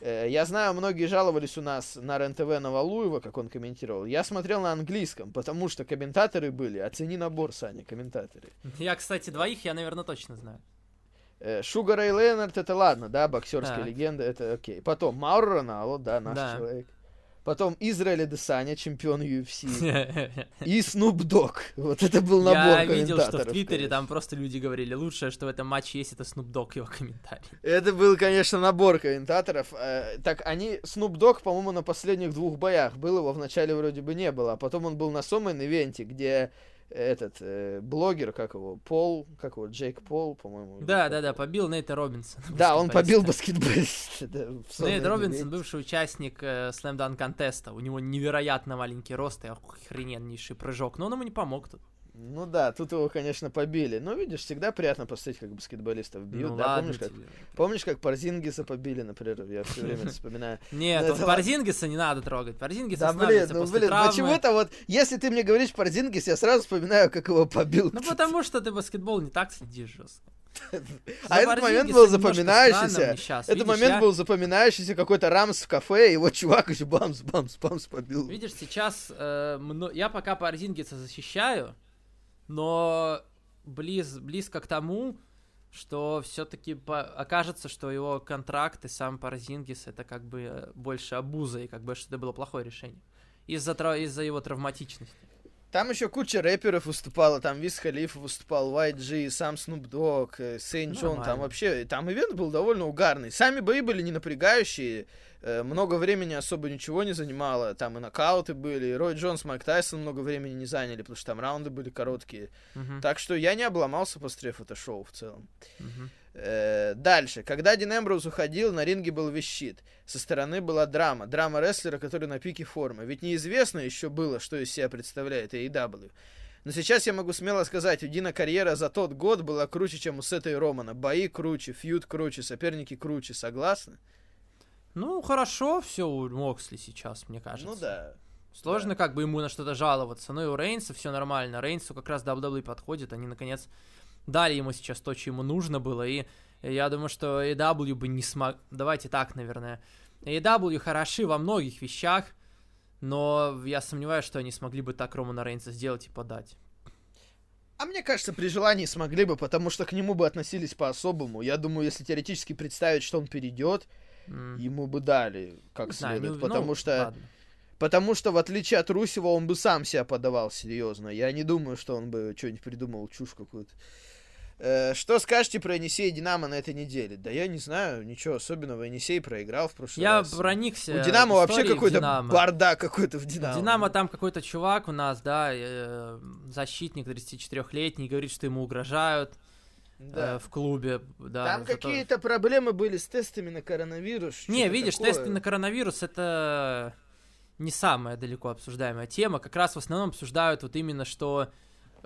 Э, Я знаю, многие жаловались у нас на РЕН-ТВ на Валуева, как он комментировал. Я смотрел на английском, потому что комментаторы были. Оцени набор, Саня, комментаторы. Я, кстати, двоих я, наверное, точно знаю. Э, Шугар Рэй Леннард, это ладно, да, боксерская Так. легенда, это окей. Потом Мауро Ронало, да, наш Да. человек. Потом Израиль Адесаня, чемпион UFC. [LAUGHS] И Снуп Дог. Вот это был набор Я видел, что в Твиттере там просто люди говорили, лучшее, что в этом матче есть, это Snoop Dogg, его комментарий. Это был, конечно, набор комментаторов. Э, Так, они... Снуп Дог, по-моему, на последних двух боях был, его вначале вроде бы не было. А потом он был на Сомен ивенте, где этот э, блогер, как его, Пол, как его, Джейк Пол, по-моему. Да, да, да, побил Нейта Робинсона. [LAUGHS] Да, он побил баскетболиста. да, Нейт Робинсон, бывший участник э, Dunk контеста. У него невероятно маленький рост и охрененнейший прыжок. Но он ему не помог тут. Ну да, тут его, конечно, побили. Но видишь, всегда приятно посмотреть, как баскетболистов бьют. ну да, помнишь, как, тебе. помнишь, как Парзингиса побили, например? Я все время вспоминаю. [LAUGHS] Нет, Ну, это. Парзингиса не надо трогать. Парзингис Да, блин, ну блин, почему-то вот, если ты мне говоришь Парзингис, я сразу вспоминаю, как его побил. Ну потому что ты баскетбол не так следишь жестко. [LAUGHS] А этот момент был запоминающийся. Этот момент был запоминающийся, какой-то Рамс в кафе, его чувак еще бамс, бамс, бамс побил. Видишь, сейчас э, я пока Парзингиса защищаю, но близ, близко к тому, что все-таки окажется, что его контракт и сам Парзингис это как бы э, больше обуза, и как бы что это было плохое решение. Из-за тра- из-за его травматичности. Там еще куча рэперов выступала, там Виз Халиф выступал, YG, сам Snoop Dogg, э, Сейн Джон, там вообще, там ивент был довольно угарный. Сами бои были не напрягающие, э, много времени особо ничего не занимало, там и нокауты были, и Рой Джонс, Майк Тайсон много времени не заняли, потому что там раунды были короткие. Мгм, Так что я не обломался, посмотрев это шоу в целом. мгм. Э, дальше. Когда Дин Эмброуз уходил, на ринге был весь щит. Со стороны была драма. Драма рестлера, который на пике формы. Ведь неизвестно еще было, что из себя представляет AEW. Но сейчас я могу смело сказать, у Дина карьера за тот год была круче, чем у Сета и Романа. Бои круче, фьюд круче, соперники круче. Согласны? Ну, хорошо все у Моксли сейчас, мне кажется. Ну да. Сложно как бы ему на что-то жаловаться. Ну и у Рейнса все нормально. Рейнсу как раз WWE подходит. Они, наконец, дали ему сейчас то, что ему нужно было. И я думаю, что AW бы не смог... Давайте так, наверное. AW хороши во многих вещах, но я сомневаюсь, что они смогли бы так Романа Рейнса сделать и подать. А мне кажется, при желании смогли бы, потому что к нему бы относились по-особому. Я думаю, если теоретически представить, что он перейдет, М, ему бы дали как не знаю, следует. ну, потому ну, что ладно. Потому что, в отличие от Русева, он бы сам себя подавал серьезно. Я не думаю, что он бы что-нибудь придумал, чушь какую-то. Э, что скажете про Енисей и Динамо на этой неделе? Да я не знаю, ничего особенного. Енисей проиграл в прошлый Я раз. проникся У Динамо вообще какой-то бардак какой-то в Динамо. Динамо там какой-то чувак у нас, да, э, защитник 34-летний, говорит, что ему угрожают Да. э, в клубе. Да, Там какие-то проблемы были с тестами на коронавирус. Не, видишь, такое. тесты на коронавирус это не самая далеко обсуждаемая тема. Как раз в основном обсуждают вот именно, что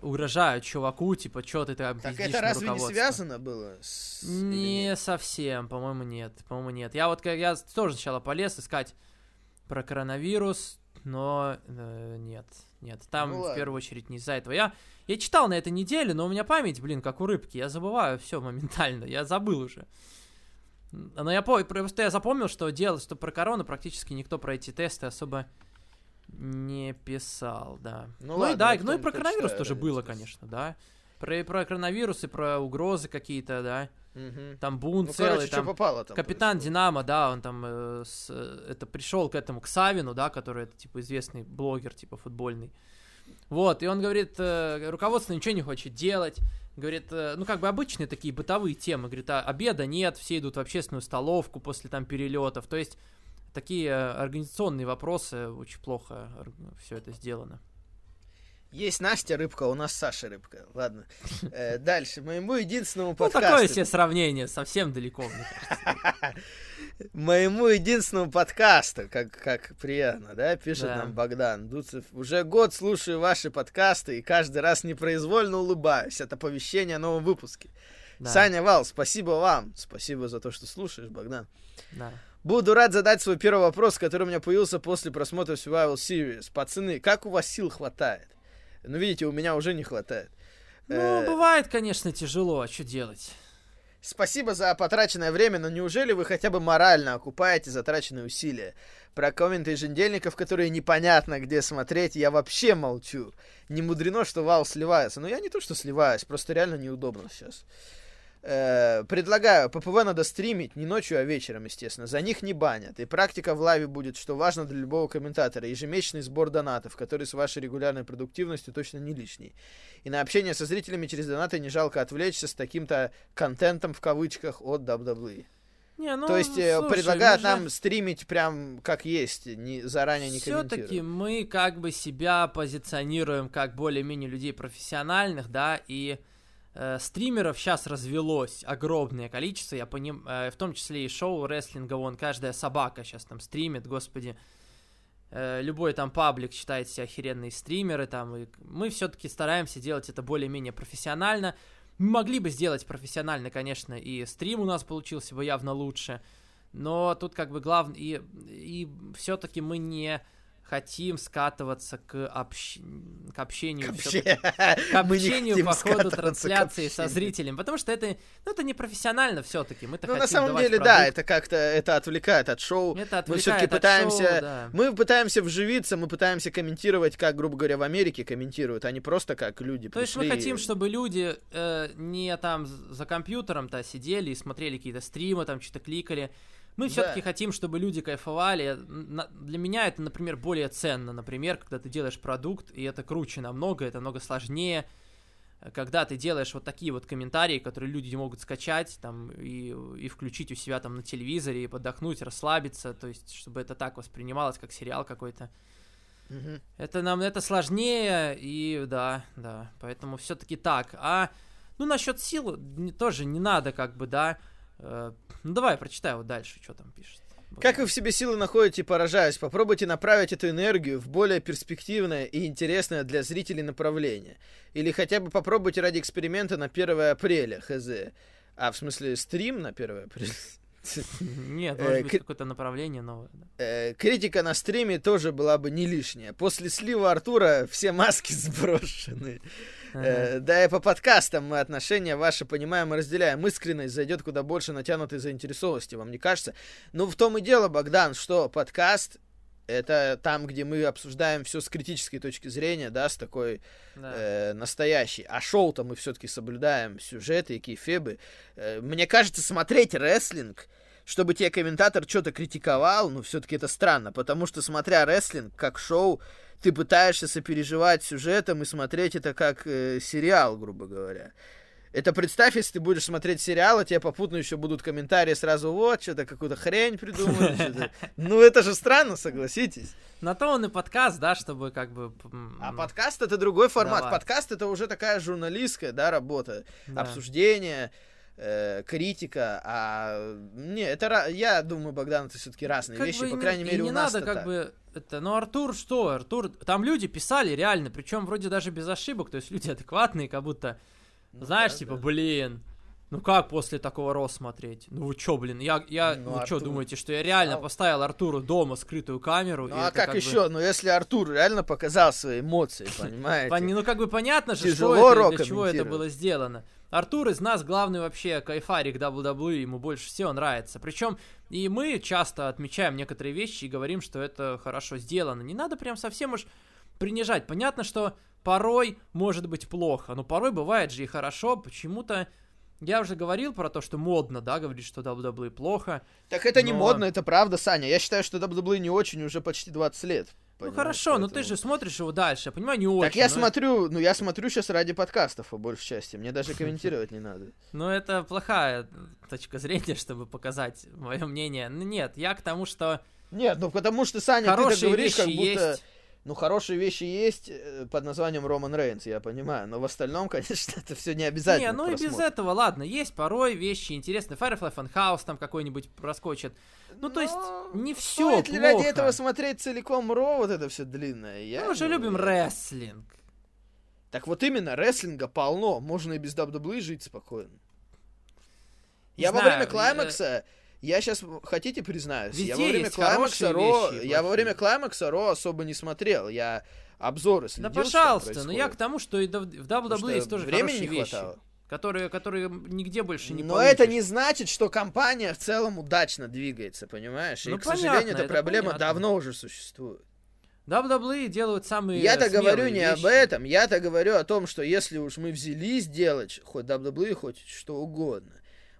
угрожают чуваку, типа, что ты там Так это разве не руководство?» связано было? С... Не совсем, по-моему, нет. По-моему, нет. Я вот я тоже сначала полез искать про коронавирус, но э, нет, нет. Там Ну в первую очередь не из-за этого. Я, я читал на этой неделе, но у меня память, блин, как у рыбки. Я забываю все моментально. Я забыл уже. Но я просто я запомнил, что дело, что про корону практически никто про эти тесты особо не писал, да. Ну Ну, ладно, и да, ну и про коронавирус тоже было, конечно, да. Про, про коронавирус и про угрозы какие-то, да. Мгм. Там бунт Ну, целый, короче, что там попало там. капитан происходит. Динамо, да, он там э, с, э, это пришел к этому, к Савину, да, который это, типа, известный блогер, типа, футбольный. Вот, и он говорит, э, руководство ничего не хочет делать, говорит, э, ну, как бы обычные такие бытовые темы, говорит, а обеда нет, все идут в общественную столовку после там перелетов, то есть такие организационные вопросы, очень плохо все это сделано. Есть Настя Рыбка, а у нас Саша Рыбка. Ладно. [LAUGHS] Э, Дальше. Моему единственному Ну, подкасту... такое себе сравнение, совсем далеко, мне кажется. [LAUGHS] Моему единственному подкасту, как, как приятно, да, пишет Да. нам Богдан Дуцев. Уже год слушаю ваши подкасты и каждый раз непроизвольно улыбаюсь от оповещения о новом выпуске. Да, Саня Вал, спасибо вам. Спасибо за то, что слушаешь, Богдан. да. Буду рад задать свой первый вопрос, который у меня появился после просмотра Survival Series. Пацаны, как у вас сил хватает? Ну, видите, у меня уже не хватает. Ну, Э, бывает, конечно, тяжело, а что делать? Спасибо за потраченное время, но неужели вы хотя бы морально окупаете затраченные усилия? Про комменты еженедельников, которые непонятно где смотреть, я вообще молчу. Не мудрено, что вау сливается. Но я не то, что сливаюсь, просто реально неудобно сейчас. Э, предлагаю, ППВ надо стримить не ночью, а вечером, естественно. За них не банят. И практика в лайве будет, что важно для любого комментатора. Ежемесячный сбор донатов, который с вашей регулярной продуктивностью точно не лишний. И на общение со зрителями через донаты не жалко отвлечься с таким-то контентом в кавычках от WWE. Не, ну, То есть э, слушай, предлагают же- нам стримить прям как есть, не, заранее не Все-таки комментируя. мы как бы себя позиционируем как более-менее людей профессиональных, да, и э, стримеров сейчас развелось огромное количество, я поним, э, в том числе и шоу рестлинга, вон, каждая собака сейчас там стримит, господи, Э, любой там паблик считает себя охеренные стримеры, там, и мы все-таки стараемся делать это более-менее профессионально, мы могли бы сделать профессионально, конечно, и стрим у нас получился бы явно лучше, но тут как бы главное, и, и все-таки мы не хотим скатываться к, общ... к общению, к мы не общению по ходу к трансляции со зрителем, потому что это, ну, это непрофессионально все-таки, мы-то Ну, на самом деле, да, продукт. это как-то, это отвлекает от шоу. Это Мы отвлекает все-таки от пытаемся, шоу, да. мы пытаемся вживиться, мы пытаемся комментировать, как, грубо говоря, в Америке комментируют, а не просто как люди То есть мы хотим, чтобы люди э, не там за компьютером-то сидели и смотрели какие-то стримы, там что-то кликали. Мы Да. все-таки хотим, чтобы люди кайфовали. Для меня это, например, более ценно. Например, когда ты делаешь продукт, и это круче намного, это много сложнее. Когда ты делаешь вот такие вот комментарии, которые люди могут скачать там и, и включить у себя там на телевизоре, и подохнуть, расслабиться, то есть, чтобы это так воспринималось, как сериал какой-то. Мгм. Это нам это сложнее, и да, да, поэтому все-таки так. А ну насчет сил тоже не надо, как бы, да. Э, ну давай прочитай вот дальше, что там пишет. Как вы в себе силы находите, поражаюсь. Попробуйте направить эту энергию в более перспективное и интересное для зрителей направление. Или хотя бы попробуйте ради эксперимента на 1 апреля, хз. А, в смысле, стрим на 1 апреля? Нет, э, может быть какое-то направление новое. да. Э, критика на стриме тоже была бы не лишняя. После слива Артура все маски [LAUGHS] сброшены. Ага. Э, да и по подкастам мы отношения ваши понимаем и разделяем. Искренность зайдет куда больше натянутой заинтересованности, вам не кажется? Ну, в том и дело, Богдан, что подкаст это там, где мы обсуждаем все с критической точки зрения, да, с такой Да. э, настоящей. А шоу-то мы все-таки соблюдаем сюжеты и кейфебы. Э, мне кажется, смотреть рестлинг, чтобы тебе комментатор что-то критиковал, ну, все-таки это странно, потому что, смотря рестлинг как шоу, ты пытаешься сопереживать сюжетом и смотреть это как э, сериал, грубо говоря. Это представь, если ты будешь смотреть сериал, а тебе попутно еще будут комментарии сразу, вот, что-то какую-то хрень придумали. [LAUGHS] что-то». Ну, это же странно, согласитесь. На то он и подкаст, да, чтобы как бы... А подкаст это другой формат. Давай. Подкаст это уже такая журналистская, да, работа. да. Обсуждение, э, критика. А не, это я думаю, Богдан, это все-таки разные Как вещи. бы По не- крайней мере, не у нас надо как так. бы это, ну Артур что, Артур, там люди писали реально, причем вроде даже без ошибок, то есть люди адекватные, как будто, Ну знаешь, да, типа, да. блин, ну как после такого Ро смотреть? Ну вы чё, блин, я, я, Ну, вы чё думаете, что я реально А- поставил Артуру дома скрытую камеру? Ну и а как, бы- еще? Ну если Артур реально показал свои эмоции, [LAUGHS] понимаете? Пон- Ну, как бы понятно же, что это, для чего это было сделано. Артур из нас главный вообще кайфарик WWE, ему больше всего нравится. Причем и мы часто отмечаем некоторые вещи и говорим, что это хорошо сделано. Не надо прям совсем уж принижать. Понятно, что порой может быть плохо, но порой бывает же и хорошо. Почему-то я уже говорил про то, что модно, да, говорить, что WWE плохо. Так это не Но- модно, это правда, Саня. Я считаю, что WWE не очень уже почти 20 лет. ну хорошо, но ты поэтому- же смотришь его дальше, я понимаю, не очень. Так я но- смотрю, ну я смотрю сейчас ради подкастов, по большей части. Мне даже комментировать не надо. [LAUGHS] Ну, это плохая точка зрения, чтобы показать мое мнение. Ну, нет, я к тому, что Нет, ну потому что, Саня, ты говоришь, как будто... есть. Ну, хорошие вещи есть э, под названием Роман Рейнс, я понимаю. Но в остальном, [LAUGHS] конечно, это все не обязательно. Не, ну и без этого, ладно, есть порой вещи интересные. Firefly Funhouse там какой-нибудь проскочит. Ну, то есть, не все Стоит ли ради плохо. этого смотреть целиком Ро, вот это все длинное? Я Мы уже любим рестлинг. Так вот именно, рестлинга полно. Можно и без WWE жить спокойно. Не Я во время э, клаймакса, я сейчас, хотите признаюсь, я во Везде время клаймакса Ро, вещи я во время клаймакса Ро особо не смотрел. Я обзоры Да следил, там пожалуйста, но я к тому, что и в WWE есть тоже времени не вещи, хватало. которые, которые нигде больше не Но получишь. это не значит, что компания в целом удачно двигается, понимаешь? И, Ну, к сожалению, понятно, эта проблема понятно. давно уже существует. WWE делают самые Я-то говорю не об вещи. этом, я-то говорю о том, что если уж мы взялись делать хоть WWE, хоть что угодно,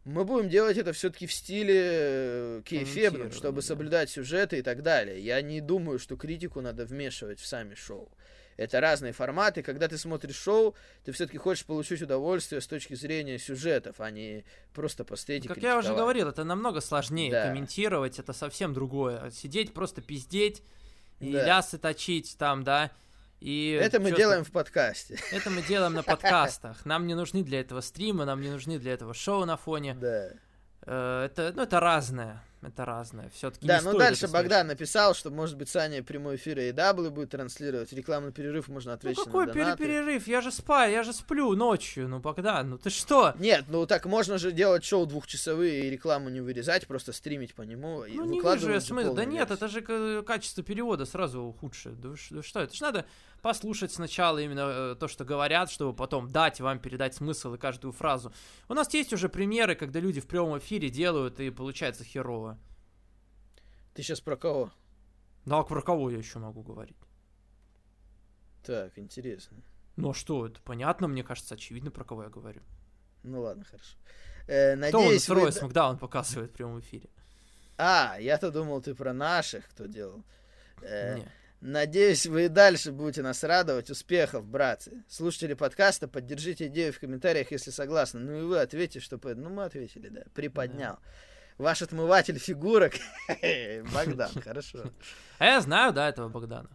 мы будем делать это все-таки в стиле э, кейфебном, Комментирование, чтобы да. соблюдать сюжеты и так далее. Я не думаю, что критику надо вмешивать в сами шоу. Это разные форматы. Когда ты смотришь шоу, ты все-таки хочешь получить удовольствие с точки зрения сюжетов, а не просто постоять и Как я уже говорил, это намного сложнее Да. комментировать, это совсем другое. Сидеть, просто пиздеть и Да. лясы точить там, да. И Это мы делаем в подкасте. Это мы делаем на [LAUGHS] подкастах. Нам не нужны для этого стримы, нам не нужны для этого шоу на фоне. Да. Э, Это, ну, это разное. Это разное. Все-таки Да, ну дальше Богдан написал, что, может быть, Саня прямой эфир AEW будет транслировать. Рекламный перерыв можно Ну отвлечься какой на донаты. перерыв? Я же спаю, я же сплю ночью. Ну, Богдан, ну ты что? Нет, ну так можно же делать шоу двухчасовые и рекламу не вырезать, просто стримить по нему. и Ну не вижу я же смысла. Да нет, версию. это же ка- качество перевода сразу ухудшее. Да что, это ж надо послушать сначала именно э, то, что говорят, чтобы потом дать вам передать смысл и каждую фразу. У нас есть уже примеры, когда люди в прямом эфире делают и получается херово. Ты сейчас про кого? Ну а про кого я еще могу говорить? Так, интересно. Ну а что, это понятно, мне кажется, очевидно, про кого я говорю. Ну ладно, хорошо. Э, Кто он надеюсь, с вы... Роя Смакдаун показывает в прямом эфире? А, я-то думал, ты про наших, кто делал. Э, Не. Надеюсь, вы и дальше будете нас радовать. Успехов, братцы. Слушатели подкаста, поддержите идею в комментариях, если согласны. Ну и вы ответьте, что... по- Ну, мы ответили, да. Приподнял. Ваш отмыватель фигурок. [LAUGHS] Богдан, хорошо. А я знаю, да, этого Богдана.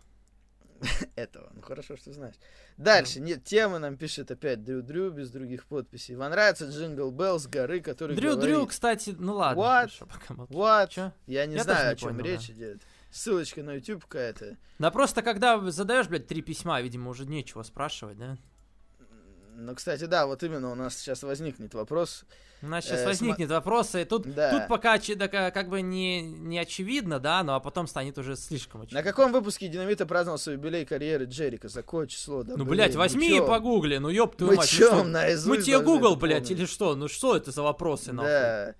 [LAUGHS] Этого. Ну, хорошо, что знаешь. Дальше. Нет, темы нам пишет опять Дрю Дрю без других подписей. Вам нравится Джингл Белл с горы, который Дрю говорит... Дрю, кстати, ну ладно. What? хорошо. Чё? Я не Я знаю, о чем понял, речь идет. Ссылочка на YouTube какая-то. Да просто когда задаешь, блядь, три письма, видимо, уже нечего спрашивать, да? Ну, кстати, да, вот именно у нас сейчас возникнет вопрос. У нас сейчас Э, возникнет вопрос, и тут, Да. тут пока да, ка- как бы не, не очевидно, да, ну а потом станет уже слишком На очевидно. каком выпуске Динамита праздновал свой юбилей карьеры Джерика? За какое число? Да, Ну, блядь, мы возьми и чё? погугли, ну ёб твою Мы мать, ну чё, что? наизусть Мы тебе Google, блядь, или что? Ну что это за вопросы, нахуй? Да.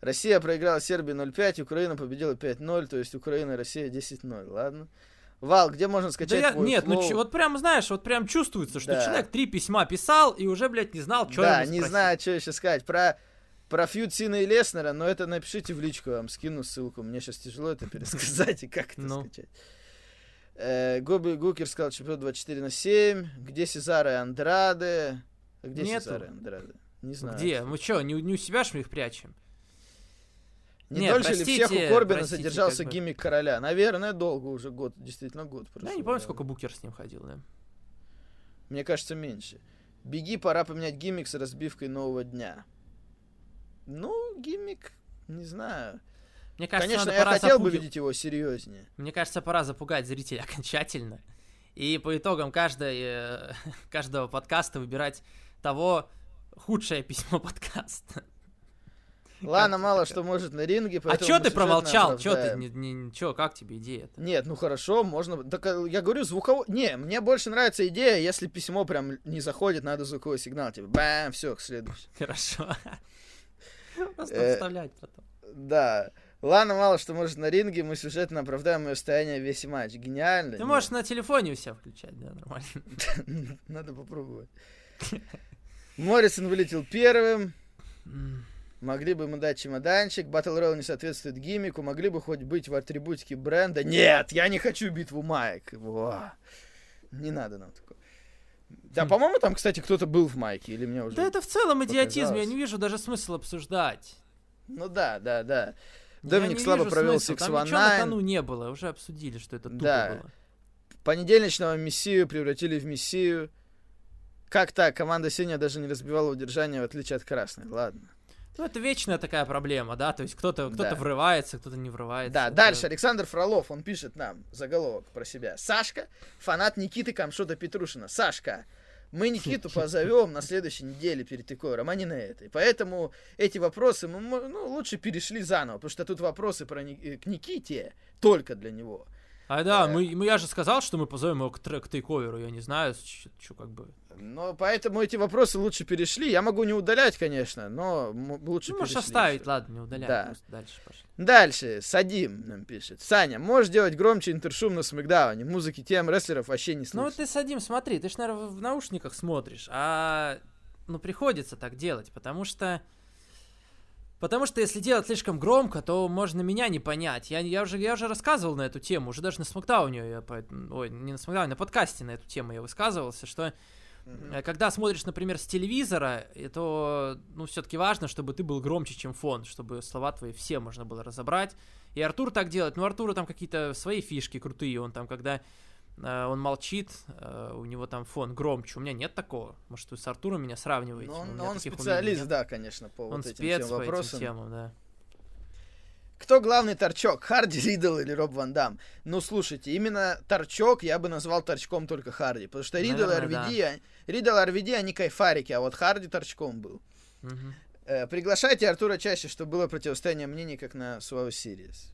Россия проиграла Сербии 0-5, Украина победила 5-0, то есть Украина и Россия 10-0, ладно? Вал, где можно Да скачать я, твой нет, ну флоу? чё- вот прям, знаешь, вот прям чувствуется, что Да. человек три письма писал и уже, блядь, не знал, что Да, не знаю, что еще сказать. Про, про фьюд Сина и Леснера, но это напишите в личку, я вам скину ссылку. Мне сейчас тяжело это [LAUGHS] пересказать и как это Ну. скачать. Э, Гоби Гукер сказал чемпион 24 на 7. Где Сезара и Андраде? Где Нету. Сезаро Андраде? Не знаю. Где? Мы что, не, не у себя ж мы их прячем? Не Не, дольше ли всех простите, у Корбина простите, задержался как бы. гиммик короля? Наверное, долго уже год, действительно год Да, прошел. я не помню, да. сколько Букер с ним ходил, да. Мне кажется, меньше. Беги, пора поменять гиммик с разбивкой нового дня. Ну, гиммик, не знаю. Мне кажется, Конечно, я хотел бы запугивать- видеть его серьезнее. Мне кажется, пора запугать зрителя [LAUGHS] окончательно. И по итогам каждой, э, [LAUGHS] каждого подкаста выбирать того худшее письмо [LAUGHS] подкаста. [LAUGHS] Лана мало что может на ринге, А чё ты промолчал? Чё ты? оправдаем. Не, не, чё, как тебе идея-то? Нет, ну хорошо, можно... Так, а, я говорю, звуковой... Не, мне больше нравится идея, если письмо прям не заходит, надо звуковой сигнал. Типа, бам, все, к следующему. [LAUGHS] Хорошо. [LAUGHS] Просто Э, вставлять потом. Да. Лана мало что может на ринге, мы сюжетно оправдаем ее состояние весь матч. Гениально. Ты Нет. можешь на телефоне у себя включать, да, нормально. Надо попробовать. Моррисон вылетел первым. Могли бы ему дать чемоданчик. Батл Роyale не соответствует гиммику. Могли бы хоть быть в атрибутике бренда. Нет, я не хочу битву майк. Во. Не надо нам такого. Да, Хм. по-моему, там, кстати, кто-то был в майке. Или мне уже... Да это в целом идиотизм, я не вижу даже смысла обсуждать. Ну да, да, да. Доминик слабо провел смысла, 619. Там ничего на кону не было, уже обсудили, что это тупо Да. было. Понедельничного Мессию превратили в Мессию. Как так? Команда синяя даже не разбивала удержание, в отличие от красной. Ладно. Ну, это вечная такая проблема, да, то есть кто-то кто Да. врывается, кто-то не врывается. Да, Это- дальше Александр Фролов, он пишет нам заголовок про себя. Сашка, фанат Никиты Камшота Петрушина. Сашка, мы Никиту позовем на следующей неделе перед Икором, а не на этой. Поэтому эти вопросы мы ну, лучше перешли заново, потому что тут вопросы про Ни- э, к Никите только для него. А да, Э. мы, мы- я же сказал, что мы позовем его к, тре- к тейковеру, я не знаю, что как бы. Но поэтому эти вопросы лучше перешли. Я могу не удалять, конечно, но лучше Ну, можешь оставить, всё. ладно, не удаляй, Да. дальше пошли. Дальше, Садим нам пишет. Саня, можешь делать громче интершум на Смакдауне? Музыки тем рестлеров вообще не Ну слышно. вот ты садим, смотри, ты ж, наверное, в наушниках смотришь, а ну приходится так делать, потому что Потому что если делать слишком громко, то можно меня не понять. Я, я, уже, я уже рассказывал на эту тему, уже даже на Смактауне, я по- ой, не на Смактауне, на подкасте на эту тему я высказывался, что Э, Когда смотришь, например, с телевизора, то, ну, все-таки важно, чтобы ты был громче, чем фон, чтобы слова твои все можно было разобрать. И Артур так делает, но у Артура там какие-то свои фишки крутые, он там, когда э, он молчит, э, у него там фон громче. У меня нет такого. Может, вы с Артуром меня сравниваете? Но но у он, он специалист, да, конечно, по Он вот этим спец всем по этим вопросам. темам, да. Кто главный торчок, Харди, [LAUGHS] Ридл или Роб Ван Дам? Ну, слушайте, именно торчок я бы назвал торчком только Харди, потому что Ридл и они- Ридл и RVD, они кайфарики, а вот Харди торчком был. Мгм. Э, приглашайте Артура чаще, чтобы было противостояние мнений, как на Slow Series.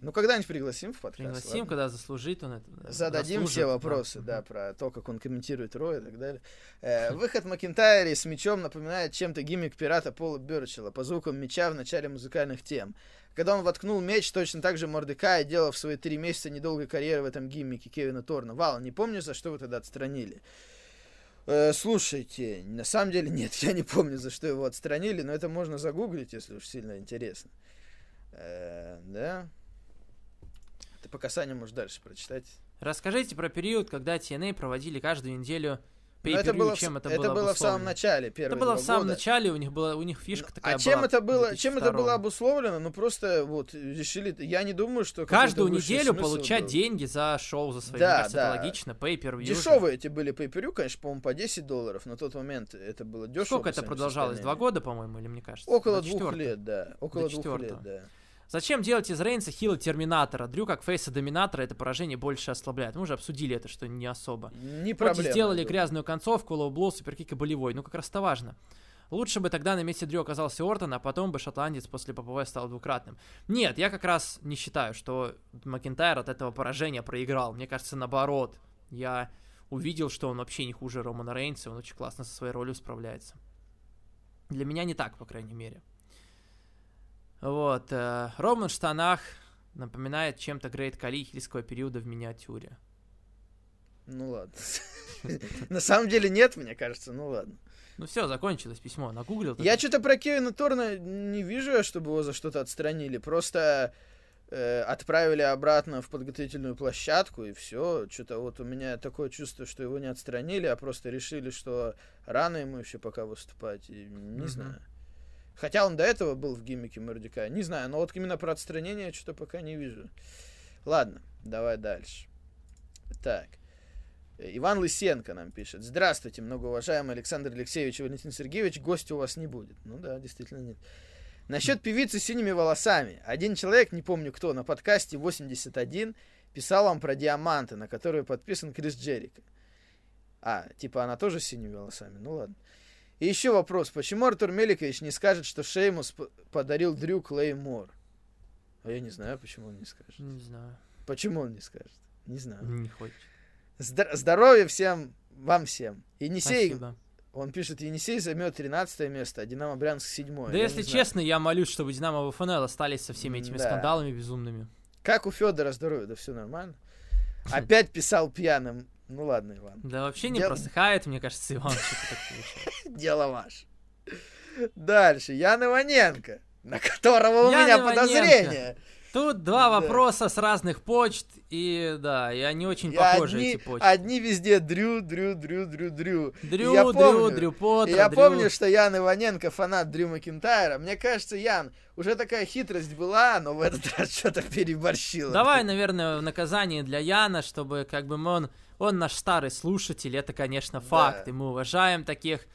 Ну, когда-нибудь пригласим в подкаст. Пригласим, ладно? когда заслужит он это. да, Зададим заслужит, все вопросы, да, Мгм. про то, как он комментирует Рой и так далее. Э, выход Макентайри с мечом напоминает чем-то гиммик пирата Пола Бёрчела по звукам меча в начале музыкальных тем. Когда он воткнул меч, точно так же Мордекай делал в свои три месяца недолгой карьеры в этом гиммике Кевина Торна. Вал, не помню, за что вы тогда отстранили. Э, слушайте, на самом деле нет, [LAUGHS] я не помню, за что его отстранили, но это можно загуглить, если уж сильно интересно. Э, да? Ты пока Саня можешь дальше прочитать. Расскажите про период, когда TNA проводили каждую неделю Но это pay-per-view, было, чем это, это было было в самом начале, первые Это было в самом года. начале, у них была у них фишка такая А чем была это в было, чем это 2002. было обусловлено? Ну просто вот решили, я не думаю, что Каждую неделю получать был. деньги за шоу, за свои. Да, Мне кажется, да. это логично. Pay-per-view. же. Дешевые эти были pay конечно, по-моему, по 10 долларов. На тот момент это было дешево. Сколько по это продолжалось? Два года, по-моему, или мне кажется? Около двух лет, да. Около двух лет, да. Зачем делать из Рейнса heel а Терминатора? Дрю как face а Доминатора это поражение больше ослабляет. Мы уже обсудили это, что не особо. Не Вроде проблема. сделали думаю. грязную концовку, low blow, superkick и болевой. Ну как раз это важно. Лучше бы тогда на месте Дрю оказался Ортон, а потом бы шотландец после PPV стал двукратным. Нет, я как раз не считаю, что Макентайр от этого поражения проиграл. Мне кажется, наоборот. Я увидел, что он вообще не хуже Романа Рейнса, он очень классно со своей ролью справляется. Для меня не так, по крайней мере. Вот. Э, Роман в штанах напоминает чем-то Грейт Кали хильского периода в миниатюре. Ну ладно. [LAUGHS] На самом деле нет, мне кажется, ну ладно. Ну все, закончилось письмо. Нагуглил. Я что-то про Кевина Торна не вижу, чтобы его за что-то отстранили. Просто э, отправили обратно в подготовительную площадку, и все. Что-то вот у меня такое чувство, что его не отстранили, а просто решили, что рано ему еще пока выступать. И не знаю. Хотя он до этого был в гиммике Мордика. Не знаю, но вот именно про отстранение что-то пока не вижу. Ладно, давай дальше. Так. Иван Лысенко нам пишет. Здравствуйте, многоуважаемый Александр Алексеевич и Валентин Сергеевич. Гостя у вас не будет. Ну да, действительно нет. Насчет певицы с синими волосами. Один человек, не помню кто, на подкасте 81 писал вам про диаманты, на которые подписан Крис Джерика. А, типа она тоже с синими волосами? Ну ладно. И еще вопрос. Почему Артур Меликович не скажет, что Шеймус подарил Дрю Клеймор? А я не знаю, почему он не скажет. Не знаю. Почему он не скажет? Не знаю. Не хочет. Здор- здоровья всем, вам всем. Енисей, Спасибо. он пишет, Енисей займет 13 место, а Динамо Брянск 7 Да если честно, я молюсь, чтобы Динамо ВФНЛ остались со всеми этими Да. скандалами безумными. Как у Федора здоровье? Да все нормально. [LAUGHS] Опять писал пьяным. Ну ладно, Иван. Да вообще не Дел- просто хает, мне кажется, Иван. [LAUGHS] Дело ваше. Дальше. Ян Иваненко, на которого у Ян меня Иваненко. подозрение. Тут два Да. вопроса с разных почт, и да, и они очень И похожи, одни, эти почты. одни везде Дрю, Дрю, Дрю, Дрю, Дрю. Дрю, я Дрю, помню. Дрю Поттер, я Дрю. помню, что Ян Иваненко фанат Дрю Макинтайра. Мне кажется, Ян, уже такая хитрость была, но в этот [LAUGHS] раз что-то переборщила. Давай, наверное, в наказание для Яна, чтобы как бы мы- он, он наш старый слушатель, это, конечно, факт, Да. и мы уважаем таких.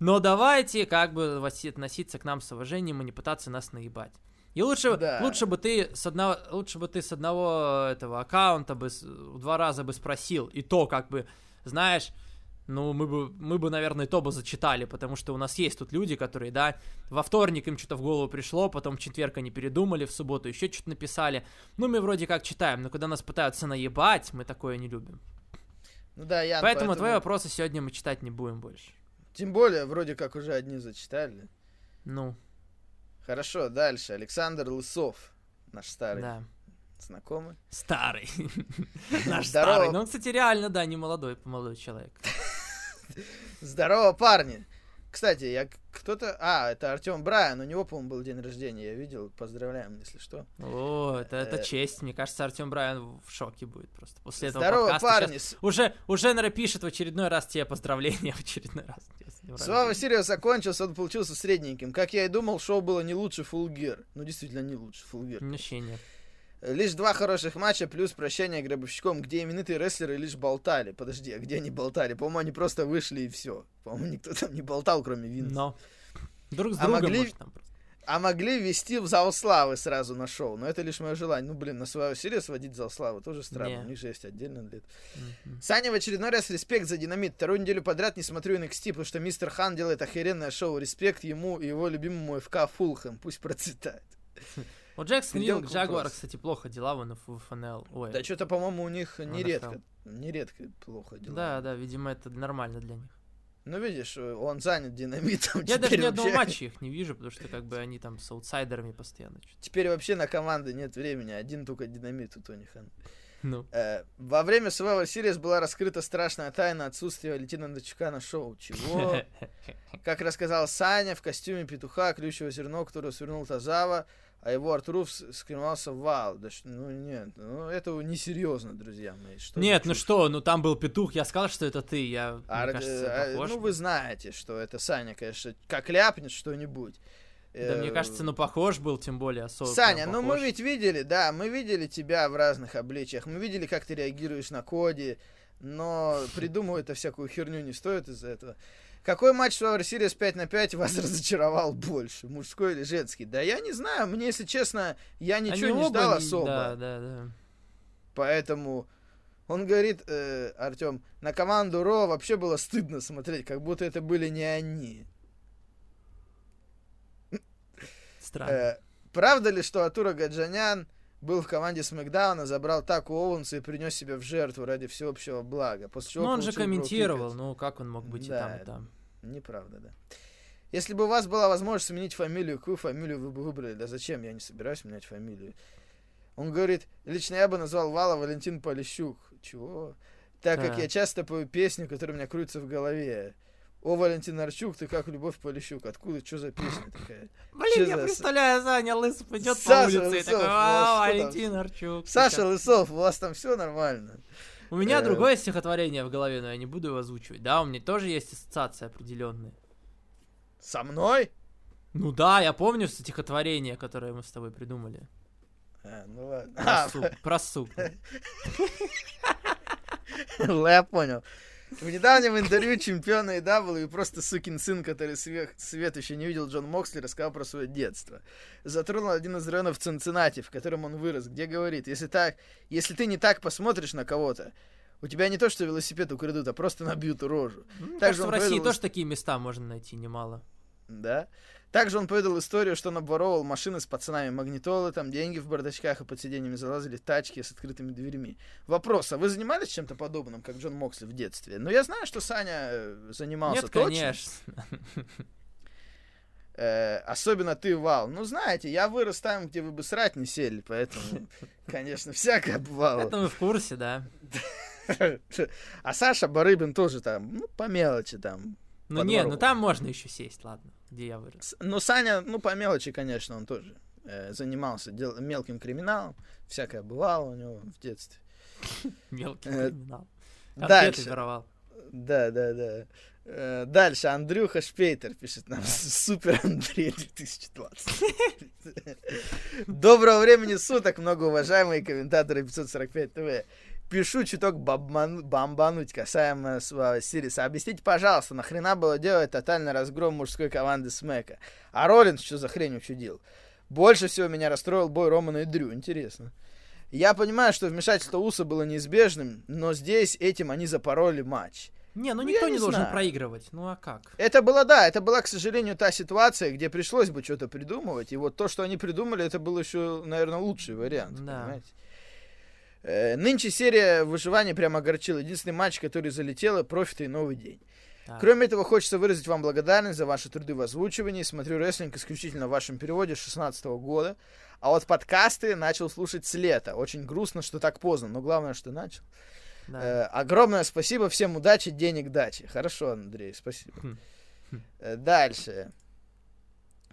Но давайте как бы относиться к нам с уважением и не пытаться нас наебать. И лучше, Да. лучше бы ты с одного, лучше бы ты с одного этого аккаунта бы два раза бы спросил, и то как бы, знаешь, ну мы бы, мы бы, наверное, то бы зачитали, потому что у нас есть тут люди, которые, да, во вторник им что-то в голову пришло, потом в четверг они передумали, в субботу еще что-то написали. Ну мы вроде как читаем, но когда нас пытаются наебать, мы такое не любим. Ну да, Ян, поэтому, твои вопросы сегодня мы читать не будем больше. Тем более, вроде как уже одни зачитали. Ну, Хорошо, дальше. Александр Лысов, наш старый да. знакомый. Старый. [LAUGHS] Наш старый. Ну, он, кстати, реально, да, не молодой, молодой человек. [LAUGHS] Здорово, парни. Кстати, я кто-то... А, это Артем Брайан, у него, по-моему, был день рождения, я видел. Поздравляем, если что. О, это, это Э. честь. Мне кажется, Артем Брайан в шоке будет просто после этого Здорово, подкаста. парни. Щас С- Уже, уже, наверное, пишет в очередной раз тебе поздравления, [LAUGHS] в очередной раз. Слава. Сириус закончился, он получился средненьким. Как я и думал, шоу было не лучше Full Gear. Ну, действительно, не лучше Full Gear. Вообще нет. Лишь два хороших матча, плюс прощание гробовщиком, где именитые рестлеры лишь болтали. Подожди, а где они болтали? По-моему, они просто вышли и все. По-моему, никто там не болтал, кроме Винса. Но. Друг с А другом, могли- может, там просто. А могли ввести в зал славы сразу на шоу. Но это лишь мое желание. Ну, блин, на свою серию сводить в зал славы тоже странно. Не. У них же есть отдельно для. Мгм. Саня в очередной раз респект за динамит. Вторую неделю подряд не смотрю NXT, потому что мистер Хан делает охеренное шоу. Респект ему и его любимому ФК Фулхэм. Пусть процветает. [LAUGHS] У Перейдем к Джагуар, кстати, плохо дела вон в ФНЛ. Ой. Да что-то, по-моему, у них нередко, нередко плохо дела. Да, да, видимо, это нормально для них. Ну, видишь, он занят динамитом. Я даже ни одного вообще- матча их не вижу, потому что как бы они там с аутсайдерами постоянно. Теперь вообще на команды нет времени. Один только динамит у Тони Хан. Ну. Э, во время Survivor Series была раскрыта страшная тайна отсутствия Валентина Дочука на шоу. Чего? [LAUGHS] Как рассказал Саня, в костюме петуха, ключевое зерно, которое свернул Тазава, а его Артуруф с- скрывался в вал. Да ш- ну нет, ну это несерьезно, друзья мои. Что Нет, ну что, ну там был петух, я сказал, что это ты, я, А, мне э, кажется, а, похож. ну вы знаете, что это Саня, конечно, как ляпнет что-нибудь. Да, мне Э, кажется, ну похож был, тем более особо. Саня, ну мы ведь видели, да, мы видели тебя в разных обличиях, мы видели, как ты реагируешь на коде, но придумывать это всякую херню не стоит из-за этого. Какой матч в Survivor Series 5 на 5 вас [LAUGHS] разочаровал больше, мужской или женский? Да я не знаю, мне, если честно, я Они ничего не оба ждал не- особо, Да, да, да. поэтому... Он говорит, э, Артем, на команду Ро вообще было стыдно смотреть, как будто это были не они. Странно. Э, правда ли, что Атура Гаджанян был в команде Смакдауна, забрал Таку Оуэнса и принес себя в жертву ради всеобщего блага? После чего ну он же комментировал, ну как он мог быть Да, и там, и там. Неправда, да. Если бы у вас была возможность сменить фамилию, какую фамилию вы бы выбрали? Да зачем? Я не собираюсь менять фамилию. Он говорит, лично я бы назвал Вала Валентин Полищук. Чего? Так как Так. я часто пою песню, которая у меня крутится в голове. О, Валентин Арчук, ты как Любовь Полищук. Откуда, что за песня такая? Блин, я за- представляю, Саня Лысов идет по Саша улице и Лысов, такой, у вас а, там? Валентин Арчук. Саша Лысов, у вас там все нормально? У меня э, другое стихотворение в голове, но я не буду его озвучивать. Да, у меня тоже есть ассоциации определенные. Со мной? Ну да, я помню стихотворение, которое мы с тобой придумали. А, ну ладно. Про А, суп. Про суп. [LAUGHS] Я понял. В недавнем интервью чемпиона AW и просто сукин сын, который свет, свет еще не видел Джон Моксли, рассказал про свое детство. Затронул один из районов Цинциннати, в котором он вырос, где говорит, если так, если ты не так посмотришь на кого-то, у тебя не то, что велосипед украдут, а просто набьют рожу. Мне Также кажется, в России поведал тоже такие места можно найти немало. Да. Также он поведал историю, что он обворовывал машины с пацанами магнитолы, там деньги в бардачках и под сиденьями залазили тачки с открытыми дверьми. Вопрос, а вы занимались чем-то подобным, как Джон Моксли в детстве? Ну, я знаю, что Саня э, занимался Нет, точно. конечно. Э, особенно ты, Вал. Ну, знаете, я вырос там, где вы бы срать не сели, поэтому, конечно, всякое бывало. Это мы в курсе, да. А Саша Барыбин тоже там, ну, по мелочи там. Ну не, ну там можно еще сесть, ладно, где я вырос. Но Саня, ну, по мелочи, конечно, он тоже э, занимался дел- мелким криминалом. Всякое бывало у него в детстве. [LAUGHS] Мелкий Э, криминал. Конфеты воровал. Да, да, да. Э, Дальше Андрюха Шпейтер пишет нам. [LAUGHS] Супер Андрей 2020. [LAUGHS] Доброго времени суток, многоуважаемые комментаторы 545 ТВ. Пишу чуток бабман- бомбануть касаемо своего Сириса. Объясните, пожалуйста, нахрена было делать тотальный разгром мужской команды Смека? А Роллинс что за хрень учудил? Больше всего меня расстроил бой Романа и Дрю. Интересно. Я понимаю, что вмешательство Уса было неизбежным, но здесь этим они запороли матч. Не, ну Ну, никто не, не должен знаю. проигрывать. Ну а как? Это была, да, это была, к сожалению, та ситуация, где пришлось бы что-то придумывать. И вот то, что они придумали, это был еще, наверное, лучший вариант. Да. понимаете? Э, нынче серия выживания прямо огорчила. Единственный матч, который залетел, профиты и новый день. Так. Кроме этого, хочется выразить вам благодарность за ваши труды в озвучивании. Смотрю рестлинг исключительно в вашем переводе с 16 года. А вот подкасты начал слушать с лета. Очень грустно, что так поздно, но главное, что начал. Да. Э, огромное спасибо, всем удачи, денег, дачи. Хорошо, Андрей, спасибо. Хм. Э, дальше.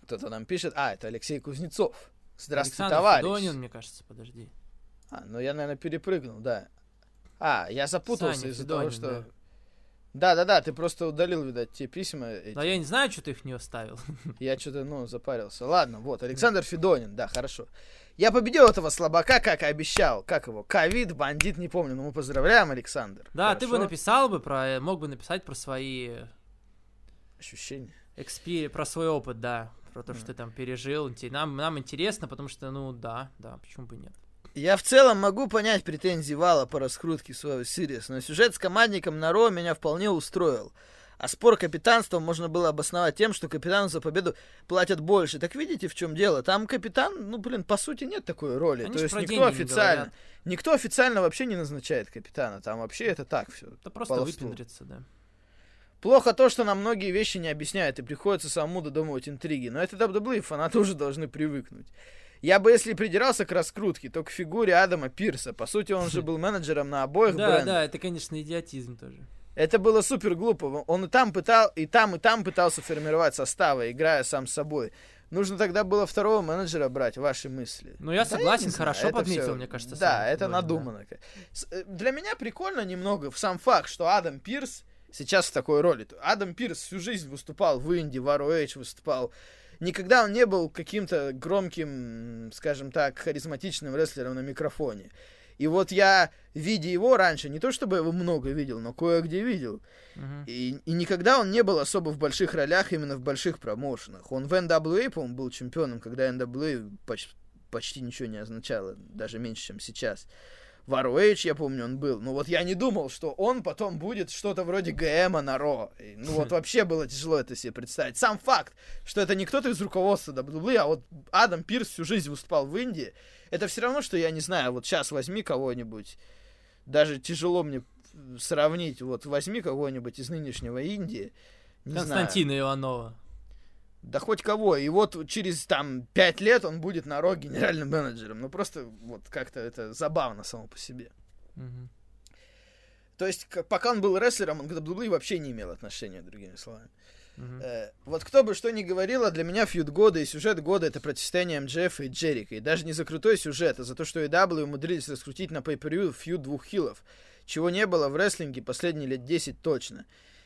Кто-то нам пишет. А, это Алексей Кузнецов. Здравствуйте, Александр товарищ. Федонин, мне кажется, подожди. А, ну я, наверное, перепрыгнул, да. А, я запутался из-за того, что... да. Да-да-да, ты просто удалил, видать, те письма. эти. Но я не знаю, что ты их не оставил. [LAUGHS] Я что-то, ну, запарился. Ладно, вот, Александр Федонин, да, хорошо. Я победил этого слабака, как и обещал. Как его? Ковид, бандит, не помню. Но мы поздравляем, Александр. Да, ты бы Хорошо. написал бы про, мог бы написать про свои Ощущение. экспири, про свой опыт, да, про то, что ты там пережил. Нам, нам интересно, потому что, ну, да, да, почему бы нет. Я в целом могу понять претензии Вала по раскрутке своего Сириус, но сюжет с командником на Ро меня вполне устроил. А спор капитанства можно было обосновать тем, что капитану за победу платят больше. Так видите, в чем дело? Там капитан, ну, блин, по сути нет такой роли. Они То есть никто не официально, говорят. никто официально вообще не назначает капитана. Там вообще это так все. Это просто Баловство. выпендриться, да. Плохо то, что нам многие вещи не объясняют, и приходится самому додумывать интриги. Но это WWE, фанаты уже должны привыкнуть. Я бы, если придирался к раскрутке, то к фигуре Адама Пирса. По сути, он же [LAUGHS] был менеджером на обоих Да, брендах. да, это, конечно, идиотизм тоже. Это было супер глупо. Он и там пытал, и там, и там пытался формировать составы, играя сам с собой. Нужно тогда было второго менеджера брать, ваши мысли. Ну, я Да согласен, не знаю, хорошо подметил, всё- мне кажется, Да, это да. надумано. С- э, Для меня прикольно немного сам факт, что Адам Пирс сейчас в такой роли. Адам Пирс всю жизнь выступал в Инди, в ROH выступал. Никогда он не был каким-то громким, скажем так, харизматичным рестлером на микрофоне. И вот я, видя его раньше, не то чтобы его много видел, но кое-где видел. Мгм. И, и никогда он не был особо в больших ролях, именно в больших промоушенах. Он в NWA, по-моему, был чемпионом, когда NWA поч- почти ничего не означало, даже меньше, чем сейчас. В ROH, я помню, он был. Ну вот я не думал, что он потом будет что-то вроде ГМа на Ро. И, Ну вот [LAUGHS] вообще было тяжело это себе представить. Сам факт, что это не кто-то из руководства WWE, а вот Адам Пирс всю жизнь выступал в Индии, это все равно, что я не знаю, вот сейчас возьми кого-нибудь, даже тяжело мне сравнить, вот возьми кого-нибудь из нынешнего Индии, не знаю. Константина Иванова. Да хоть кого. И вот через там пять лет он будет на Ро генеральным менеджером. Ну просто вот как-то это забавно само по себе. Мгм. То есть, к- пока он был рестлером, он к WWE вообще не имел отношения, другими словами. Мгм. Э, вот кто бы что ни говорил, а для меня фьюд года и сюжет года это противостояние МДФ и Джерика. И даже не за крутой сюжет, а за то, что AW умудрились раскрутить на pay фьюд двух хилов. Чего не было в рестлинге последние лет 10 точно.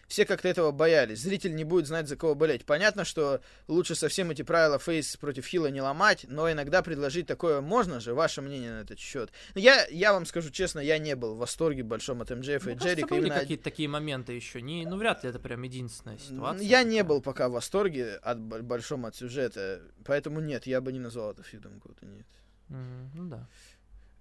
Все как-то этого боялись. Зритель не будет знать, за кого болеть. Понятно, что лучше совсем эти правила фейс против хила не ломать, но иногда предложить такое можно же. Ваше мнение на этот счет? Я, я вам скажу честно, я не был в восторге большом от МДФ Мне и Джерика. были именно какие-то такие моменты еще. Не, ну, вряд ли это прям единственная ситуация. Я не был пока в восторге от большом от сюжета, поэтому нет, я бы не назвал это года, нет. Мгм, Ну да.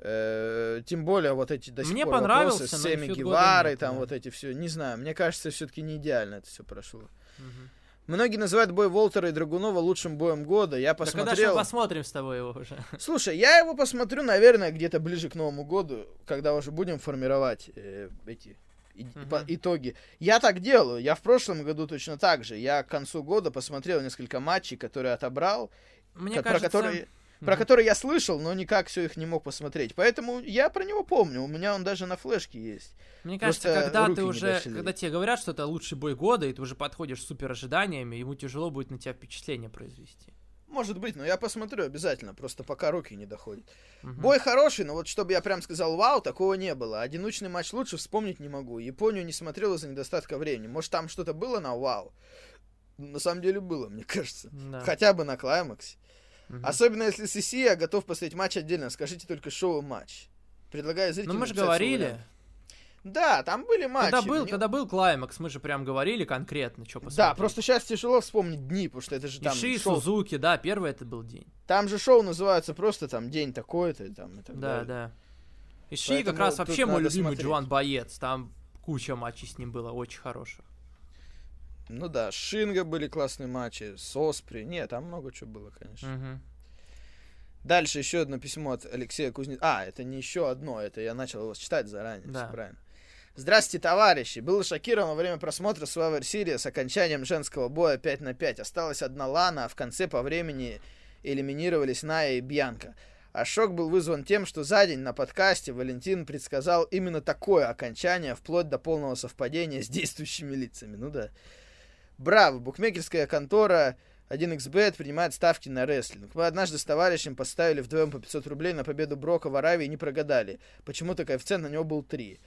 Э, Тем более вот эти до сих Мне пор понравился, вопросы с но и Сэмми фьюд года Геварой, нет, там да. вот эти все, не знаю, мне кажется, все-таки не идеально это все прошло. Мгм. Многие называют бой Волтера и Драгунова лучшим боем года. Я Да когда же мы посмотрел. посмотрим с тобой его уже? [LAUGHS] Слушай, я его посмотрю, наверное, где-то ближе к Новому году, когда уже будем формировать э, эти и- Мгм. по- итоги. Я так делаю. Я в прошлом году точно так же. Я к концу года посмотрел несколько матчей, которые отобрал, Мне ко- кажется... про которые про Мгм. которые я слышал, но никак все их не мог посмотреть. Поэтому я про него помню. У меня он даже на флешке есть. Мне кажется, Просто когда ты уже, когда тебе говорят, что это лучший бой года, и ты уже подходишь с супер ожиданиями, ему тяжело будет на тебя впечатление произвести. Может быть, но я посмотрю обязательно. Просто пока руки не доходят. Мгм. Бой хороший, но вот чтобы я прям сказал, вау, такого не было. Одиночный матч лучше вспомнить не могу. Японию не смотрел из-за недостатка времени. Может, там что-то было на вау? На самом деле было, мне кажется. Да. Хотя бы на клаймаксе. Мгм. Особенно если с я готов посмотреть матч отдельно. Скажите только шоу матч. Предлагаю зрителям... Ну мы же говорили. Да, там были матчи. когда был, Мне- когда был клаймакс, мы же прям говорили конкретно, что посмотреть. Да, просто сейчас тяжело вспомнить дни, потому что это же там Иши, шоу. Сузуки, да, первый это был день. Там же шоу называется просто там день такой-то и там и так Да, далее. да. Иши Поэтому как раз вообще мой любимый смотреть. Джоан Боец. Там куча матчей с ним было, очень хороших. Ну да, Шинга были классные матчи, с Оспри. Нет, там много чего было, конечно. Мгм. Дальше еще одно письмо от Алексея Кузнецова. А, это не еще одно, это я начал его читать заранее, Да. всё правильно. Здравствуйте, товарищи! Был шокирован во время просмотра Survivor Series с окончанием женского боя 5 на 5. Осталась одна Лана, а в конце по времени элиминировались Ная и Бьянка. А шок был вызван тем, что за день на подкасте Валентин предсказал именно такое окончание, вплоть до полного совпадения с действующими лицами. Ну да. Браво! Букмекерская контора 1xbet принимает ставки на рестлинг. Мы однажды с товарищем поставили вдвоем по 500 рублей на победу Брока в Аравии и не прогадали. Почему-то коэффициент на него был 3.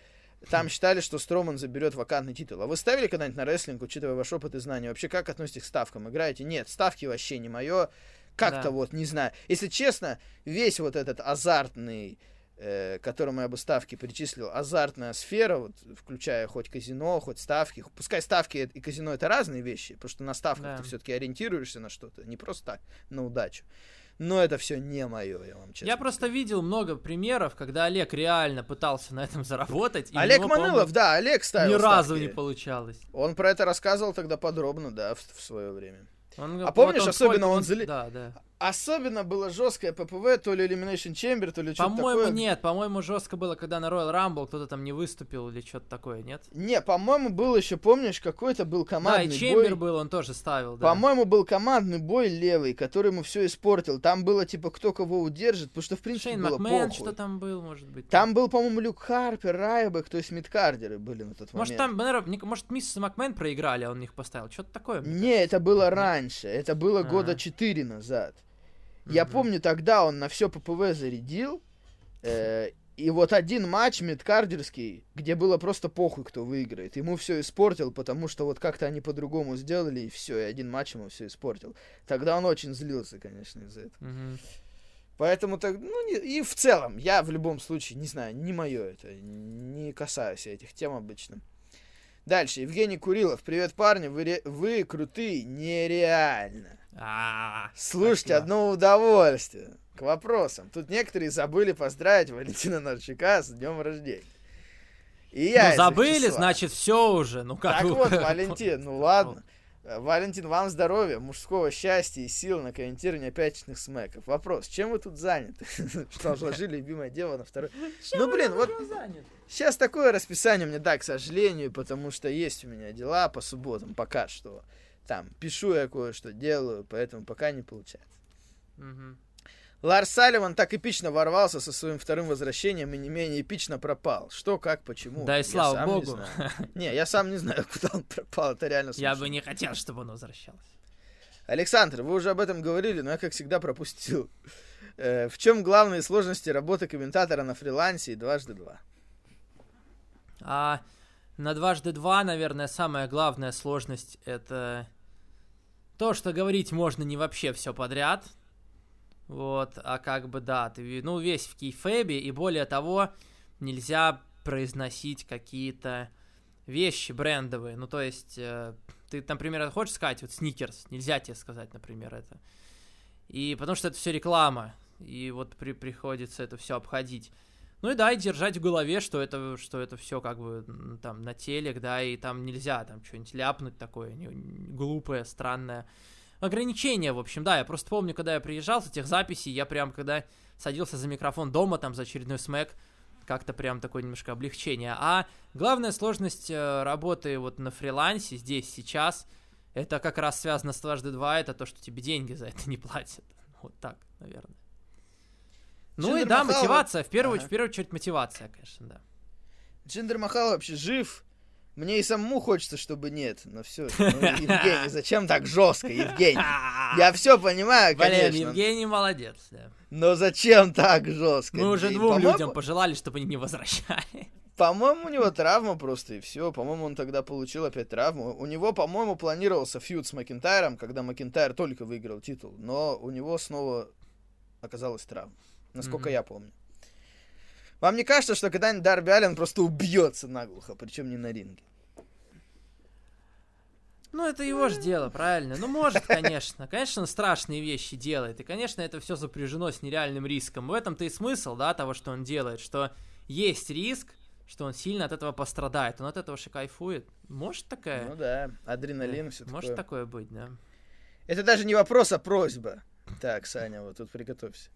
Там считали, что Строман заберет вакантный титул. А вы ставили когда-нибудь на рестлинг, учитывая ваш опыт и знания? Вообще, как относитесь к ставкам? Играете? Нет, ставки вообще не мое. Как-то Да. вот, не знаю. Если честно, весь вот этот азартный, э, которому я бы ставки перечислил, азартная сфера, вот, включая хоть казино, хоть ставки. Пускай ставки и казино это разные вещи, потому что на ставках Да. ты все-таки ориентируешься на что-то, не просто так, на удачу. Но это все не мое, я вам честно Я просто видел много примеров, когда Олег реально пытался на этом заработать. и Олег него, Манылов, да, Олег ставил Ни разу ставки. не получалось. Он про это рассказывал тогда подробно, да, в, в свое время. Он- А вот помнишь, он особенно сколько- он зали- Да, да. Особенно было жесткое ППВ, то ли Elimination Chamber, то ли что-то По-моему, такое. нет. По-моему, жестко было, когда на Royal Rumble кто-то там не выступил или что-то такое, нет? Не, по-моему, был еще, помнишь, какой-то был Да, командный и Чембер бой. был, он тоже ставил, да. По-моему, был командный бой левый, который ему все испортил. Там было типа кто кого удержит, потому что в принципе Шейн было Макмен похуй. что там был, может быть. Там был, по-моему, Люк Харпер, Райбек, то есть мидкардеры были на тот Может, момент. там, наверное, мне- может, миссис Макмен проиграли, а он их поставил. Что-то такое. Не, это было раньше. Это было А. года 4 назад. Я Мгм. помню, тогда он на все ППВ зарядил. э, и вот один матч мидкардерский, где было просто похуй, кто выиграет. Ему все испортил, потому что вот как-то они по-другому сделали, и все, и один матч ему все испортил. Тогда он очень злился, конечно, из-за этого. Мгм. Поэтому так, ну, не- и в целом, я в любом случае, не знаю, не мое это, не касаюсь я этих тем обычно. Дальше, Евгений Курилов. Привет, парни, вы, ре- вы крутые, нереально. А, Слушайте, спасибо. одно удовольствие. К вопросам. Тут некоторые забыли поздравить Валентина Нарчука с днем рождения. И я Ну, забыли, числа. значит, все уже. Ну, как Так вы- вот, [LAUGHS] Валентин, ну ладно. Э, Валентин, вам здоровья, мужского счастья и сил на комментирование пятничных смеков. Вопрос, чем вы тут заняты? [LAUGHS] Что отложили любимое дело на второй... Ну, блин, вот сейчас такое расписание мне, да, к сожалению, потому что есть у меня дела по субботам пока что. Там, пишу я кое-что, делаю, поэтому пока не получается. Ларс Салливан так эпично ворвался со своим вторым возвращением и не менее эпично пропал. Что, как, почему? Да и я слава не богу. знаю. [LAUGHS] Не, я сам не знаю, куда он пропал. Это реально Я смешно. бы не хотел, чтобы он возвращался. Александр, вы уже об этом говорили, но я, как всегда, пропустил. Э, В чем главные сложности работы комментатора на фрилансе и дважды два? А на дважды два, наверное, самая главная сложность это то, что говорить можно не вообще все подряд. Вот, а как бы да, ты ну весь в кейфебе, и более того, нельзя произносить какие-то вещи брендовые. Ну, то есть, э, ты, например, хочешь сказать, вот сникерс, нельзя тебе сказать, например, это. И потому что это все реклама, и вот при, приходится это все обходить. Ну и да, и держать в голове, что это, что это все как бы там на телек, да, и там нельзя там что-нибудь ляпнуть такое не- глупое, странное. Ограничения, в общем, да, я просто помню, когда я приезжал с этих записей, я прям, когда садился за микрофон дома, там, за очередной смэк, как-то прям такое немножко облегчение. А главная сложность э, работы вот на фрилансе, здесь, сейчас, это как раз связано с дважды два, это то, что тебе деньги за это не платят. Вот так, наверное. Ну и Джиндер да, Махалова- мотивация, в первую, Ага. в первую очередь мотивация, конечно, да. Джиндер Махал вообще жив? Мне и самому хочется, чтобы нет. Но все. [LAUGHS] Евгений, зачем так жестко, Евгений? [LAUGHS] Я все понимаю, Блин, конечно. Евгений молодец, да. Но зачем так жестко? Мы уже двум людям пожелали, чтобы они не возвращали. [LAUGHS] По-моему, у него травма просто, и все. По-моему, он тогда получил опять травму. У него, по-моему, планировался фьюд с Макентайром, когда Макентайр только выиграл титул. Но у него снова оказалась травма. Насколько Мгм. я помню. Вам не кажется, что когда-нибудь Дарби Аллен просто убьется наглухо, причем не на ринге? Ну, это его же дело, правильно? Ну, может, конечно. Конечно, он страшные вещи делает. И, конечно, это все запряжено с нереальным риском. В этом-то и смысл, да, того, что он делает. Что есть риск, что он сильно от этого пострадает. Он от этого же кайфует. Может такая? Ну да, адреналин, все Может такое быть, да. Это даже не вопрос, а просьба. Так, Саня, вот тут приготовься.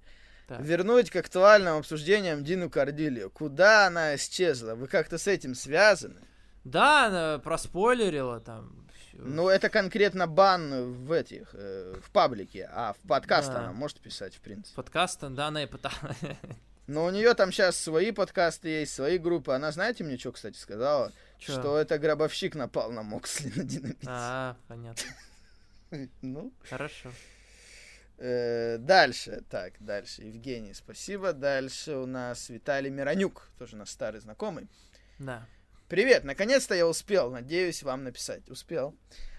Так. Вернуть к актуальным обсуждениям Дину Кардилью. Куда она исчезла? Вы как-то с этим связаны? Да, она проспойлерила там. всё. Ну, это конкретно бан в этих, э, в паблике, а в подкаст Да. она может писать, в принципе. Подкаст, да, она и пыталась. [LAUGHS] Но у нее там сейчас свои подкасты есть, свои группы. Она, знаете, мне что, кстати, сказала? Чё? Что это гробовщик напал на Моксли на динамите. А, понятно. [LAUGHS] Ну, Хорошо. Э, дальше, так, дальше. Евгений, спасибо. Дальше у нас Виталий Миронюк, тоже наш старый знакомый. Да. Привет, наконец-то я успел, надеюсь вам написать. Успел.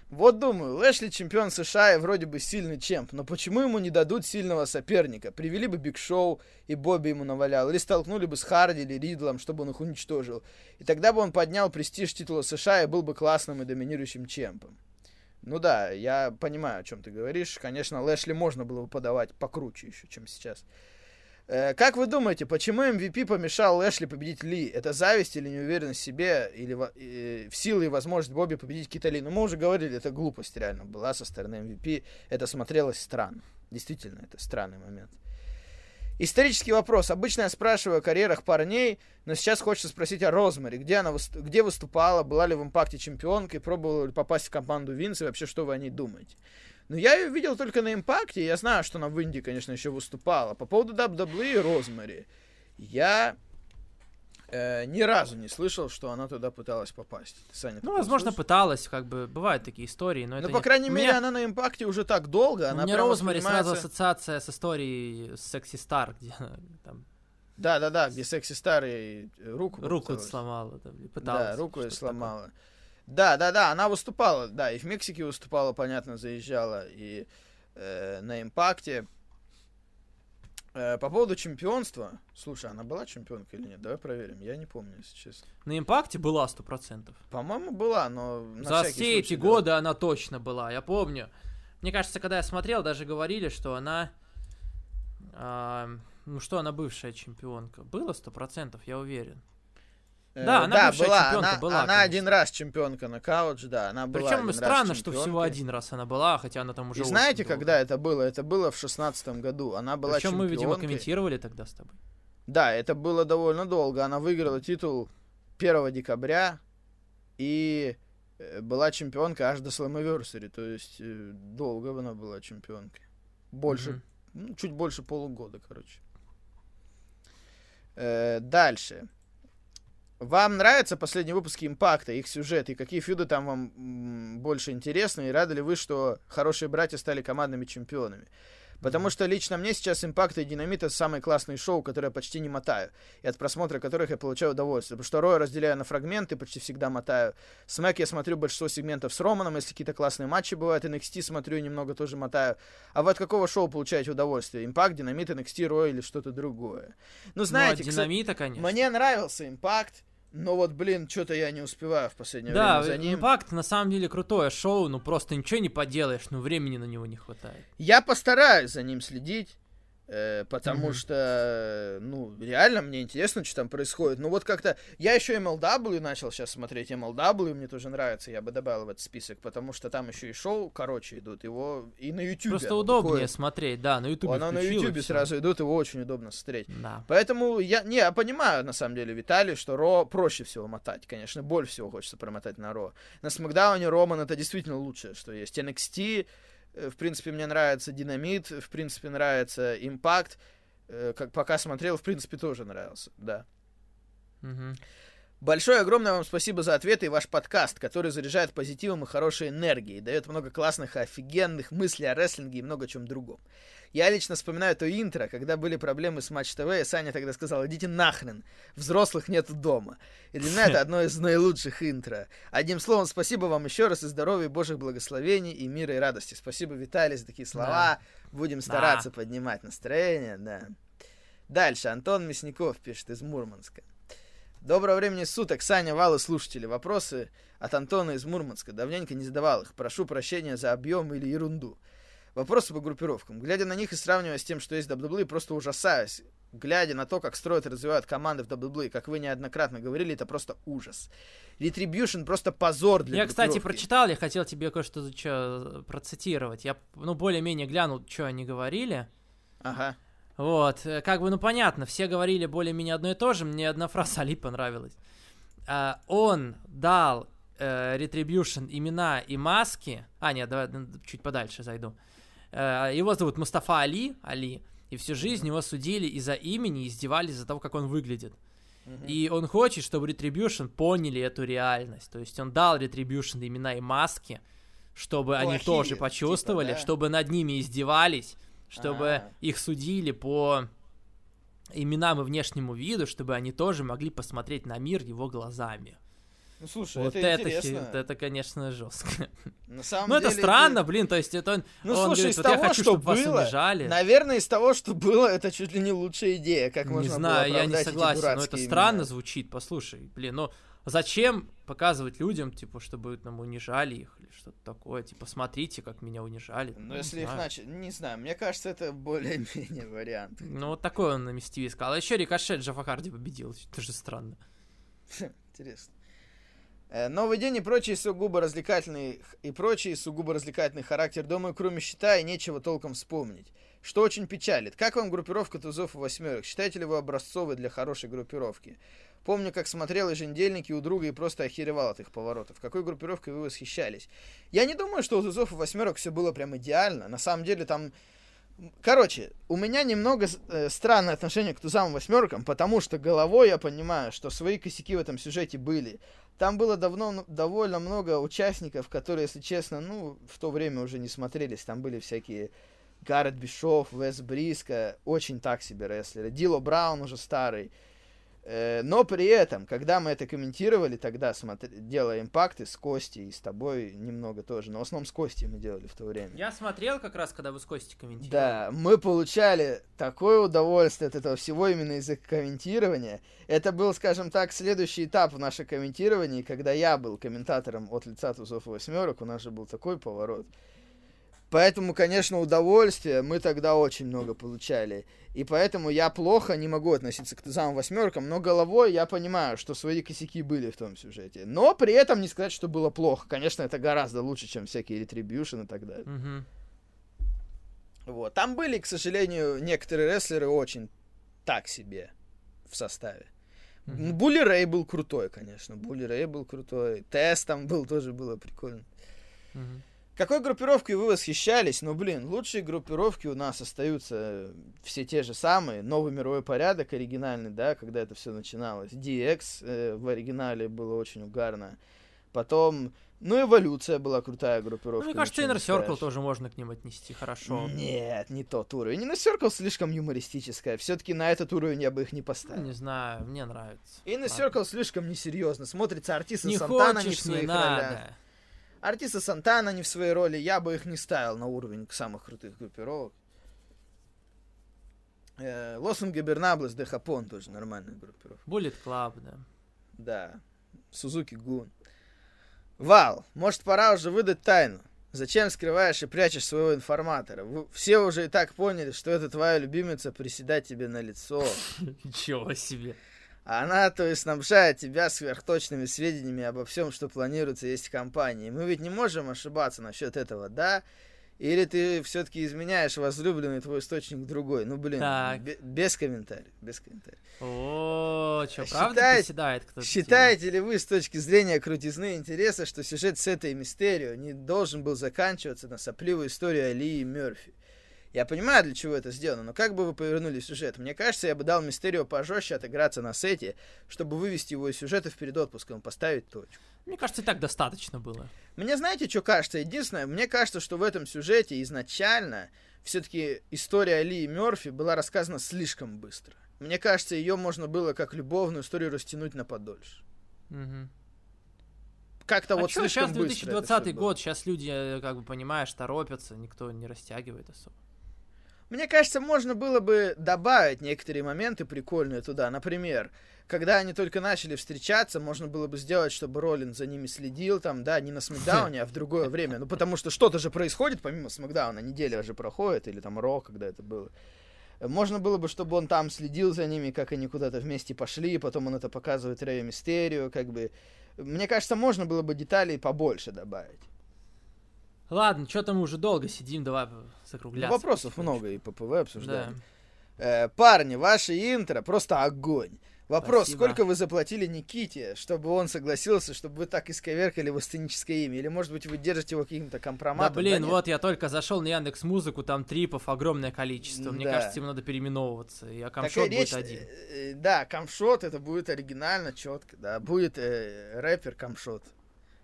Вот думаю, Лэшли чемпион США и вроде бы сильный чемп, но почему ему не дадут сильного соперника? Привели бы Биг Шоу и Бобби ему навалял, или столкнули бы с Харди или Ридлом, чтобы он их уничтожил. И тогда бы он поднял престиж титула США и был бы классным и доминирующим чемпом. Ну да, я понимаю, о чем ты говоришь. Конечно, Лэшли можно было бы подавать покруче еще, чем сейчас. Э, Как вы думаете, почему MVP помешал Лэшли победить Ли? Это зависть или неуверенность в себе, или во- э, в силы и возможность Бобби победить Кита Ли? Ну, мы уже говорили, это глупость реально была со стороны MVP. Это смотрелось странно. Действительно, это странный момент. Исторический вопрос. Обычно я спрашиваю о карьерах парней, но сейчас хочется спросить о Розмари. Где она где выступала, была ли в импакте чемпионкой, пробовала ли попасть в команду Винса и вообще что вы о ней думаете? Ну, я ее видел только на импакте, я знаю, что она в Индии, конечно, еще выступала. По поводу WWE и Розмари, я э, ни разу не слышал, что она туда пыталась попасть. Ты, Саня, Ну, возможно, слышал? пыталась, как бы, бывают такие истории, но это Ну, по не- крайней У мере, меня- она на импакте уже так долго, У она меня прям Розмари сразу ассоциация с историей Секси Стар, где она там Да-да-да, где секси старый руку руку сломала, там, пыталась. Да, руку такое. сломала. Да, да, да, она выступала, да, и в Мексике выступала, понятно, заезжала, и э, на импакте. Э, по поводу чемпионства, слушай, она была чемпионкой или нет? Давай проверим, я не помню, если честно. На импакте была сто процентов. По-моему, была, но За все эти случай, да. годы она точно была, я помню. Мне кажется, когда я смотрел, даже говорили, что она... а, ну что, она бывшая чемпионка. Было сто процентов, я уверен. Э, Да, она да, была, чемпионка она, была, она конечно. один раз чемпионка на каудж, да, она была Причем странно, что всего чемпионкой. один раз она была, хотя она там уже И знаете, долго. когда это было? Это было в шестнадцатом году. Она была Причем мы, видимо, чемпионкой. комментировали тогда с тобой. Да, это было довольно долго. Она выиграла титул 1 декабря и э, была чемпионкой аж до Slammiversary. То есть э, долго она была чемпионкой. Больше, Мгм. ну, чуть больше полугода, короче. Э, дальше. Вам нравятся последние выпуски Импакта, их сюжет, и какие фьюды там вам больше интересны, и рады ли вы, что хорошие братья стали командными чемпионами? Потому что лично мне сейчас Импакт и Динамит это самые классные шоу, которые я почти не мотаю. И от просмотра которых я получаю удовольствие. Потому что Роя разделяю на фрагменты, почти всегда мотаю. Смэк я смотрю большинство сегментов с Романом, если какие-то классные матчи бывают. NXT смотрю немного тоже мотаю. А вы от какого шоу получаете удовольствие? Импакт, Динамит, NXT, Роя или что-то другое? Ну, знаете... Ну, Динамита, конечно. Мне нравился Импакт. Но вот, блин, что-то я не успеваю в последнее да, время за ним. Импакт на самом деле крутое шоу, ну просто ничего не поделаешь, ну времени на него не хватает. Я постараюсь за ним следить. Э, потому mm-hmm. что, ну, реально мне интересно, что там происходит. Ну, вот как-то... Я еще MLW начал сейчас смотреть. MLW мне тоже нравится, я бы добавил в этот список, потому что там еще и шоу короче идут. Его и на YouTube. Просто удобнее выходит. смотреть, да, на YouTube Оно на YouTube сразу идут, его очень удобно смотреть. Да. Поэтому я, не, я понимаю, на самом деле, Виталий, что Ро проще всего мотать. Конечно, боль всего хочется промотать на Ро. На Смакдауне Роман это действительно лучшее, что есть. NXT Э, в принципе, мне нравится Динамит, в принципе, нравится Импакт. Э, как пока смотрел, в принципе, тоже нравился, да. Угу. Большое огромное вам спасибо за ответы и ваш подкаст, который заряжает позитивом и хорошей энергией, дает много классных, офигенных мыслей о рестлинге и много чем другом. Я лично вспоминаю то интро, когда были проблемы с Матч ТВ, и Саня тогда сказал, идите нахрен, взрослых нету дома. И для меня это [LAUGHS] одно из наилучших интро. Одним словом, спасибо вам еще раз и здоровья, божьих благословений и мира и радости. Спасибо, Виталий, за такие слова. Да. Будем стараться да. поднимать настроение, да. Дальше, Антон Мясников пишет из Мурманска. Доброго времени суток, Саня, Валы, слушатели. Вопросы от Антона из Мурманска. Давненько не задавал их. Прошу прощения за объем или ерунду. Вопросы по группировкам. Глядя на них и сравнивая с тем, что есть в WWE, просто ужасаюсь. Глядя на то, как строят и развивают команды в WWE, как вы неоднократно говорили, это просто ужас. Retribution просто позор для Я, кстати, прочитал, я хотел тебе кое-что что, процитировать. Я, ну, более-менее глянул, что они говорили. Ага. Вот, э, как бы, ну понятно, все говорили более-менее одно и то же, мне одна [LAUGHS] фраза Али понравилась. А, он дал э, Retribution имена и маски. А, нет, давай чуть подальше зайду. А, его зовут Мустафа Али, Али, и всю жизнь его судили из-за имени и издевались из-за того, как он выглядит. И он хочет, чтобы Retribution поняли эту реальность. То есть он дал Retribution имена и маски, чтобы Плохие, они тоже почувствовали, типа, да? чтобы над ними издевались чтобы А-а-а. их судили по именам и внешнему виду, чтобы они тоже могли посмотреть на мир его глазами. Ну слушай, вот это, это, интересно. это, это, конечно, жестко. На самом ну деле, это странно, это... блин, то есть это он, ну, он слушай, говорит, из вот того, я хочу, что чтобы было, вас унижали. Наверное, из того, что было, это чуть ли не лучшая идея, как не можно знаю, было я не согласен, но это странно имена. звучит, послушай, блин, ну зачем показывать людям, типа, чтобы нам унижали их или что-то такое, типа, смотрите, как меня унижали. Ну, если их начали, не знаю, мне кажется, это более-менее [LAUGHS] вариант. Ну, вот такой он на MSTV сказал. А еще Рикошет Джафа Харди победил, это же странно. Интересно. Э, Новый день и прочие сугубо развлекательный и прочий сугубо развлекательный характер. Думаю, кроме счета и нечего толком вспомнить. Что очень печалит. Как вам группировка тузов и восьмерок? Считаете ли вы образцовой для хорошей группировки? Помню, как смотрел еженедельники у друга и просто охеревал от их поворотов. Какой группировкой вы восхищались? Я не думаю, что у тузов и восьмерок все было прям идеально. На самом деле там Короче, у меня немного э, странное отношение к тузам и восьмеркам, потому что головой я понимаю, что свои косяки в этом сюжете были. Там было давно довольно много участников, которые, если честно, ну, в то время уже не смотрелись. Там были всякие Гаррет Бишов, Вес Бриско, очень так себе рестлеры. Дило Браун уже старый. Э, но при этом, когда мы это комментировали, тогда смотри, делая импакты с Костей и с тобой немного тоже, но в основном с Костей мы делали в то время. Я смотрел как раз, когда вы с Костей комментировали. Да, мы получали такое удовольствие от этого всего именно из-за комментирования. Это был, скажем так, следующий этап в нашем комментировании, когда я был комментатором от лица Тузов Восьмерок, у нас же был такой поворот. Поэтому, конечно, удовольствие мы тогда очень много получали. И поэтому я плохо не могу относиться к тузам восьмеркам, но головой я понимаю, что свои косяки были в том сюжете. Но при этом не сказать, что было плохо. Конечно, это гораздо лучше, чем всякие Retribution и так далее. Угу. Вот. Там были, к сожалению, некоторые рестлеры очень так себе в составе. Mm-hmm. Булли Рэй был крутой, конечно. Булли Рэй был крутой. Тест там был, тоже было прикольно. Mm-hmm. Какой группировкой вы восхищались? Ну, блин, лучшие группировки у нас остаются э, все те же самые. Новый мировой порядок оригинальный, да, когда это все начиналось. DX э, в оригинале было очень угарно. Потом, ну, Эволюция была крутая группировка. Ну, мне кажется, Inner Circle тоже можно к ним отнести хорошо. Нет, не тот уровень. Inner Circle слишком юмористическая. Все-таки на этот уровень я бы их не Ну, поставил. не знаю, мне нравится. Inner. Circle слишком несерьезно. Смотрится Артиса Не Сантана не в хочешь, не своих ролях. Артиса Сантана не в своей роли. Я бы их не ставил на уровень самых крутых группировок. Э, Лос Ингабернаблес де Хапон тоже нормальная группировка. Bullet Club, да. Да. Сузуки Гун. Вал, может пора уже выдать тайну? Зачем скрываешь и прячешь своего информатора? Вы- все уже и так поняли, что это твоя любимица приседать тебе на лицо. [LAUGHS] Ничего себе. А она, то есть, снабжает тебя сверхточными сведениями обо всем, что планируется есть в компании. Мы ведь не можем ошибаться насчет этого, да? Или ты все-таки изменяешь возлюбленный твой источник другой? Ну, блин, без комментариев, без комментариев. О, что, правда Считает- кто-то? Считаете ли вы с точки зрения крутизны интереса, что сюжет с этой Мистерио не должен был заканчиваться на сопливую историю Алии и Мерфи? Я понимаю, для чего это сделано, но как бы вы повернули сюжет? Мне кажется, я бы дал Мистерио пожестче отыграться на сете, чтобы вывести его из сюжета перед отпуском, поставить точку. Мне кажется, и так достаточно было. Мне знаете, что кажется? Единственное, мне кажется, что в этом сюжете изначально все-таки история Ли и Мерфи была рассказана слишком быстро. Мне кажется, ее можно было как любовную историю растянуть на подольше. Мгм. Как-то а вот чё, слишком сейчас быстро. это 2020 всё было. год, сейчас люди, э, как бы, понимаешь, торопятся, никто не растягивает особо. Мне кажется, можно было бы добавить некоторые моменты прикольные туда. Например, когда они только начали встречаться, можно было бы сделать, чтобы Роллин за ними следил, там, да, не на Смакдауне, а в другое [LAUGHS] время. Ну, потому что что-то же происходит, помимо Смакдауна, неделя же проходит, или там Ро, когда это было. Можно было бы, чтобы он там следил за ними, как они куда-то вместе пошли, потом он это показывает Рэю Мистерию, как бы. Мне кажется, можно было бы деталей побольше добавить. Ладно, что-то мы уже долго сидим, давай Ну, закругляться. вопросов потихонечку. много и ППВ обсуждаем. Да. Э, парни, ваше интро просто огонь. Вопрос, Спасибо. сколько вы заплатили Никите, чтобы он согласился, чтобы вы так исковеркали его сценическое имя? Или, может быть, вы держите его каким-то Да компроматом? блин, нет? вот я только зашел на Яндекс Музыку, там трипов огромное количество. Мне Да. кажется, ему надо переименовываться. И а камшот речь, будет один. э, э, да, камшот, это будет оригинально, четко, да. Будет э, рэпер камшот.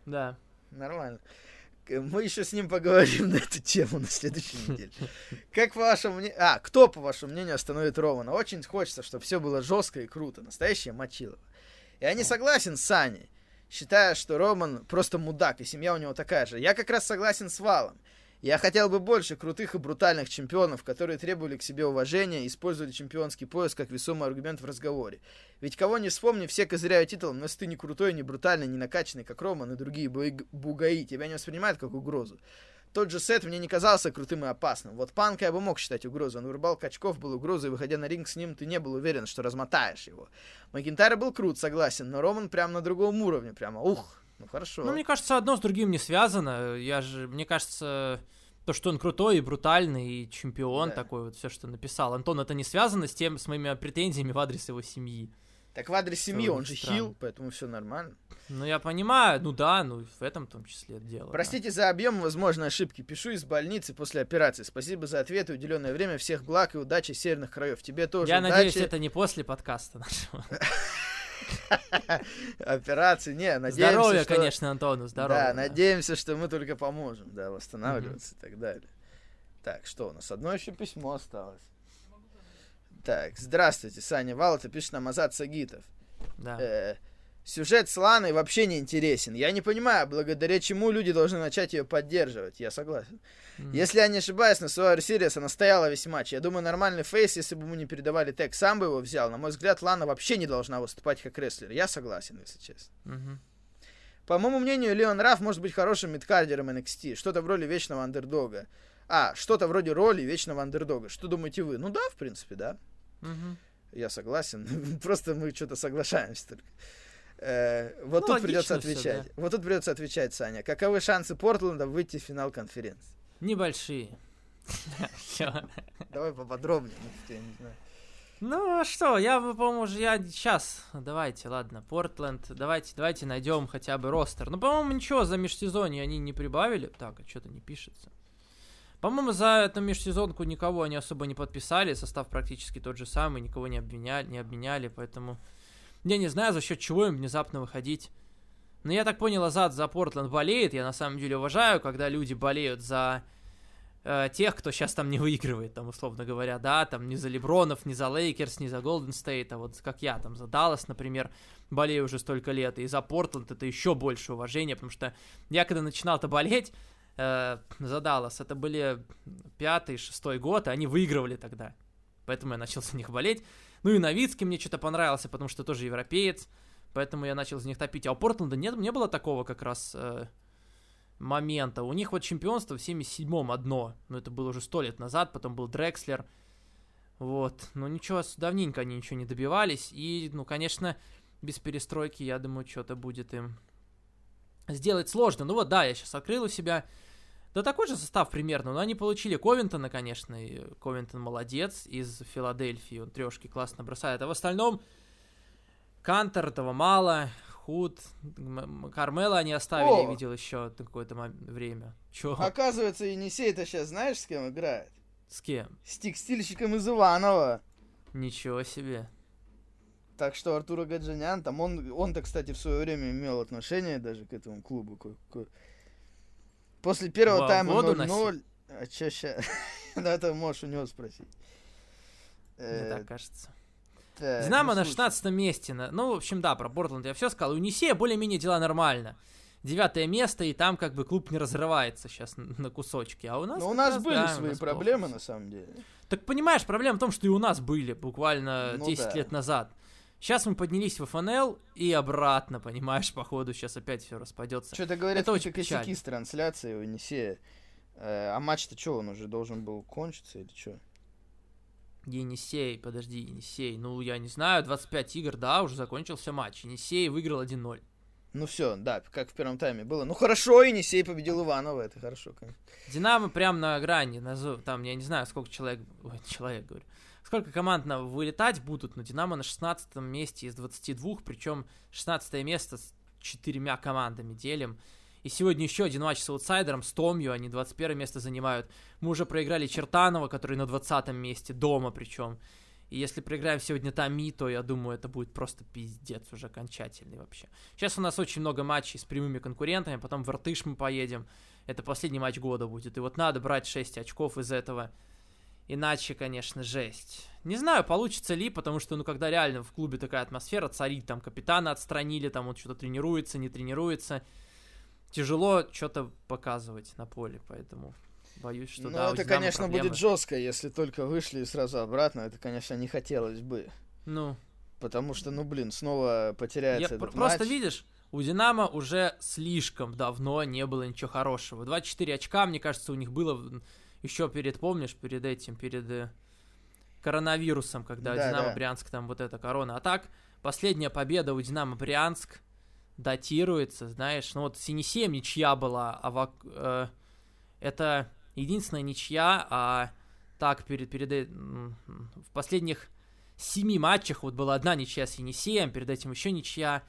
Да. Нормально. К- Мы еще с ним поговорим [LAUGHS] на эту тему на следующей неделе. Как по вашему мнению... А, кто, по вашему мнению, остановит Романа? Очень хочется, чтобы все было жестко и круто. Настоящее мочилово. Я не согласен с Саней, считая, что Роман просто мудак, и семья у него такая же. Я как раз согласен с Валом. Я хотел бы больше крутых и брутальных чемпионов, которые требовали к себе уважения и использовали чемпионский пояс как весомый аргумент в разговоре. Ведь кого не вспомни, все козыряют титулом, но если ты не крутой, не брутальный, не накачанный, как Роман и другие бугаи, тебя не воспринимают как угрозу. Тот же Сет мне не казался крутым и опасным. Вот Панка я бы мог считать угрозой. Он вырубал качков, был угрозой, выходя на ринг с ним, ты не был уверен, что размотаешь его. Макинтайр был крут, согласен, но Роман прям на другом уровне, прямо, ух, ну хорошо. Ну, мне кажется, одно с другим не связано. Я же, мне кажется, то, что он крутой и брутальный, и чемпион Да. такой, вот все, что написал. Антон, это не связано с тем, с моими претензиями в адрес его семьи. Так в адрес семьи он же странно. хил, поэтому все нормально. Ну, я понимаю, ну да, ну, в этом в том числе дело. да. Простите за объем и возможные ошибки. Пишу из больницы после операции. Спасибо за ответы, уделенное время. Всех благ и удачи северных краев. Тебе тоже Я удачи. надеюсь, это не после подкаста нашего. [LAUGHS] Операции, не, надеемся, Здоровья, что- конечно, Антону, здоровья. Да, надеемся, что мы только поможем, да, восстанавливаться и так далее. Так, что у нас? Одно еще письмо осталось. Так, здравствуйте, Саня Валата пишет нам Азат Сагитов. Да. Сюжет с Ланой вообще не интересен. Я не понимаю, благодаря чему люди должны начать ее поддерживать. Я согласен. М. Если я не ошибаюсь, на Survivor Series она стояла весь матч. Я думаю, нормальный фейс, если бы ему не передавали тег, сам бы его взял. На мой взгляд, Лана вообще не должна выступать как рестлер. Я согласен, если честно. Мгм. По моему мнению, Леон Раф может быть хорошим мидкардером NXT. Что-то в роли вечного андердога. А, что-то вроде роли вечного андердога. Что думаете вы? Ну да, в принципе, да. Мгм. Я согласен. [LAUGHS] Просто мы что-то соглашаемся только. Э, вот Ну, тут придется логично всё, отвечать. Вот тут придется отвечать, Саня. Каковы шансы Портленда выйти в финал конференции? Небольшие. Давай поподробнее. ну, я не знаю. Ну а что, я, по-моему, уже я сейчас. Давайте, ладно, Портленд, давайте, давайте найдем хотя бы ростер. Ну, по-моему, ничего за межсезонье они не прибавили. Так, а что-то не пишется. По-моему, за эту межсезонку никого они особо не подписали, состав практически тот же самый, никого не обменяли, не обменяли, поэтому я не знаю, за счет чего им внезапно выходить. Но я так понял, Азат за Портленд болеет. Я на самом деле уважаю, когда люди болеют за э, тех, кто сейчас там не выигрывает, там, условно говоря, да, там не за Лебронов, не за Лейкерс, не за Голден Стейт, а вот как я, там, за Даллас, например, болею уже столько лет, и за Портленд это еще больше уважения, потому что я когда начинал-то болеть э, за Даллас, это были пятый, шестой год, и они выигрывали тогда, поэтому я начал за них болеть. Ну и Новицкий мне что-то понравился, потому что тоже европеец, поэтому я начал за них топить. А у Портленда нет, не было такого как раз э, момента. У них вот чемпионство в 77-м одно, но это было уже сто лет назад, потом был Дрекслер. Вот, ну ничего, давненько они ничего не добивались, и, ну, конечно, без перестройки, я думаю, что-то будет им сделать сложно. Ну вот, да, я сейчас открыл у себя да такой же состав примерно, но они получили Ковентона, конечно, и Ковентон молодец из Филадельфии, он трешки классно бросает, а в остальном Кантер этого мало, Худ, Кармела они оставили, О! я видел еще какое-то время. Чё? Оказывается, Енисей-то сейчас знаешь, с кем играет? С кем? С текстильщиком из Иванова. Ничего себе. Так что Артур Гаджанян, там он, он-то, кстати, в свое время имел отношение даже к этому клубу. К, к, После первого Во, тайма 0-0. А чё ща? [LAUGHS] ну, это можешь у него спросить. Мне э, так кажется. Так, Динамо ну, на 16 месте. Ну, в общем, да, про Портленд я все сказал. У Нисея более-менее дела нормально. Девятое место, и там как бы клуб не разрывается сейчас на кусочки. А у нас... Ну, у нас были да, свои проблемы, плохо. на самом деле. Так понимаешь, проблема в том, что и у нас были буквально ну, 10 да. лет назад. Сейчас мы поднялись в ФНЛ и обратно, понимаешь, [LAUGHS] походу сейчас опять все распадется. Что-то говорят, это очень косяки с трансляцией у Енисея. Э, а матч-то что, он уже должен был кончиться или что? Енисей, подожди, Енисей. Ну, я не знаю, 25 игр, да, уже закончился матч. Енисей выиграл 1-0. Ну все, да, как в первом тайме было. Ну хорошо, Енисей победил Иванова, это хорошо, конечно. Динамо прям на грани, на, там, я не знаю, сколько человек, ой, человек, говорю, сколько команд на вылетать будут, но Динамо на 16 месте из 22, причем 16 место с четырьмя командами делим. И сегодня еще один матч с аутсайдером, с Томью, они 21 место занимают. Мы уже проиграли Чертанова, который на 20 месте, дома причем. И если проиграем сегодня Томи, то я думаю, это будет просто пиздец уже окончательный вообще. Сейчас у нас очень много матчей с прямыми конкурентами, потом в Иртыш мы поедем. Это последний матч года будет. И вот надо брать 6 очков из этого. Иначе, конечно, жесть. Не знаю, получится ли, потому что, ну, когда реально в клубе такая атмосфера царит, там, капитана отстранили, там, он что-то тренируется, не тренируется. Тяжело что-то показывать на поле, поэтому боюсь, что, ну, да, это, конечно, проблемы. будет жестко, если только вышли и сразу обратно. Это, конечно, не хотелось бы. Ну. Потому что, ну, блин, снова потеряется Я этот Просто матч. видишь, у Динамо уже слишком давно не было ничего хорошего. 24 очка, мне кажется, у них было еще перед, помнишь, перед этим, перед э, коронавирусом, когда да, Динамо да. Брянск там вот эта корона. А так, последняя победа у Динамо Брянск датируется, знаешь, ну вот с Енисеем ничья была, а в, э, это единственная ничья, а так перед, перед э, в последних семи матчах вот была одна ничья с Енисеем, перед этим еще ничья,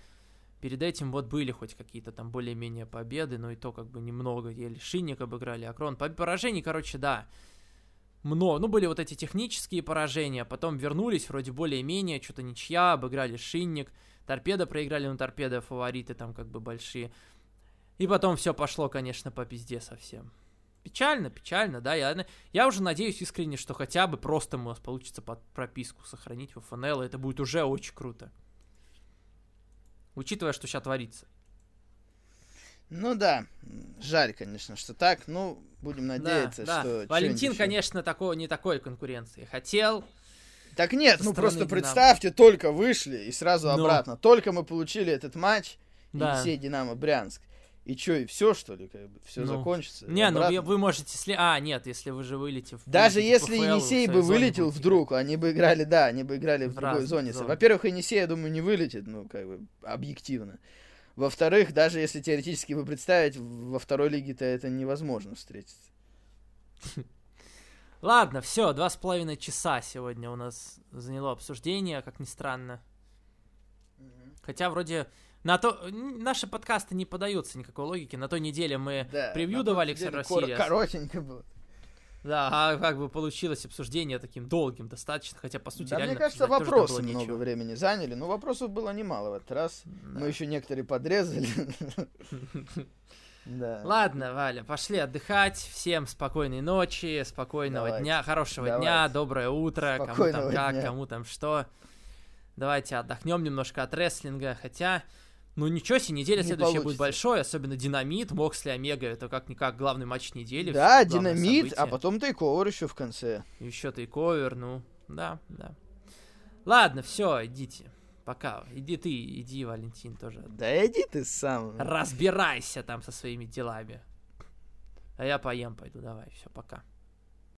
Перед этим вот были хоть какие-то там более-менее победы, но и то как бы немного. Еле Шинник обыграли, Акрон. Поражений, короче, да, много. Ну, были вот эти технические поражения, потом вернулись, вроде более-менее, что-то ничья, обыграли Шинник. Торпеда проиграли, но торпеда фавориты там как бы большие. И потом все пошло, конечно, по пизде совсем. Печально, печально, да. Я, я уже надеюсь искренне, что хотя бы просто у нас получится под прописку сохранить в ФНЛ, это будет уже очень круто учитывая, что сейчас творится. Ну да, жаль, конечно, что так. Ну, будем надеяться, да, что... Да. Валентин, конечно, такого, не такой конкуренции хотел. Так нет, ну просто Динамо. представьте, только вышли и сразу ну. обратно. Только мы получили этот матч, да. Енисей Динамо Брянск. И что, и все, что ли, как бы, все ну. закончится? Не, ну вы, вы можете, если... А, нет, если вы же вылетите... Даже если ФЛ, Енисей бы вылетел вдруг, они бы играли, да, они бы играли в, в другой зоне. зоне. Во-первых, Енисей, я думаю, не вылетит, ну, как бы, объективно. Во-вторых, даже если теоретически бы представить, во второй лиге-то это невозможно встретиться. [LAUGHS] Ладно, все, два с половиной часа сегодня у нас заняло обсуждение, как ни странно. Хотя вроде на то наши подкасты не подаются никакой логике. На той неделе мы Да, превью давали кор- Series. Коротенько было. Да, а как бы получилось обсуждение таким долгим достаточно, хотя по сути Да, мне реально кажется, обсуждать тоже вопросы много нечего. времени заняли, но вопросов было немало в этот раз. Да. Мы еще некоторые подрезали. [LAUGHS] Да. Ладно, Валя, пошли отдыхать. Всем спокойной ночи, спокойного Давайте. дня, хорошего Давайте. дня, доброе утро, кому там как, дня. кому там что. Давайте отдохнем немножко от рестлинга, хотя... Ну ничего себе, неделя Не следующая будет получится. большой, особенно Динамит, Моксли, Омега, это как-никак главный матч недели. Да, динамит, а событие. потом тейковер еще в конце. Еще тейковер, ну, да, да. Ладно, все, идите. Пока. Иди ты, иди, Валентин, тоже. Да иди ты сам. Разбирайся там со своими делами. А я поем пойду, давай, все, пока.